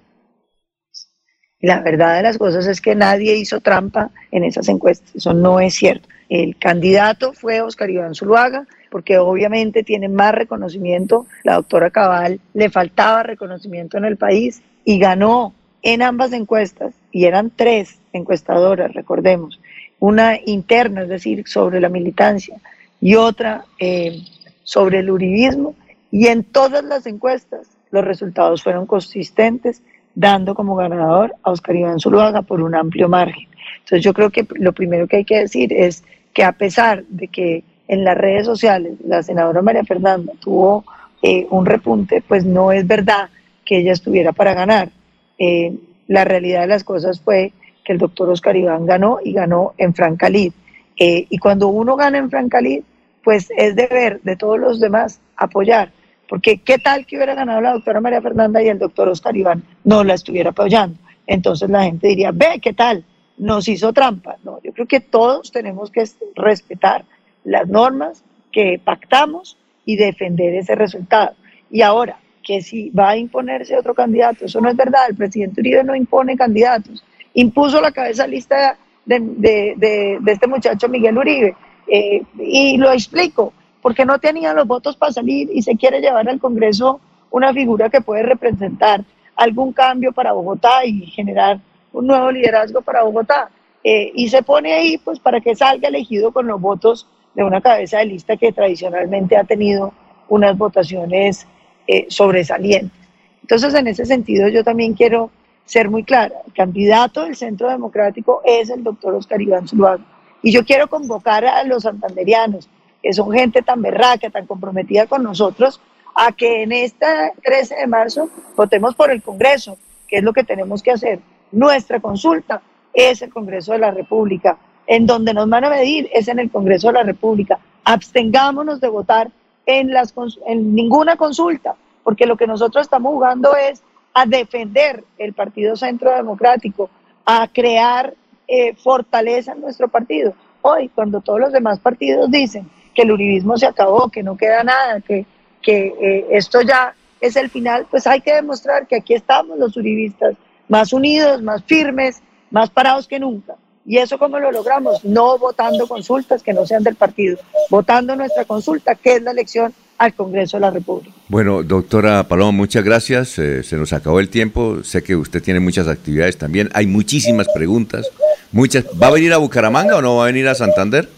La verdad de las cosas es que nadie hizo trampa en esas encuestas, eso no es cierto. El candidato fue Oscar Iván Zuluaga, porque obviamente tiene más reconocimiento. La doctora Cabal le faltaba reconocimiento en el país y ganó en ambas encuestas, y eran tres encuestadoras, recordemos, una interna, es decir, sobre la militancia, y otra eh, sobre el uribismo, y en todas las encuestas los resultados fueron consistentes, dando como ganador a Oscar Iván Zuluaga por un amplio margen. Entonces yo creo que lo primero que hay que decir es que a pesar de que en las redes sociales la senadora María Fernanda tuvo eh, un repunte, pues no es verdad que ella estuviera para ganar. Eh, la realidad de las cosas fue que el doctor Oscar Iván ganó y ganó en Francalid. Eh, y cuando uno gana en Francalid, pues es deber de todos los demás apoyar. Porque qué tal que hubiera ganado la doctora María Fernanda y el doctor Oscar Iván no la estuviera apoyando. Entonces la gente diría, ve, ¿qué tal? Nos hizo trampa. No, yo creo que todos tenemos que respetar las normas que pactamos y defender ese resultado. Y ahora, que si va a imponerse otro candidato, eso no es verdad, el presidente Uribe no impone candidatos, impuso la cabeza lista de, de, de, este muchacho Miguel Uribe. Eh, y lo explico, porque no tenía los votos para salir y se quiere llevar al Congreso una figura que puede representar algún cambio para Bogotá y generar un nuevo liderazgo para Bogotá. Eh, y se pone ahí pues para que salga elegido con los votos de una cabeza de lista que tradicionalmente ha tenido unas votaciones eh, sobresalientes. Entonces, en ese sentido, yo también quiero ser muy clara. El candidato del Centro Democrático es el doctor Oscar Iván Zuluaga. Y yo quiero convocar a los santanderianos, que son gente tan berraca, tan comprometida con nosotros, a que en este 13 de marzo votemos por el Congreso, que es lo que tenemos que hacer. Nuestra consulta es el Congreso de la República. En donde nos van a medir es en el Congreso de la República. Abstengámonos de votar en, las, en ninguna consulta, porque lo que nosotros estamos jugando es a defender el Partido Centro Democrático, a crear eh, fortaleza en nuestro partido. Hoy, cuando todos los demás partidos dicen que el uribismo se acabó, que no queda nada, que, que eh, esto ya es el final, pues hay que demostrar que aquí estamos los uribistas más unidos, más firmes, más parados que nunca. ¿Y eso cómo lo logramos? No votando consultas que no sean del partido, votando nuestra consulta, que es la elección al Congreso de la República. Bueno, doctora Paloma, muchas gracias. Eh, se nos acabó el tiempo. Sé que usted tiene muchas actividades también. Hay muchísimas preguntas. Muchas. ¿Va a venir a Bucaramanga o no va a venir a Santander?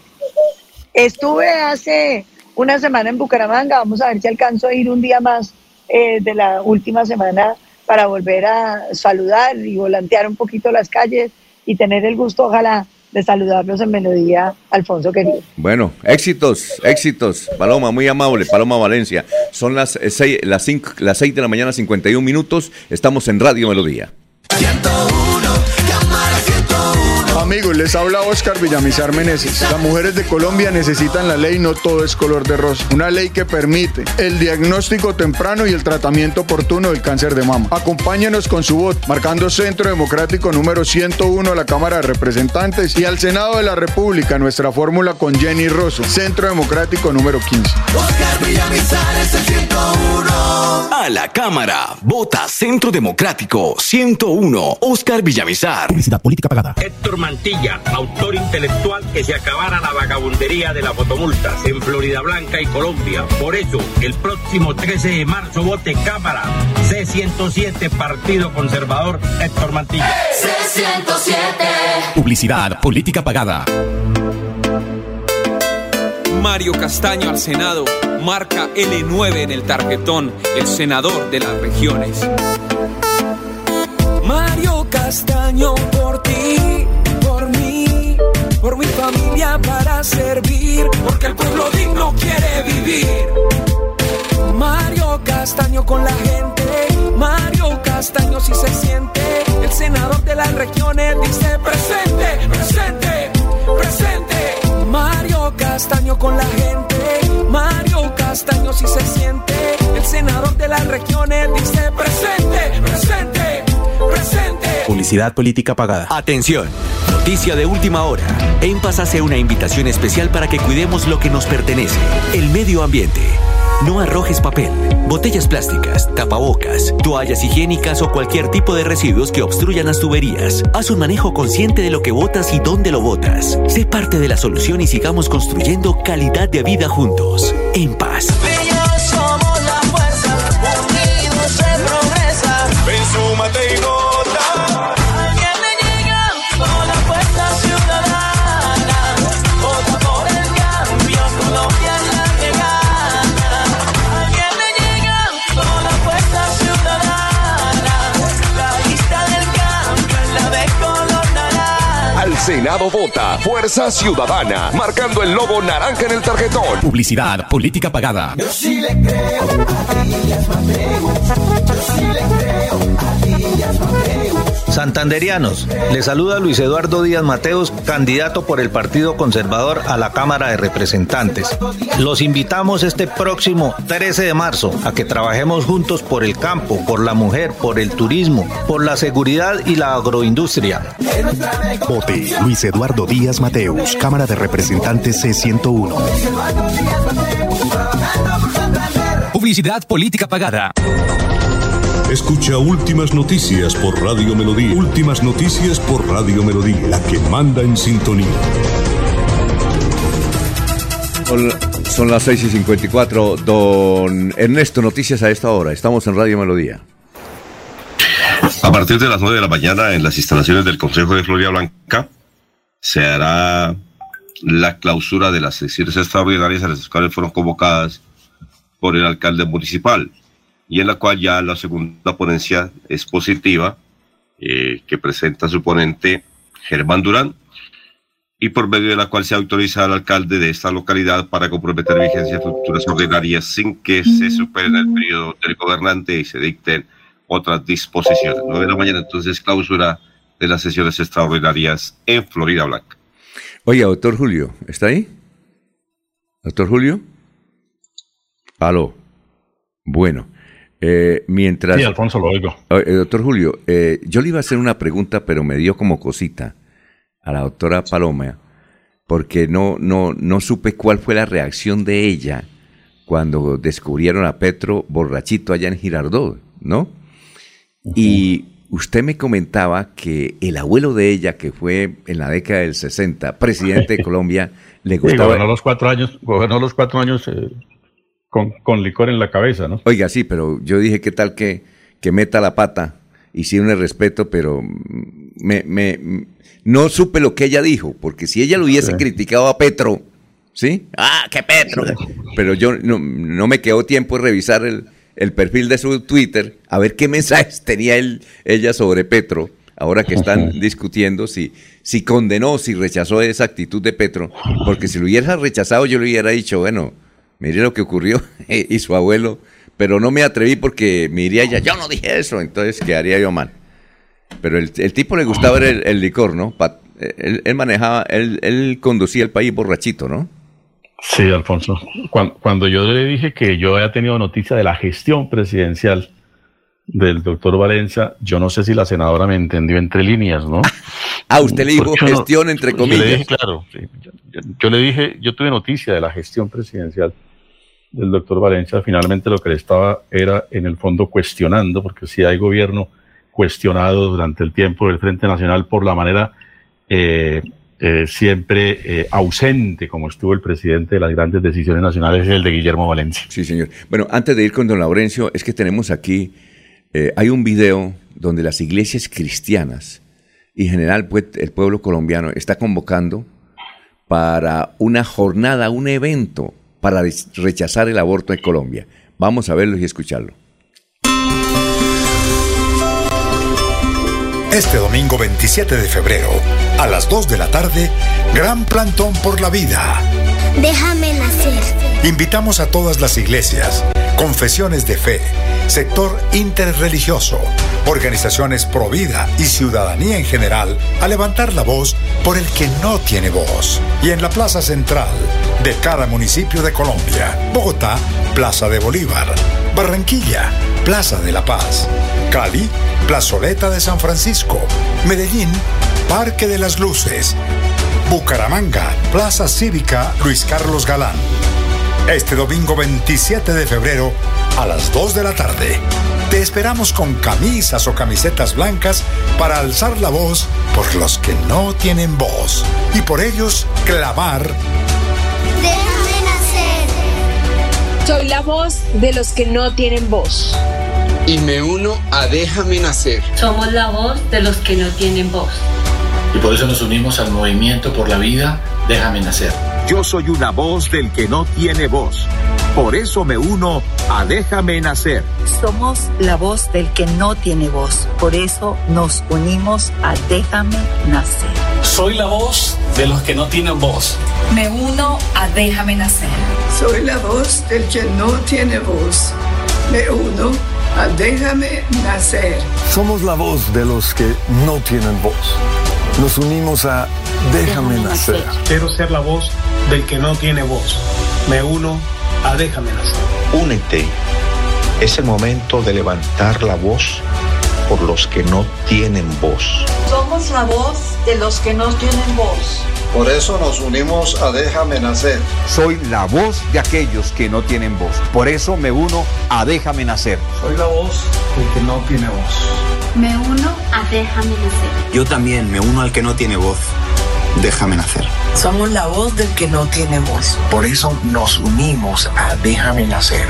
Estuve hace una semana en Bucaramanga. Vamos a ver si alcanzo a ir un día más eh, de la última semana para volver a saludar y volantear un poquito las calles y tener el gusto, ojalá, de saludarlos en Melodía, Alfonso querido. Bueno, éxitos, éxitos. Paloma, muy amable, Paloma Valencia. Son las seis, las, cinco, las seis de la mañana, 51 minutos. Estamos en Radio Melodía. Amigos, les habla Oscar Villamizar Meneses. Las mujeres de Colombia necesitan la ley No Todo es Color de Rosa. Una ley que permite el diagnóstico temprano y el tratamiento oportuno del cáncer de mama. Acompáñenos con su voto, marcando Centro Democrático número 101 a la Cámara de Representantes y al Senado de la República, nuestra fórmula con Jenny Rosso. Centro Democrático número 15. Oscar Villamizar es el 101. A la Cámara, vota Centro Democrático 101, Oscar Villamizar. Publicidad política pagada. Héctor Mantilla, autor intelectual que se acabara la vagabundería de las fotomultas en Florida Blanca y Colombia. Por eso, el próximo 13 de marzo vote Cámara C107 Partido Conservador Héctor Mantilla. C107. Publicidad política pagada. Mario Castaño al Senado, marca L9 en el tarjetón, el senador de las regiones. Mario Castaño por por mi familia para servir, porque el pueblo digno quiere vivir. Mario Castaño con la gente, Mario Castaño si se siente, el senador de las regiones dice presente, presente, presente. Mario Castaño con la gente, Mario Castaño si se siente, el senador de las regiones dice presente, presente. Publicidad política pagada. Atención. Noticia de última hora. En Paz hace una invitación especial para que cuidemos lo que nos pertenece, el medio ambiente. No arrojes papel, botellas plásticas, tapabocas, toallas higiénicas o cualquier tipo de residuos que obstruyan las tuberías. Haz un manejo consciente de lo que botas y dónde lo botas. Sé parte de la solución y sigamos construyendo calidad de vida juntos. En paz. somos la fuerza, unidos se progresa. Ven, súmate y. Senado vota Fuerza Ciudadana, marcando el logo naranja en el tarjetón. Publicidad política pagada. Yo sí le creo a Díaz Mateus. Yo sí le creo a Díaz Mateus. Santanderianos, le saluda Luis Eduardo Díaz Mateos, candidato por el Partido Conservador a la Cámara de Representantes. Los invitamos este próximo 13 de marzo a que trabajemos juntos por el campo, por la mujer, por el turismo, por la seguridad y la agroindustria. Vote Luis Eduardo Díaz Mateus, Cámara de Representantes C101. Publicidad política pagada. Escucha Últimas Noticias por Radio Melodía. Últimas Noticias por Radio Melodía, la que manda en sintonía. Son, son las 6 y 54. Don Ernesto, noticias a esta hora. Estamos en Radio Melodía. A partir de las 9 de la mañana, en las instalaciones del Consejo de Florida Blanca, se hará la clausura de las sesiones extraordinarias a las cuales fueron convocadas por el alcalde municipal y en la cual ya la segunda ponencia es positiva, eh, que presenta su ponente Germán Durán, y por medio de la cual se autoriza al alcalde de esta localidad para comprometer vigencia de futuras ordinarias sin que se supere el periodo del gobernante y se dicten otras disposiciones. 9 de la mañana entonces clausura de las sesiones extraordinarias en Florida Blanca. Oiga, doctor Julio, ¿está ahí? ¿Doctor Julio? Aló. Bueno, eh, mientras... Sí, Alfonso, lo oigo. Eh, doctor Julio, eh, yo le iba a hacer una pregunta, pero me dio como cosita a la doctora Paloma, porque no, no, no supe cuál fue la reacción de ella cuando descubrieron a Petro borrachito allá en Girardot, ¿no? Y usted me comentaba que el abuelo de ella, que fue en la década del 60, presidente de (laughs) Colombia, le Sí, gustaba... gobernó los cuatro años, gobernó los cuatro años eh, con, con licor en la cabeza, ¿no? Oiga, sí, pero yo dije, ¿qué tal que, que meta la pata? Y sí, un respeto, pero me, me, no supe lo que ella dijo, porque si ella lo hubiese Sí. criticado a Petro, ¿sí? ¡Ah, qué Petro! Pero yo no, no me quedó tiempo de revisar el, el perfil de su Twitter, a ver qué mensajes tenía él, ella sobre Petro, ahora que están discutiendo si, si condenó, si rechazó esa actitud de Petro, porque si lo hubiera rechazado yo le hubiera dicho, bueno, mire lo que ocurrió (laughs) y su abuelo, pero no me atreví porque me diría ella, yo no dije eso, entonces quedaría yo mal. Pero el, el tipo le gustaba el, el licor, ¿no? Pa- él, él manejaba, él, él conducía el país borrachito, ¿no? Sí, Alfonso. Cuan- Cuando, yo le dije que yo había tenido noticia de la gestión presidencial del doctor Valencia, yo no sé si la senadora me entendió entre líneas, ¿no? (laughs) Ah, usted le dijo gestión entre yo le comillas. dije, claro, sí, yo, yo- yo le dije, yo tuve noticia de la gestión presidencial del doctor Valencia finalmente lo que le estaba era en el fondo cuestionando, porque si hay gobierno cuestionado durante el tiempo del Frente Nacional por la manera eh, eh, siempre eh, ausente, como estuvo el presidente de las grandes decisiones nacionales, es el de Guillermo Valencia. Sí, señor. Bueno, antes de ir con don Laurencio, es que tenemos aquí, hay un video donde las iglesias cristianas y en general pues, el pueblo colombiano está convocando para una jornada, un evento para rechazar el aborto en Colombia. Vamos a verlo y escucharlo. Este domingo 27 de febrero, a las 2 de la tarde, gran plantón por la vida. Déjame nacer. Invitamos a todas las iglesias, confesiones de fe, sector interreligioso, organizaciones pro vida y ciudadanía en general a levantar la voz por el que no tiene voz. Y en la plaza central de cada municipio de Colombia, Bogotá, Plaza de Bolívar, Barranquilla, Plaza de la Paz, Cali, Plazoleta de San Francisco, Medellín, Parque de las Luces, Bucaramanga, Plaza Cívica Luis Carlos Galán. Este domingo 27 de febrero a las 2 de la tarde. Te esperamos con camisas o camisetas blancas para alzar la voz por los que no tienen voz y por ellos clamar. Déjame nacer. Soy la voz de los que no tienen voz. Y me uno a Déjame Nacer. Somos la voz de los que no tienen voz. Y por eso nos unimos al movimiento por la vida, déjame nacer. Yo soy una voz del que no tiene voz. Por eso me uno a Déjame Nacer. Somos la voz del que no tiene voz. Por eso nos unimos a Déjame Nacer. Soy la voz de los que no tienen voz. Me uno a Déjame Nacer. Soy la voz del que no tiene voz. Me uno a Déjame Nacer. Somos la voz de los que no tienen voz. Nos unimos a Déjame nacer. Quiero ser la voz del que no tiene voz. Me uno a Déjame nacer. Únete. Es el momento de levantar la voz por los que no tienen voz. Somos la voz de los que no tienen voz. Por eso nos unimos a Déjame Nacer. Soy la voz de aquellos que no tienen voz. Por eso me uno a Déjame Nacer. Soy la voz del que no tiene voz. Me uno a Déjame Nacer. Yo también me uno al que no tiene voz. Déjame nacer. Somos la voz del que no tiene voz. Por eso nos unimos a Déjame nacer.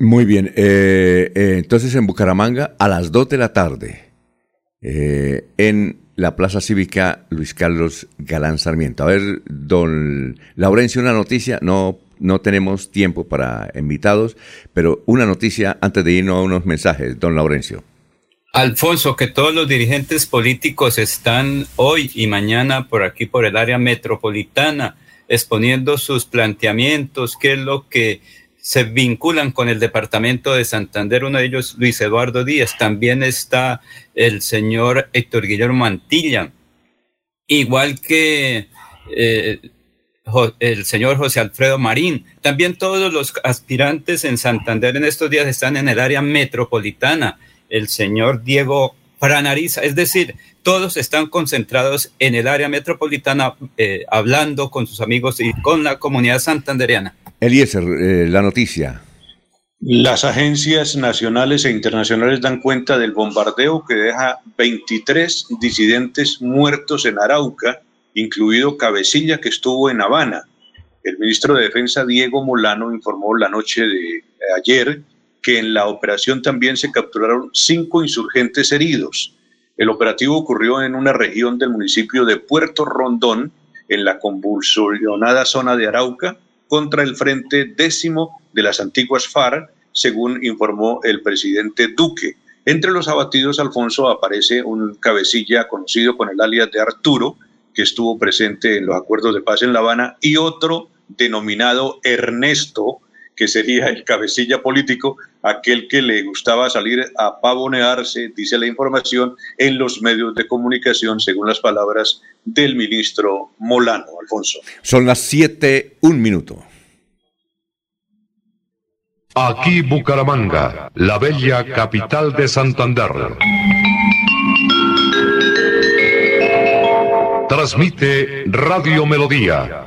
Muy bien, eh, eh, entonces en Bucaramanga a las 2 de la tarde, eh, en la Plaza Cívica Luis Carlos Galán Sarmiento. A ver, don Laurencio, una noticia, no, no tenemos tiempo para invitados, pero una noticia antes de irnos a unos mensajes, don Laurencio. Alfonso, que todos los dirigentes políticos están hoy y mañana por aquí, por el área metropolitana, exponiendo sus planteamientos, qué es lo que se vinculan con el departamento de Santander, uno de ellos Luis Eduardo Díaz, también está el señor Héctor Guillermo Mantilla, igual que eh, el señor José Alfredo Marín, también todos los aspirantes en Santander en estos días están en el área metropolitana, el señor Diego Pranariza, es decir, todos están concentrados en el área metropolitana eh, hablando con sus amigos y con la comunidad santandereana. Eliezer, eh, la noticia. Las agencias nacionales e internacionales dan cuenta del bombardeo que deja 23 disidentes muertos en Arauca, incluido Cabecilla que estuvo en Habana. El ministro de Defensa Diego Molano informó la noche de ayer que en la operación también se capturaron cinco insurgentes heridos. El operativo ocurrió en una región del municipio de Puerto Rondón, en la convulsionada zona de Arauca, contra el frente décimo de las antiguas FARC, según informó el presidente Duque. Entre los abatidos, Alfonso, aparece un cabecilla conocido con el alias de Arturo, que estuvo presente en los acuerdos de paz en La Habana, y otro denominado Ernesto, que sería el cabecilla político, aquel que le gustaba salir a pavonearse, dice la información, en los medios de comunicación, según las palabras del ministro Molano, Alfonso. Son las 7, un minuto. Aquí Bucaramanga, la bella capital de Santander. Transmite Radio Melodía,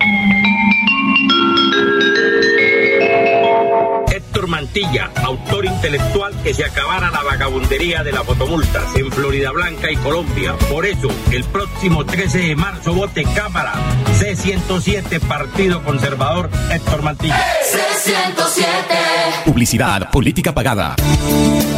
Autor intelectual que se acabara la vagabundería de las fotomultas en Florida Blanca y Colombia. Por eso, el próximo 13 de marzo vote Cámara C107 Partido Conservador Héctor Mantilla. C107. Publicidad, política pagada.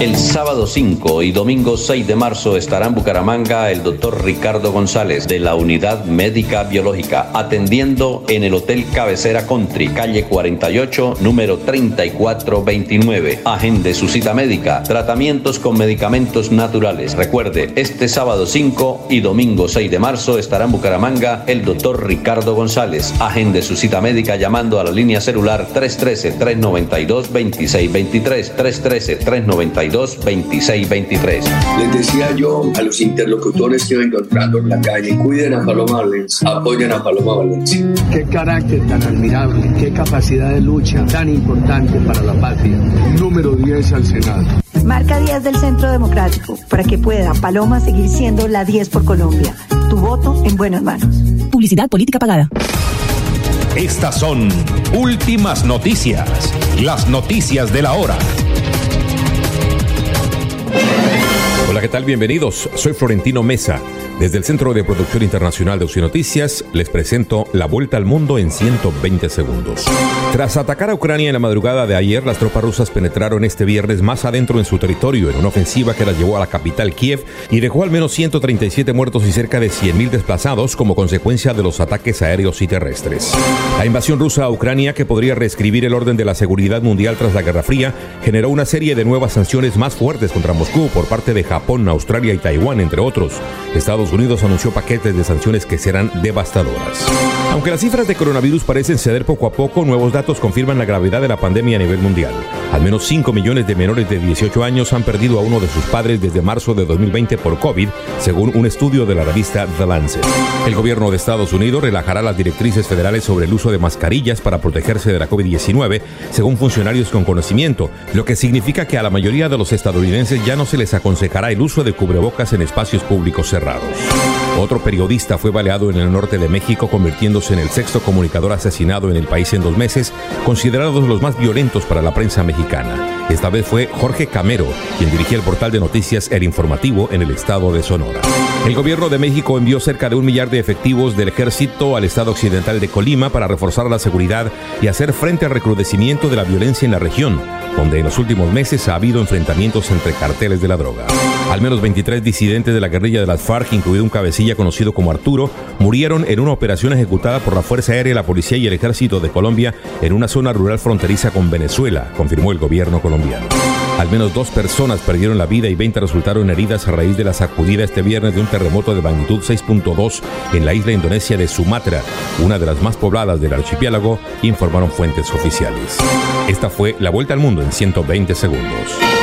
El sábado 5 y domingo 6 de marzo estará en Bucaramanga el doctor Ricardo González de la Unidad Médica Biológica, atendiendo en el Hotel Cabecera Country, calle 48, número 3429. Agende su cita médica, tratamientos con medicamentos naturales. Recuerde, este sábado 5 y domingo 6 de marzo estará en Bucaramanga el doctor Ricardo González. Agende su cita médica llamando a la línea celular 313-392-2623. 313-392-2623. Les decía yo a los interlocutores que iba encontrando en la calle, cuiden a Paloma Valencia, apoyen a Paloma Valencia. Qué carácter tan admirable, qué capacidad de lucha tan importante para la patria. Número 10 al Senado. Marca 10 del Centro Democrático para que pueda Paloma seguir siendo la 10 por Colombia. Tu voto en buenas manos. Publicidad política pagada. Estas son últimas noticias. Las noticias de la hora. Hola, ¿qué tal? Bienvenidos. Soy Florentino Mesa. Desde el Centro de Producción Internacional de Noticias les presento la vuelta al mundo en 120 segundos. Tras atacar a Ucrania en la madrugada de ayer, las tropas rusas penetraron este viernes más adentro en su territorio en una ofensiva que las llevó a la capital Kiev y dejó al menos 137 muertos y cerca de 100.000 desplazados como consecuencia de los ataques aéreos y terrestres. La invasión rusa a Ucrania, que podría reescribir el orden de la seguridad mundial tras la Guerra Fría, generó una serie de nuevas sanciones más fuertes contra Moscú por parte de Japón, Australia y Taiwán, entre otros. Estados Unidos anunció paquetes de sanciones que serán devastadoras. Aunque las cifras de coronavirus parecen ceder poco a poco, nuevos datos confirman la gravedad de la pandemia a nivel mundial. Al menos 5 millones de menores de 18 años han perdido a uno de sus padres desde marzo de 2020 por COVID, según un estudio de la revista The Lancet. El gobierno de Estados Unidos relajará las directrices federales sobre el uso de mascarillas para protegerse de la COVID-19, según funcionarios con conocimiento, lo que significa que a la mayoría de los estadounidenses ya no se les aconsejará el uso de cubrebocas en espacios públicos cerrados. Otro periodista fue baleado en el norte de México, convirtiéndose en el sexto comunicador asesinado en el país en dos meses, considerados los más violentos para la prensa mexicana. Esta vez fue Jorge Camero, quien dirigía el portal de noticias El Informativo en el estado de Sonora. El gobierno de México envió cerca de un millar de efectivos del ejército al estado occidental de Colima para reforzar la seguridad y hacer frente al recrudecimiento de la violencia en la región, donde en los últimos meses ha habido enfrentamientos entre carteles de la droga. Al menos 23 disidentes de la guerrilla de las FARC, incluido un cabecilla conocido como Arturo, murieron en una operación ejecutada por la Fuerza Aérea, la Policía y el Ejército de Colombia en una zona rural fronteriza con Venezuela, confirmó el gobierno colombiano. Al menos dos personas perdieron la vida y 20 resultaron heridas a raíz de la sacudida este viernes de un terremoto de magnitud 6.2 en la isla indonesia de Sumatra, una de las más pobladas del archipiélago, informaron fuentes oficiales. Esta fue la vuelta al mundo en 120 segundos.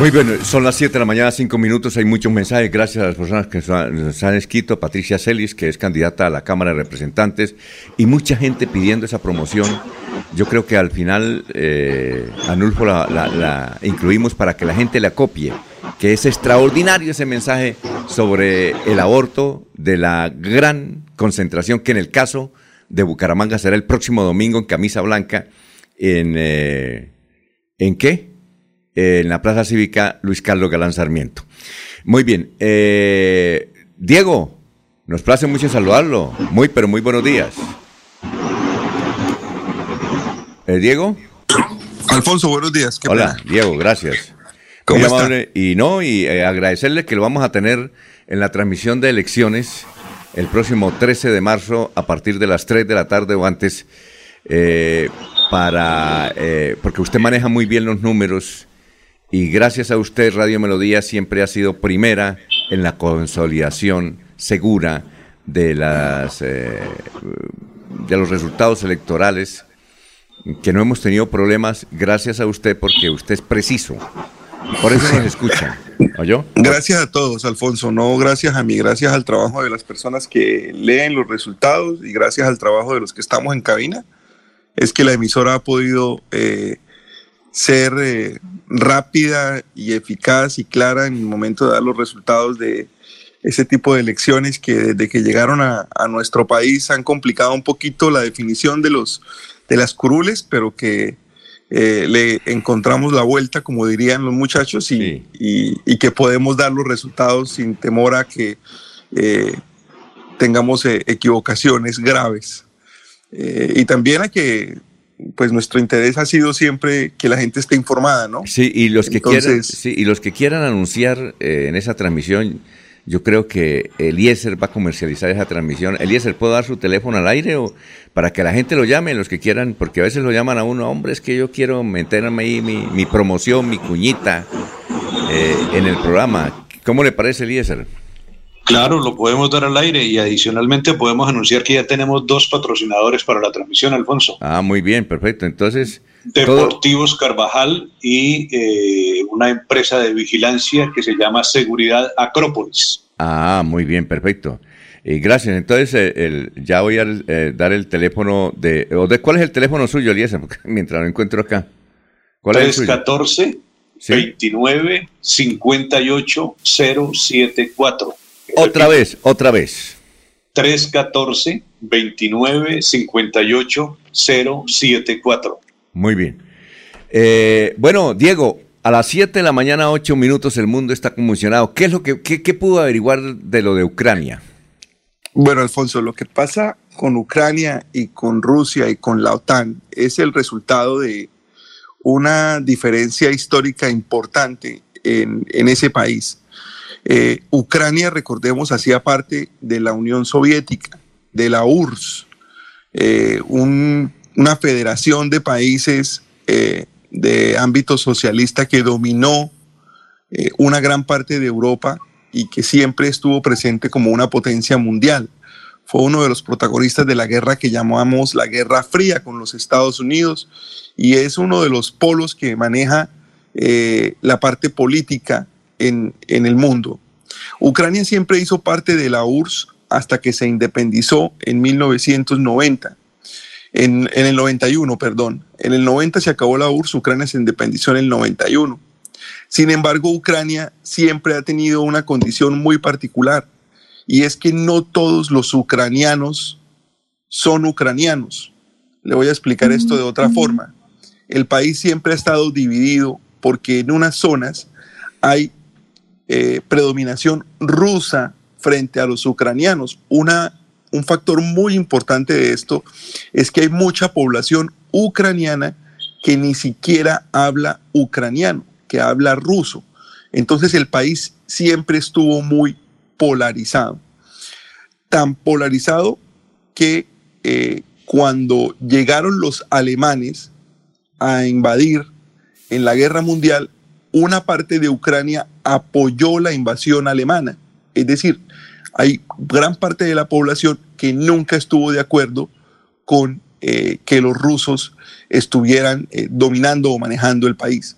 Muy bien, son las 7 de la mañana, 5 minutos. Hay muchos mensajes. Gracias a las personas que nos han escrito. Patricia Celis, que es candidata a la Cámara de Representantes, y mucha gente pidiendo esa promoción. Yo creo que al final, eh, Anulfo la, incluimos para que la gente la copie, que es extraordinario ese mensaje sobre el aborto, de la gran concentración que en el caso de Bucaramanga será el próximo domingo en camisa blanca. ¿En, eh, ¿en qué? En la Plaza Cívica Luis Carlos Galán Sarmiento. Muy bien. Eh, Diego, nos place mucho saludarlo. Muy, pero muy buenos días. Eh, Diego. Alfonso, buenos días. Hola, Diego, gracias. ¿Cómo está? Y no, y eh, agradecerle que lo vamos a tener en la transmisión de elecciones el próximo 13 de marzo a partir de las 3 de la tarde o antes, para porque usted maneja muy bien los números y gracias a usted Radio Melodía siempre ha sido primera en la consolidación segura de las eh, de los resultados electorales que no hemos tenido problemas gracias a usted porque usted es preciso. Por eso nos escucha. ¿Oyó? Gracias a todos, Alfonso. No gracias a mí, gracias al trabajo de las personas que leen los resultados y gracias al trabajo de los que estamos en cabina. Es que la emisora ha podido eh, ser eh, rápida y eficaz y clara en el momento de dar los resultados de ese tipo de elecciones que desde que llegaron a, a nuestro país han complicado un poquito la definición de los de las curules, pero que eh, le encontramos la vuelta, como dirían los muchachos, y, y, que podemos dar los resultados sin temor a que eh, tengamos eh, equivocaciones graves. y también a que pues nuestro interés ha sido siempre que la gente esté informada, ¿no? Sí, y los que quieran, sí, y los que quieran anunciar en esa transmisión, yo creo que Eliezer va a comercializar esa transmisión. Eliezer, ¿puedo dar su teléfono al aire o para que la gente lo llame, los que quieran? Porque a veces lo llaman a uno, hombre, es que yo quiero meterme ahí mi, promoción, mi cuñita eh, en el programa. ¿Cómo le parece, Eliezer? Claro, lo podemos dar al aire y adicionalmente podemos anunciar que ya tenemos dos patrocinadores para la transmisión, Alfonso. Ah, muy bien, perfecto. Entonces... Deportivos Carvajal y eh, una empresa de vigilancia que se llama Seguridad Acrópolis. Ah, muy bien, perfecto. Y gracias. Entonces, eh, ya voy a eh, dar el teléfono de, o de. ¿Cuál es el teléfono suyo, Eliezer? (laughs) Mientras lo encuentro acá. ¿Cuál 314 es el 29 58 074. Otra vez, otra vez. 314 29 58 074. Muy bien. Eh, bueno, Diego, a las 7 de la mañana, 8 minutos, el mundo está conmocionado. ¿Qué es lo que qué, pudo averiguar de lo de Ucrania? Bueno, Alfonso, lo que pasa con Ucrania y con Rusia y con la OTAN es el resultado de una diferencia histórica importante en, en ese país. Eh, Ucrania, recordemos, hacía parte de la Unión Soviética, de la URSS, eh, una federación de países eh, de ámbito socialista que dominó una gran parte de Europa y que siempre estuvo presente como una potencia mundial. Fue uno de los protagonistas de la guerra que llamamos la Guerra Fría con los Estados Unidos y es uno de los polos que maneja la parte política en, el mundo. Ucrania siempre hizo parte de la URSS hasta que se independizó en 1990. En, en, el 91, perdón. En el 90 se acabó la URSS, Ucrania se independizó en el 91. Sin embargo, Ucrania siempre ha tenido una condición muy particular y es que no todos los ucranianos son ucranianos. Le voy a explicar esto de otra forma. El país siempre ha estado dividido porque en unas zonas hay eh, predominación rusa frente a los ucranianos. Una, un factor muy importante de esto es que hay mucha población ucraniana que ni siquiera habla ucraniano, que habla ruso. Entonces el país siempre estuvo muy polarizado. Tan polarizado que eh, cuando llegaron los alemanes a invadir en la guerra mundial, una parte de Ucrania apoyó la invasión alemana. Es decir, hay gran parte de la población que nunca estuvo de acuerdo con eh, que los rusos estuvieran eh, dominando o manejando el país.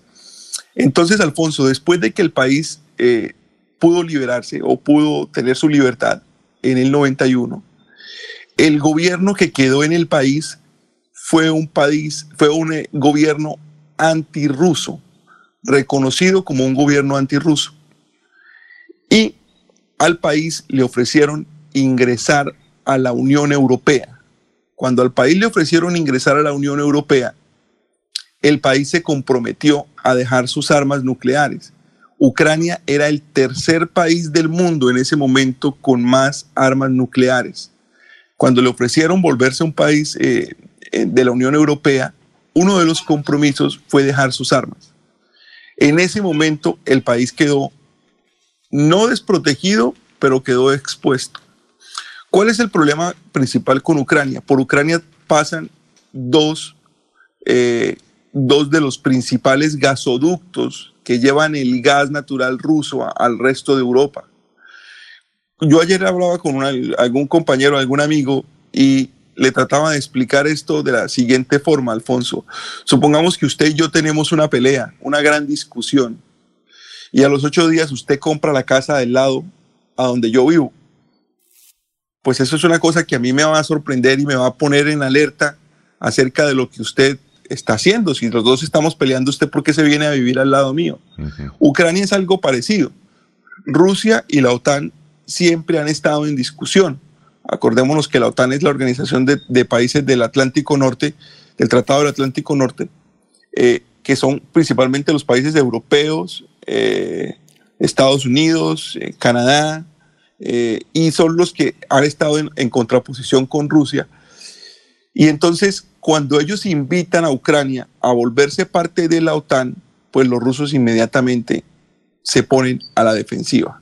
Entonces, Alfonso, después de que el país eh, pudo liberarse o pudo tener su libertad en el 91, el gobierno que quedó en el país fue un país, fue un gobierno antirruso reconocido como un gobierno antirruso. Y al país le ofrecieron ingresar a la Unión Europea. Cuando al país le ofrecieron ingresar a la Unión Europea, el país se comprometió a dejar sus armas nucleares. Ucrania era el tercer país del mundo en ese momento con más armas nucleares. Cuando le ofrecieron volverse un país eh, de la Unión Europea, uno de los compromisos fue dejar sus armas. En ese momento el país quedó no desprotegido, pero quedó expuesto. ¿Cuál es el problema principal con Ucrania? Por Ucrania pasan dos, eh, dos de los principales gasoductos que que llevan el gas natural ruso al resto de Europa. Yo ayer hablaba con algún compañero, algún amigo, y le trataba de explicar esto de la siguiente forma, Alfonso. Supongamos que usted y yo tenemos una pelea, una gran discusión, y a los ocho días usted compra la casa del lado a donde yo vivo. Pues eso es una cosa que a mí me va a sorprender y me va a poner en alerta acerca de lo que usted está haciendo. Si los dos estamos peleando, ¿usted por qué se viene a vivir al lado mío? Ucrania es algo parecido. Rusia y la OTAN siempre han estado en discusión. Acordémonos que la OTAN es la organización de, países del Atlántico Norte, del Tratado del Atlántico Norte, eh, que son principalmente los países europeos, eh, Estados Unidos, eh, Canadá, y son los que han estado en contraposición con Rusia. Y entonces, cuando ellos invitan a Ucrania a volverse parte de la OTAN, pues los rusos inmediatamente se ponen a la defensiva.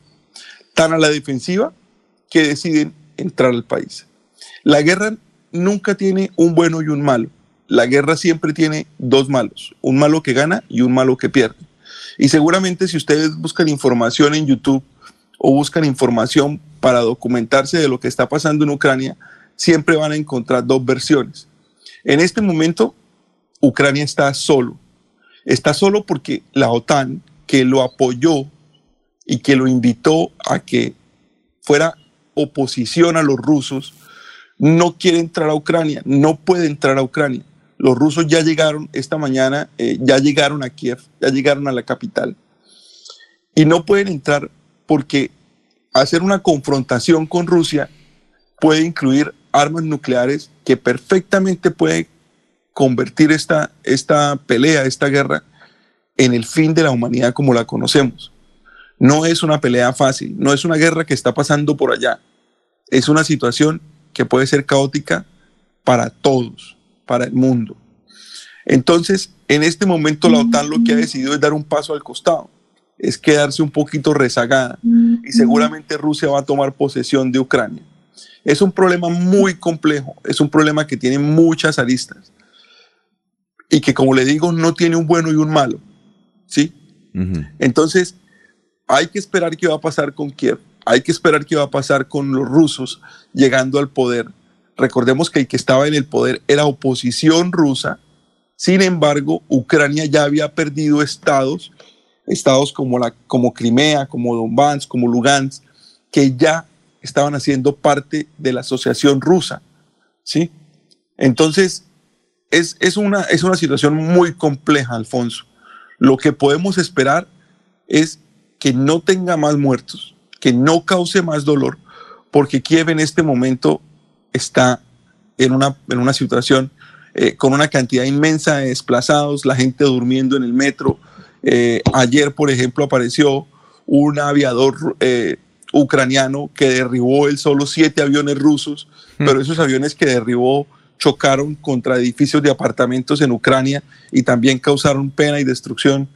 Tan a la defensiva que deciden entrar al país. La guerra nunca tiene un bueno y un malo. La guerra siempre tiene dos malos, un malo que gana y un malo que pierde. Y seguramente si ustedes buscan información en YouTube o buscan información para documentarse de lo que está pasando en Ucrania, siempre van a encontrar dos versiones. En este momento, Ucrania está solo. Está solo porque la OTAN, que lo apoyó y que lo invitó a que fuera oposición a los rusos, no quiere entrar a Ucrania, no puede entrar a Ucrania. Los rusos ya llegaron esta mañana, eh, ya llegaron a Kiev, ya llegaron a la capital. Y no pueden entrar porque hacer una confrontación con Rusia puede incluir armas nucleares que perfectamente puede convertir esta, esta pelea, esta guerra, en el fin de la humanidad como la conocemos. No es una pelea fácil, no es una guerra que está pasando por allá. Es una situación que puede ser caótica para todos, para el mundo. Entonces, en este momento la OTAN lo que ha decidido es dar un paso al costado, es quedarse un poquito rezagada y seguramente Rusia va a tomar posesión de Ucrania. Es un problema muy complejo, es un problema que tiene muchas aristas y que, como le digo, no tiene un bueno y un malo. ¿Sí? Entonces, hay que esperar qué va a pasar con Kiev, hay que esperar qué va a pasar con los rusos llegando al poder. Recordemos que el que estaba en el poder era oposición rusa, sin embargo, Ucrania ya había perdido estados, estados como, la, como Crimea, como Donbass, como Lugansk, que ya estaban haciendo parte de la asociación rusa. ¿sí? Entonces, es, es, una, es una situación muy compleja, Alfonso. Lo que podemos esperar es que no tenga más muertos, que no cause más dolor, porque Kiev en este momento está en una, en una situación eh, con una cantidad inmensa de desplazados, la gente durmiendo en el metro. Eh, ayer, por ejemplo, apareció un aviador eh, ucraniano que derribó él solo siete aviones rusos, mm. pero esos aviones que derribó chocaron contra edificios de apartamentos en Ucrania y también causaron pena y destrucción.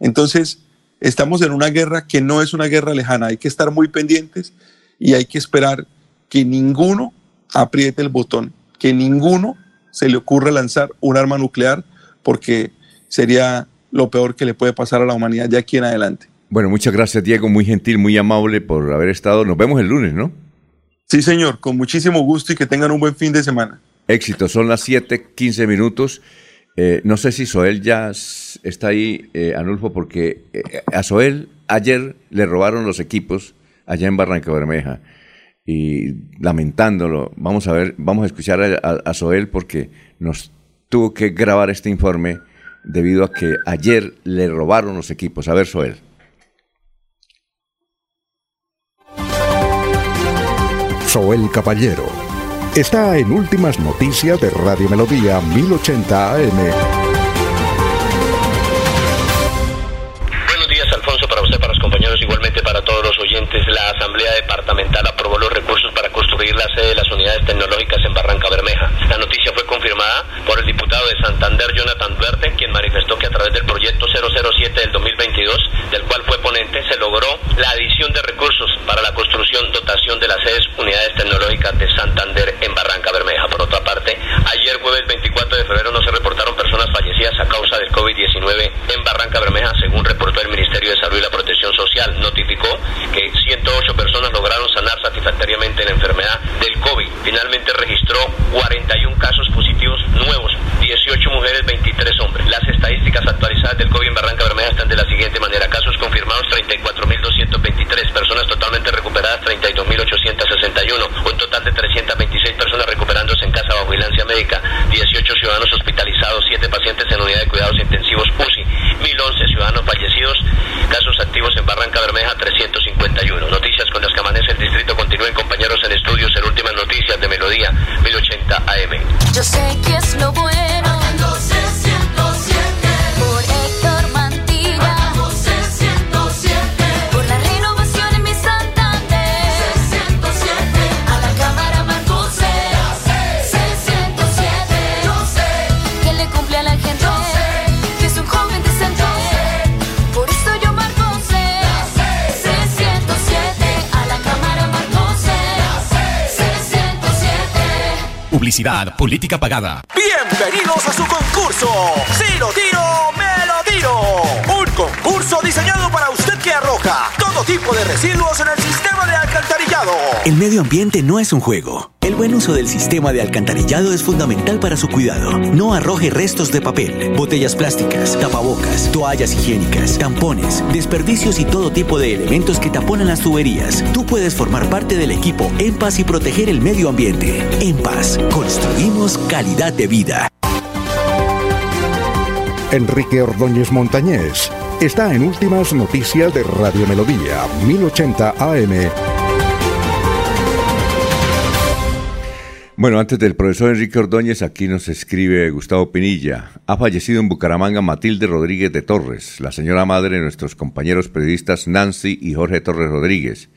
Entonces, estamos en una guerra que no es una guerra lejana, hay que estar muy pendientes y hay que esperar que ninguno apriete el botón, que ninguno se le ocurra lanzar un arma nuclear, porque sería lo peor que le puede pasar a la humanidad de aquí en adelante. Bueno, muchas gracias Diego, muy gentil, muy amable por haber estado. Nos vemos el lunes, ¿no? Sí, señor, con muchísimo gusto y que tengan un buen fin de semana. Éxito, son las 7, 15 minutos. Eh, no sé si Soel ya está ahí, eh, Anulfo, porque eh, a Soel ayer le robaron los equipos allá en Barranca Bermeja. Y lamentándolo, vamos a ver, vamos a escuchar a, a Soel porque nos tuvo que grabar este informe debido a que ayer le robaron los equipos. A ver, Soel. Soel Caballero. Está en Últimas Noticias de Radio Melodía 1080 AM. Buenos días, Alfonso, para usted, para los compañeros, igualmente para todos los oyentes. La Asamblea Departamental aprobó los recursos para construir la sede de las unidades tecnológicas en Barranca Bermeja. Confirmada por el diputado de Santander, Jonathan Duerte, quien manifestó que a través del proyecto 007 del 2022, del cual fue ponente, se logró la adición de recursos para la construcción, dotación de las sedes unidades tecnológicas de Santander en Barranca Bermeja. Por otra parte, ayer jueves 24 de febrero no se reportaron personas fallecidas a causa del COVID-19 en Barranca Bermeja, según reportó el Ministerio de Salud y la Protección Social. Notificó que 108 personas lograron sanar satisfactoriamente la enfermedad del COVID. Finalmente registró 41 casos positivos nuevos, 18 mujeres, 23 hombres. Las estadísticas actualizadas del COVID en Barranca Bermeja están de la siguiente manera. Casos confirmados 34.223, personas totalmente recuperadas 32.861, un total de 326 personas recuperándose en casa bajo vigilancia médica, 18 ciudadanos hospitalizados, 7 pacientes en unidad de cuidados intensivos UCI, 1.011 ciudadanos fallecidos, casos activos en Barranca Bermeja 351. Noticias con las que amanece el distrito. Continúen compañeros en estudios en últimas noticias de Melodía 1080 AM. Yo sé que es lo bueno. Publicidad, política pagada. Bienvenidos a su concurso. Si lo tiro, me lo tiro. Un concurso diseñado para usted que arroja todo tipo de residuos en el sistema de alcantarillado. El medio ambiente no es un juego. El buen uso del sistema de alcantarillado es fundamental para su cuidado. No arroje restos de papel, botellas plásticas, tapabocas, toallas higiénicas, tampones, desperdicios y todo tipo de elementos que taponan las tuberías. Tú puedes formar parte del equipo En Paz y proteger el medio ambiente. En Paz, construimos calidad de vida. Enrique Ordóñez Montañés está en Últimas Noticias de Radio Melodía, 1080 AM. Bueno, antes del profesor Enrique Ordóñez, aquí nos escribe Gustavo Pinilla. Ha fallecido en Bucaramanga Matilde Rodríguez de Torres, la señora madre de nuestros compañeros periodistas Nancy y Jorge Torres Rodríguez.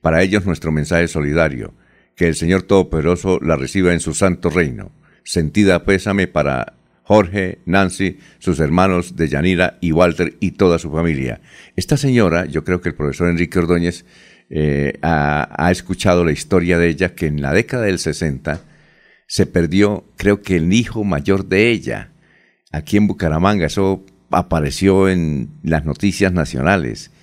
Para ellos nuestro mensaje solidario. Que el Señor Todopoderoso la reciba en su santo reino. Sentida pésame para Jorge, Nancy, sus hermanos de Yanira y Walter y toda su familia. Esta señora, yo creo que el profesor Enrique Ordóñez eh, ha, ha escuchado la historia de ella, que en la década del 60 se perdió, creo que el hijo mayor de ella, aquí en Bucaramanga. Eso apareció en las noticias nacionales.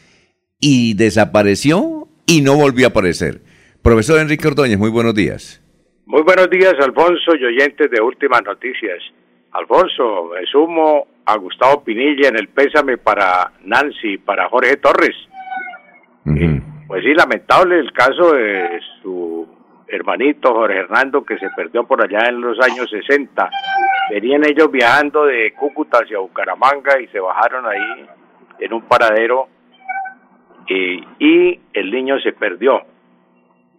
Y desapareció y no volvió a aparecer. Profesor Enrique Ordóñez, muy buenos días. Muy buenos días, Alfonso y oyentes de Últimas Noticias. Alfonso, me sumo a Gustavo Pinilla en el pésame para Nancy y para Jorge Torres. Pues sí, lamentable el caso de su hermanito Jorge Hernando que se perdió por allá en los años 60. Venían ellos viajando de Cúcuta hacia Bucaramanga y se bajaron ahí en un paradero y, y el niño se perdió.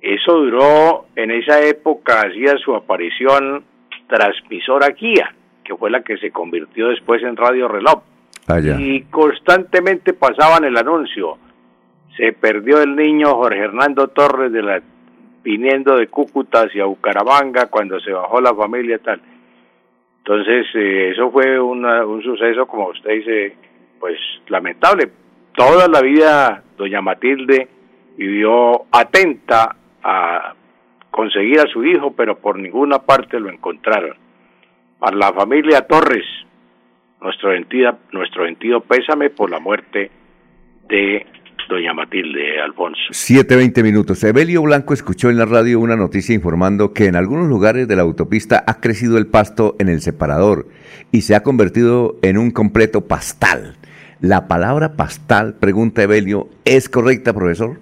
Eso duró, en esa época hacía su aparición transmisora Guía, que fue la que se convirtió después en Radio Reloj. Y constantemente pasaban el anuncio. Se perdió el niño Jorge Hernando Torres de la viniendo de Cúcuta hacia Bucaramanga cuando se bajó la familia tal. Entonces, eh, eso fue una, un suceso, como usted dice, pues lamentable. Toda la vida doña Matilde vivió atenta a conseguir a su hijo, pero por ninguna parte lo encontraron. Para la familia Torres, nuestro sentido, nuestro sentido pésame por la muerte de doña Matilde Alfonso. Siete, veinte minutos. Evelio Blanco escuchó en la radio una noticia informando que en algunos lugares de la autopista ha crecido el pasto en el separador y se ha convertido en un completo pastal. ¿La palabra pastal, pregunta Evelio, es correcta, profesor?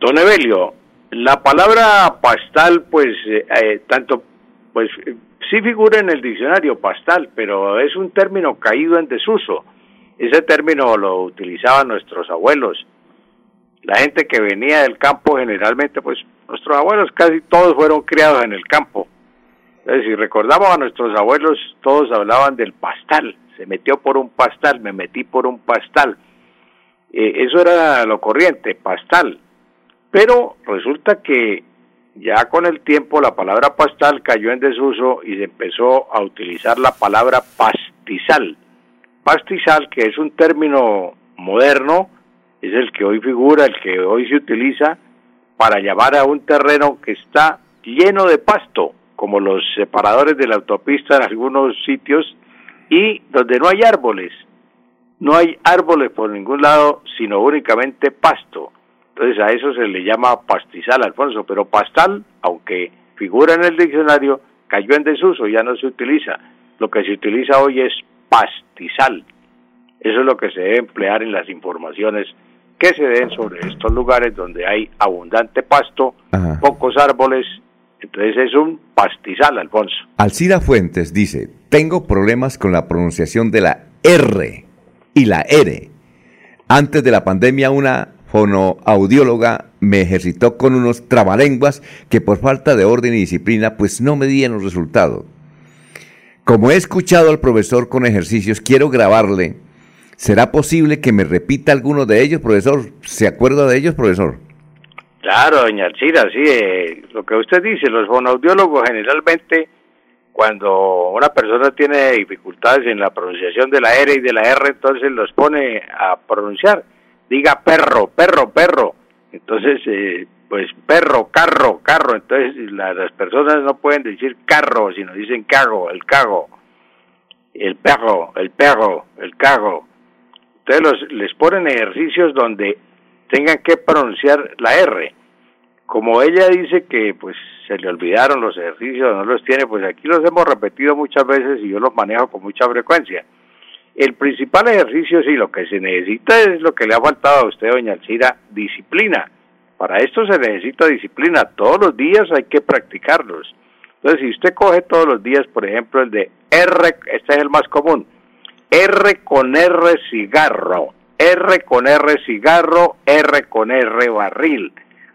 Don Evelio, la palabra pastal, pues, eh, eh, tanto, pues, sí figura en el diccionario pastal, pero es un término caído en desuso. Ese término lo utilizaban nuestros abuelos. La gente que venía del campo generalmente, pues nuestros abuelos casi todos fueron criados en el campo. Entonces, si recordamos a nuestros abuelos, todos hablaban del pastal. Se metió por un pastal, me metí por un pastal. Eh, eso era lo corriente, pastal. Pero resulta que ya con el tiempo la palabra pastal cayó en desuso y se empezó a utilizar la palabra pastizal pastizal, que es un término moderno, es el que hoy figura, el que hoy se utiliza para llamar a un terreno que está lleno de pasto, como los separadores de la autopista en algunos sitios, y donde no hay árboles. no hay árboles por ningún lado, sino únicamente pasto. Entonces a eso se le llama pastizal, Alfonso, pero pastal, aunque figura en el diccionario, cayó en desuso, ya no se utiliza. Lo que se utiliza hoy es pastizal. Eso es lo que se debe emplear en las informaciones que se den sobre estos lugares donde hay abundante pasto, pocos árboles. Entonces es un pastizal, Alfonso. Alcida Fuentes dice, tengo problemas con la pronunciación de la R y la R. Antes de la pandemia una fonoaudióloga me ejercitó con unos trabalenguas que por falta de orden y disciplina pues no me dieron resultado. Como he escuchado al profesor con ejercicios, quiero grabarle ¿Será posible que me repita alguno de ellos, profesor? ¿Se acuerda de ellos, profesor? Claro, doña Alcira, sí. Eh, lo que usted dice, los fonoaudiólogos generalmente, cuando una persona tiene dificultades en la pronunciación de la R y de la R, entonces los pone a pronunciar. Diga perro, perro, perro. Entonces, eh, pues perro, carro, carro. Entonces las personas no pueden decir carro, sino dicen cago, el cago. El perro, el perro, el cago. Entonces les ponen ejercicios donde tengan que pronunciar la R. Como ella dice que pues se le olvidaron los ejercicios, no los tiene, pues aquí los hemos repetido muchas veces y yo los manejo con mucha frecuencia. El principal ejercicio, sí, lo que se necesita es lo que le ha faltado a usted, doña Alcira, disciplina. Para esto se necesita disciplina. Todos los días hay que practicarlos. Entonces, si usted coge todos los días, por ejemplo, el de R, este es el más común, R con R cigarro, R con R cigarro, R con R barril.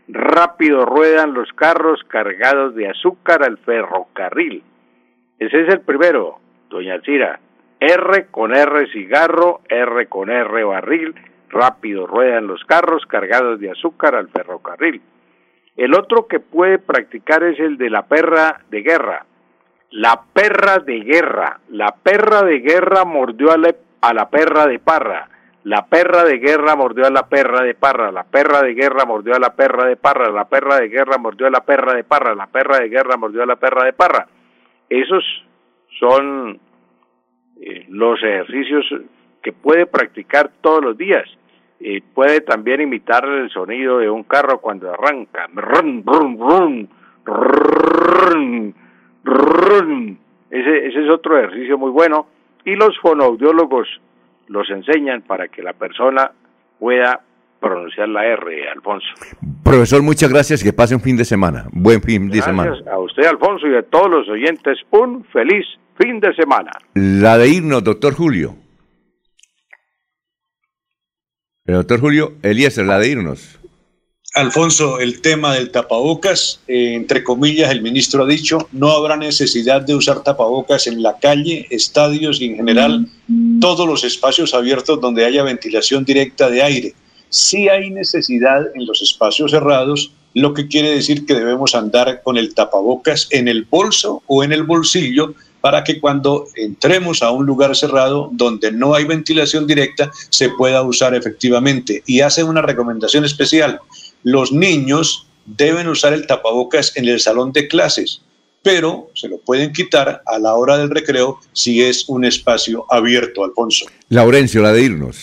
Rápido ruedan los carros cargados de azúcar al ferrocarril. Ese es el primero, doña Cira. R con R cigarro, R con R barril. Rápido ruedan los carros cargados de azúcar al ferrocarril. El otro que puede practicar es el de la perra de guerra. La perra de guerra, la perra de guerra mordió a la, perra de parra. La perra de guerra mordió a la perra de parra, la perra de guerra mordió a la perra de parra, la perra de guerra mordió a la perra de parra, la perra de guerra mordió a la perra de parra. Esos son eh, los ejercicios que puede practicar todos los días. Y puede también imitar el sonido de un carro cuando arranca. Ese, ese es otro ejercicio muy bueno y los fonoaudiólogos los enseñan para que la persona pueda pronunciar la R, Alfonso. Profesor, muchas gracias que pase un fin de semana. Buen fin de semana. A usted, Alfonso, y a todos los oyentes, un feliz fin de semana. La de irnos, doctor Julio. El doctor Julio Eliezer, la de irnos. Alfonso, el tema del tapabocas, eh, entre comillas, el ministro ha dicho, no habrá necesidad de usar tapabocas en la calle, estadios y en general todos los espacios abiertos donde haya ventilación directa de aire. Sí hay necesidad en los espacios cerrados, lo que quiere decir que debemos andar con el tapabocas en el bolso o en el bolsillo para que cuando entremos a un lugar cerrado donde no hay ventilación directa se pueda usar efectivamente. Y hace una recomendación especial los niños deben usar el tapabocas en el salón de clases, pero se lo pueden quitar a la hora del recreo si es un espacio abierto, Alfonso. Laurencio, la de irnos.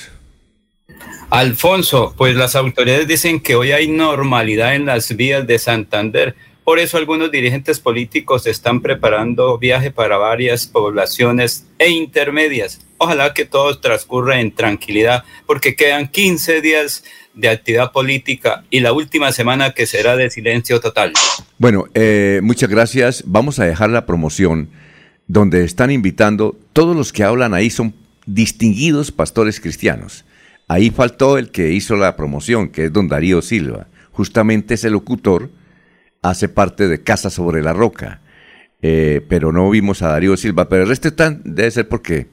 Alfonso, pues las autoridades dicen que hoy hay normalidad en las vías de Santander. Por eso algunos dirigentes políticos están preparando viaje para varias poblaciones e intermedias. Ojalá que todo transcurra en tranquilidad, porque quedan 15 días de actividad política y la última semana que será de silencio total. Bueno, eh, muchas gracias. Vamos a dejar la promoción donde están invitando, todos los que hablan ahí son distinguidos pastores cristianos. Ahí faltó el que hizo la promoción, que es don Darío Silva. Justamente ese locutor hace parte de Casa sobre la Roca. Eh, pero no vimos a Darío Silva. Pero el resto están, debe ser porque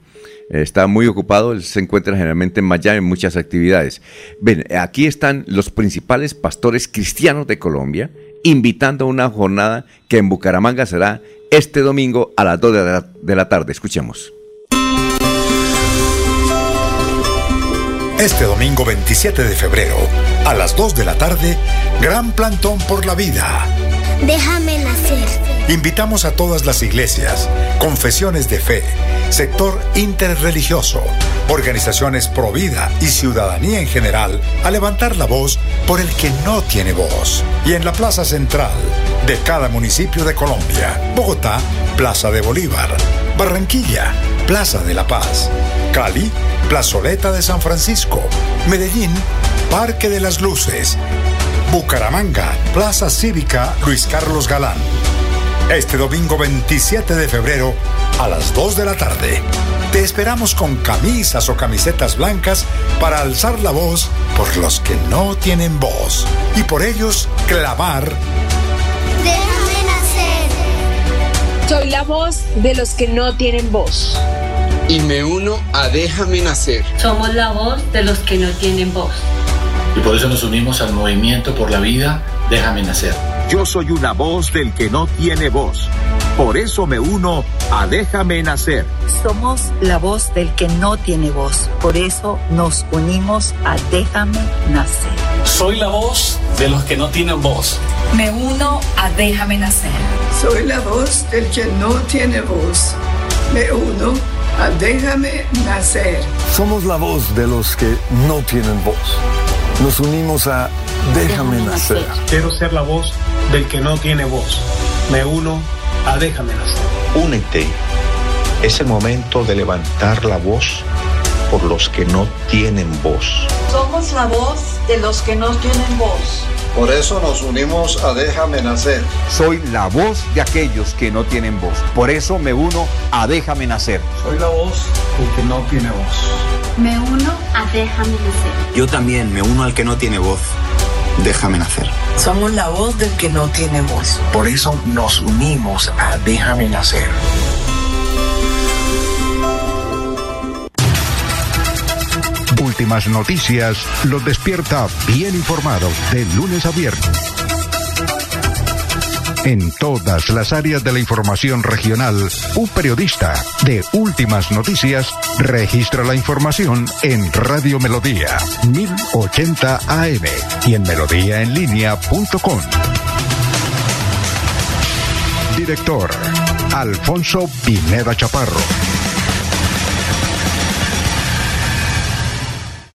está muy ocupado, él se encuentra generalmente en Miami en muchas actividades. Ven, aquí están los principales pastores cristianos de Colombia invitando a una jornada que en Bucaramanga será este domingo a las 2 de la, de la tarde. Escuchemos. Este domingo 27 de febrero, a las 2 de la tarde, gran plantón por la vida. Déjame nacer. Invitamos a todas las iglesias, confesiones de fe, sector interreligioso, organizaciones pro vida y ciudadanía en general a levantar la voz por el que no tiene voz. Y en la plaza central de cada municipio de Colombia, Bogotá, Plaza de Bolívar, Barranquilla, Plaza de la Paz, Cali, Plazoleta de San Francisco, Medellín, Parque de las Luces, Bucaramanga, Plaza Cívica Luis Carlos Galán. Este domingo 27 de febrero a las 2 de la tarde. Te esperamos con camisas o camisetas blancas para alzar la voz por los que no tienen voz y por ellos clamar. Déjame nacer. Soy la voz de los que no tienen voz. Y me uno a Déjame nacer. Somos la voz de los que no tienen voz. Y por eso nos unimos al movimiento por la vida Déjame nacer. Yo soy una voz del que no tiene voz. Por eso me uno a Déjame nacer. Somos la voz del que no tiene voz. Por eso nos unimos a Déjame nacer. Soy la voz de los que no tienen voz. Me uno a Déjame nacer. Soy la voz del que no tiene voz. Me uno a Déjame nacer. Somos la voz de los que no tienen voz. Nos unimos a Déjame, nacer. Quiero ser la voz del que no tiene voz. Me uno a Déjame nacer. Únete. Es el momento de levantar la voz por los que no tienen voz. Somos la voz de los que no tienen voz. Por eso nos unimos a Déjame Nacer. Soy la voz de aquellos que no tienen voz. Por eso me uno a Déjame Nacer. Soy la voz del que no tiene voz. Me uno a Déjame Nacer. Yo también me uno al que no tiene voz. Déjame nacer. Somos la voz del que no tiene voz. Por eso nos unimos a Déjame nacer. Últimas noticias los despierta bien informados de lunes a viernes. En todas las áreas de la información regional, un periodista de Últimas Noticias registra la información en Radio Melodía 1080 AM y en melodíaenlínea.com. Director Alfonso Pineda Chaparro.